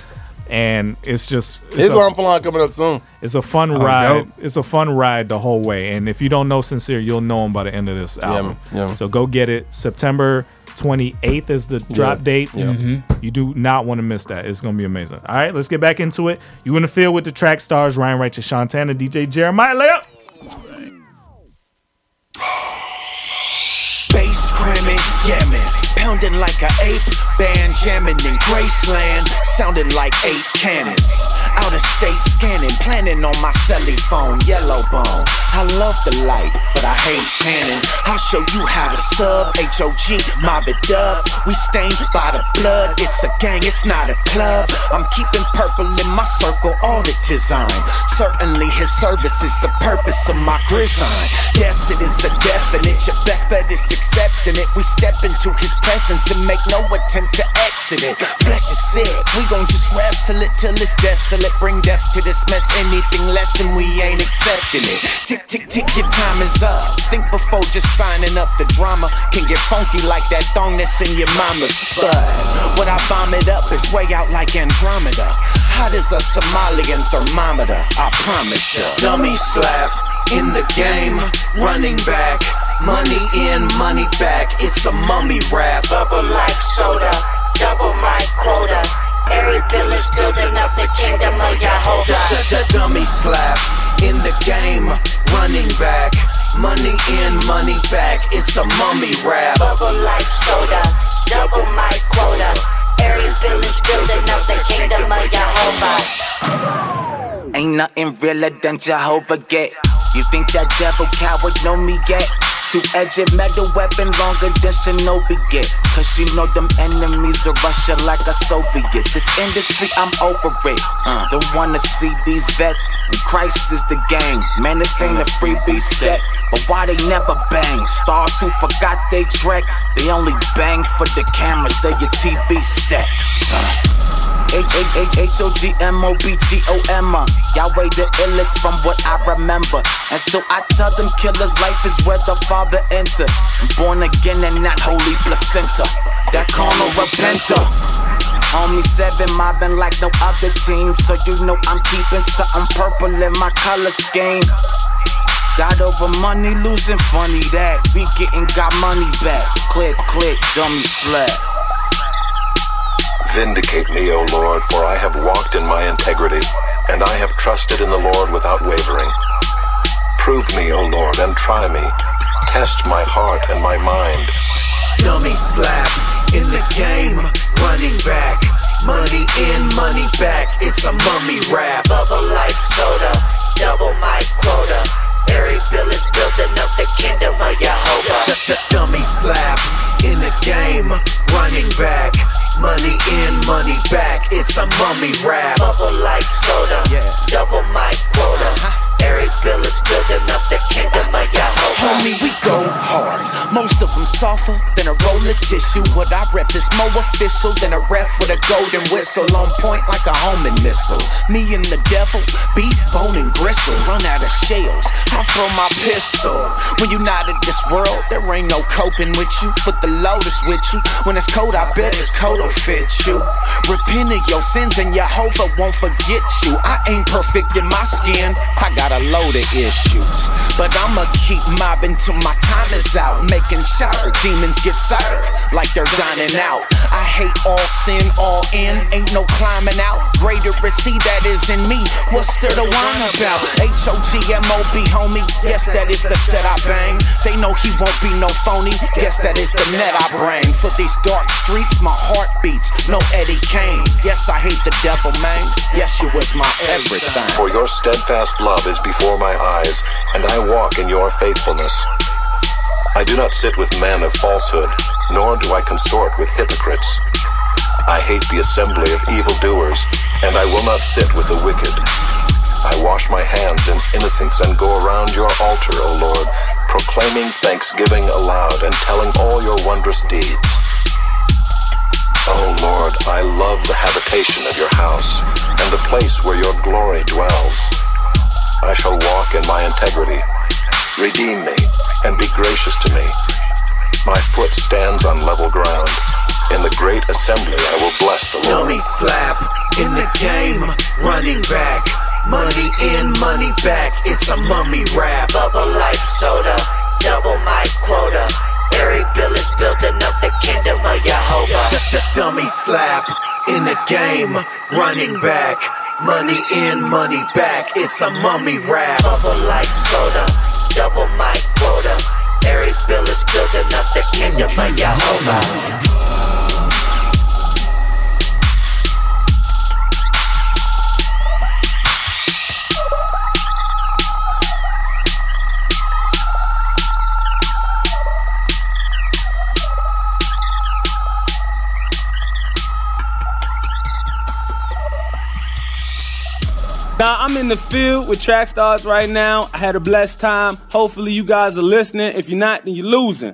and it's just it's a- Islam Falon coming up soon. it's a fun Oh, ride. dope. It's a fun ride the whole way. And if you don't know Sincere, you'll know him by the end of this album. man. Yeah. So go get it. September 28th is the drop Yeah. date. Yeah. Mhm. You do not want to miss that. It's going to be amazing. All right, let's get back into it. You in the field with the track stars Ryan Righteous, Shantana, DJ Jeremiah Layup. Bass cramming, yeah man, pounding like a ape, band jamming in Graceland, sounding like eight cannons. Out of state scanning, planning on my celly phone, yellow bone. I love the light, but I hate tanning. I'll show you how to sub, H-O-G, mob it up. We stained by the blood, it's a gang, it's not a club. I'm keeping purple in my circle, all the design. Certainly his service is the purpose of my grizzine. Yes, it is a definite, your best bet is accepting it. We step into his presence and make no attempt to exit it. Flesh is sick, we gon' just wrestle it till it's desolate. Bring death to this mess, anything less than we ain't accepting it. Tick, tick, tick, your time is up. Think before just signing up. The drama can get funky like that thong that's in your mama's butt. When I bomb it up, it's way out like Andromeda. Hot as a Somalian thermometer, I promise ya. Dummy slap in the game, running back. Money in, money back. It's a mummy rap. Bubble like soda, double my quota. Every bill is building up the kingdom of Jehovah. Dummy slap in the game, running back. Money in, money back. It's a mummy rap. Bubble like soda, double my quota. Every bill is building up the kingdom of Jehovah. Ain't nothing realer than Jehovah get. You think that devil coward know me yet? Two-edged metal weapon longer than Shinobi get. Cause you know them enemies of Russia like a Soviet. This industry, I'm over it. Uh, don't wanna see these vets. And Christ is the gang. Man, this ain't a freebie set. But why they never bang? Stars who forgot they track. They only bang for the cameras. They your TV set. Uh, H H H H O G M O B G O M A. Yahweh the illest from what I remember. And so I tell them killers life is where the father enter. Born again and not holy placenta. That carnal repenter. Homie seven mobbing like no other team. So you know I'm keeping something purple in my color scheme. Got over money, losing funny that. We getting got money back. Click, click, dummy slap. Vindicate me, O Lord, for I have walked in my integrity, and I have trusted in the Lord without wavering. Prove me, O Lord, and try me. Test my heart and my mind. Dummy slap in the game, running back. Money in, money back. It's a mummy rap. Bubble like soda, double my quota. Every bill is building up the kingdom of Jehovah. Dummy slap in the game, running back. Money in, money back. It's a mummy rap. Bubble like soda, double my quota. Uh-huh. Every bill building up the kingdom of Jehovah. Homie, we go hard. Most of them softer than a roll of tissue. What I rep is more official than a ref with a golden whistle on point like a homing missile. Me and the devil, beef, bone, and gristle. Run out of shells. I throw my pistol. When you not in this world, there ain't no coping with you. But the lotus with you. When it's cold, I bet this coat will fit you. Repent of your sins and Jehovah won't forget you. I ain't perfect in my skin, I got a load of issues. But I'ma keep mobbing till my time is out. Making sure demons get served like they're dining out. I hate all sin, all in, ain't no climbing out. Greater is he that is in me. What's there to whine about? H O G M O B, homie. Yes, that is the set I bang. They know he won't be no phony. Yes, that is the net I bring. For these dark streets, my heart beats. No Eddie Kane. Yes, I hate the devil, man. Yes, you was my everything. For your steadfast love is before my eyes, and I walk in your faithfulness. I do not sit with men of falsehood, nor do I consort with hypocrites. I hate the assembly of evildoers, and I will not sit with the wicked. I wash my hands in innocence and go around your altar, O Lord, proclaiming thanksgiving aloud and telling all your wondrous deeds. O Lord, I love the habitation of your house and the place where your glory dwells. I shall walk in my integrity. Redeem me and be gracious to me. My foot stands on level ground. In the great assembly, I will bless the Lord. Dummy slap in the game, running back. Money in, money back. It's a mummy rap. Bubble like soda, double my quota. Barry Bill is building up the kingdom of Jehovah. Dummy slap in the game, running back. Money in, money back. It's a mummy rap. Bubble like soda, double my quota. Barry Bill is building up the kingdom of Jehovah. Now, I'm in the field with track stars right now. I had a blessed time. Hopefully, you guys are listening. If you're not, then you're losing.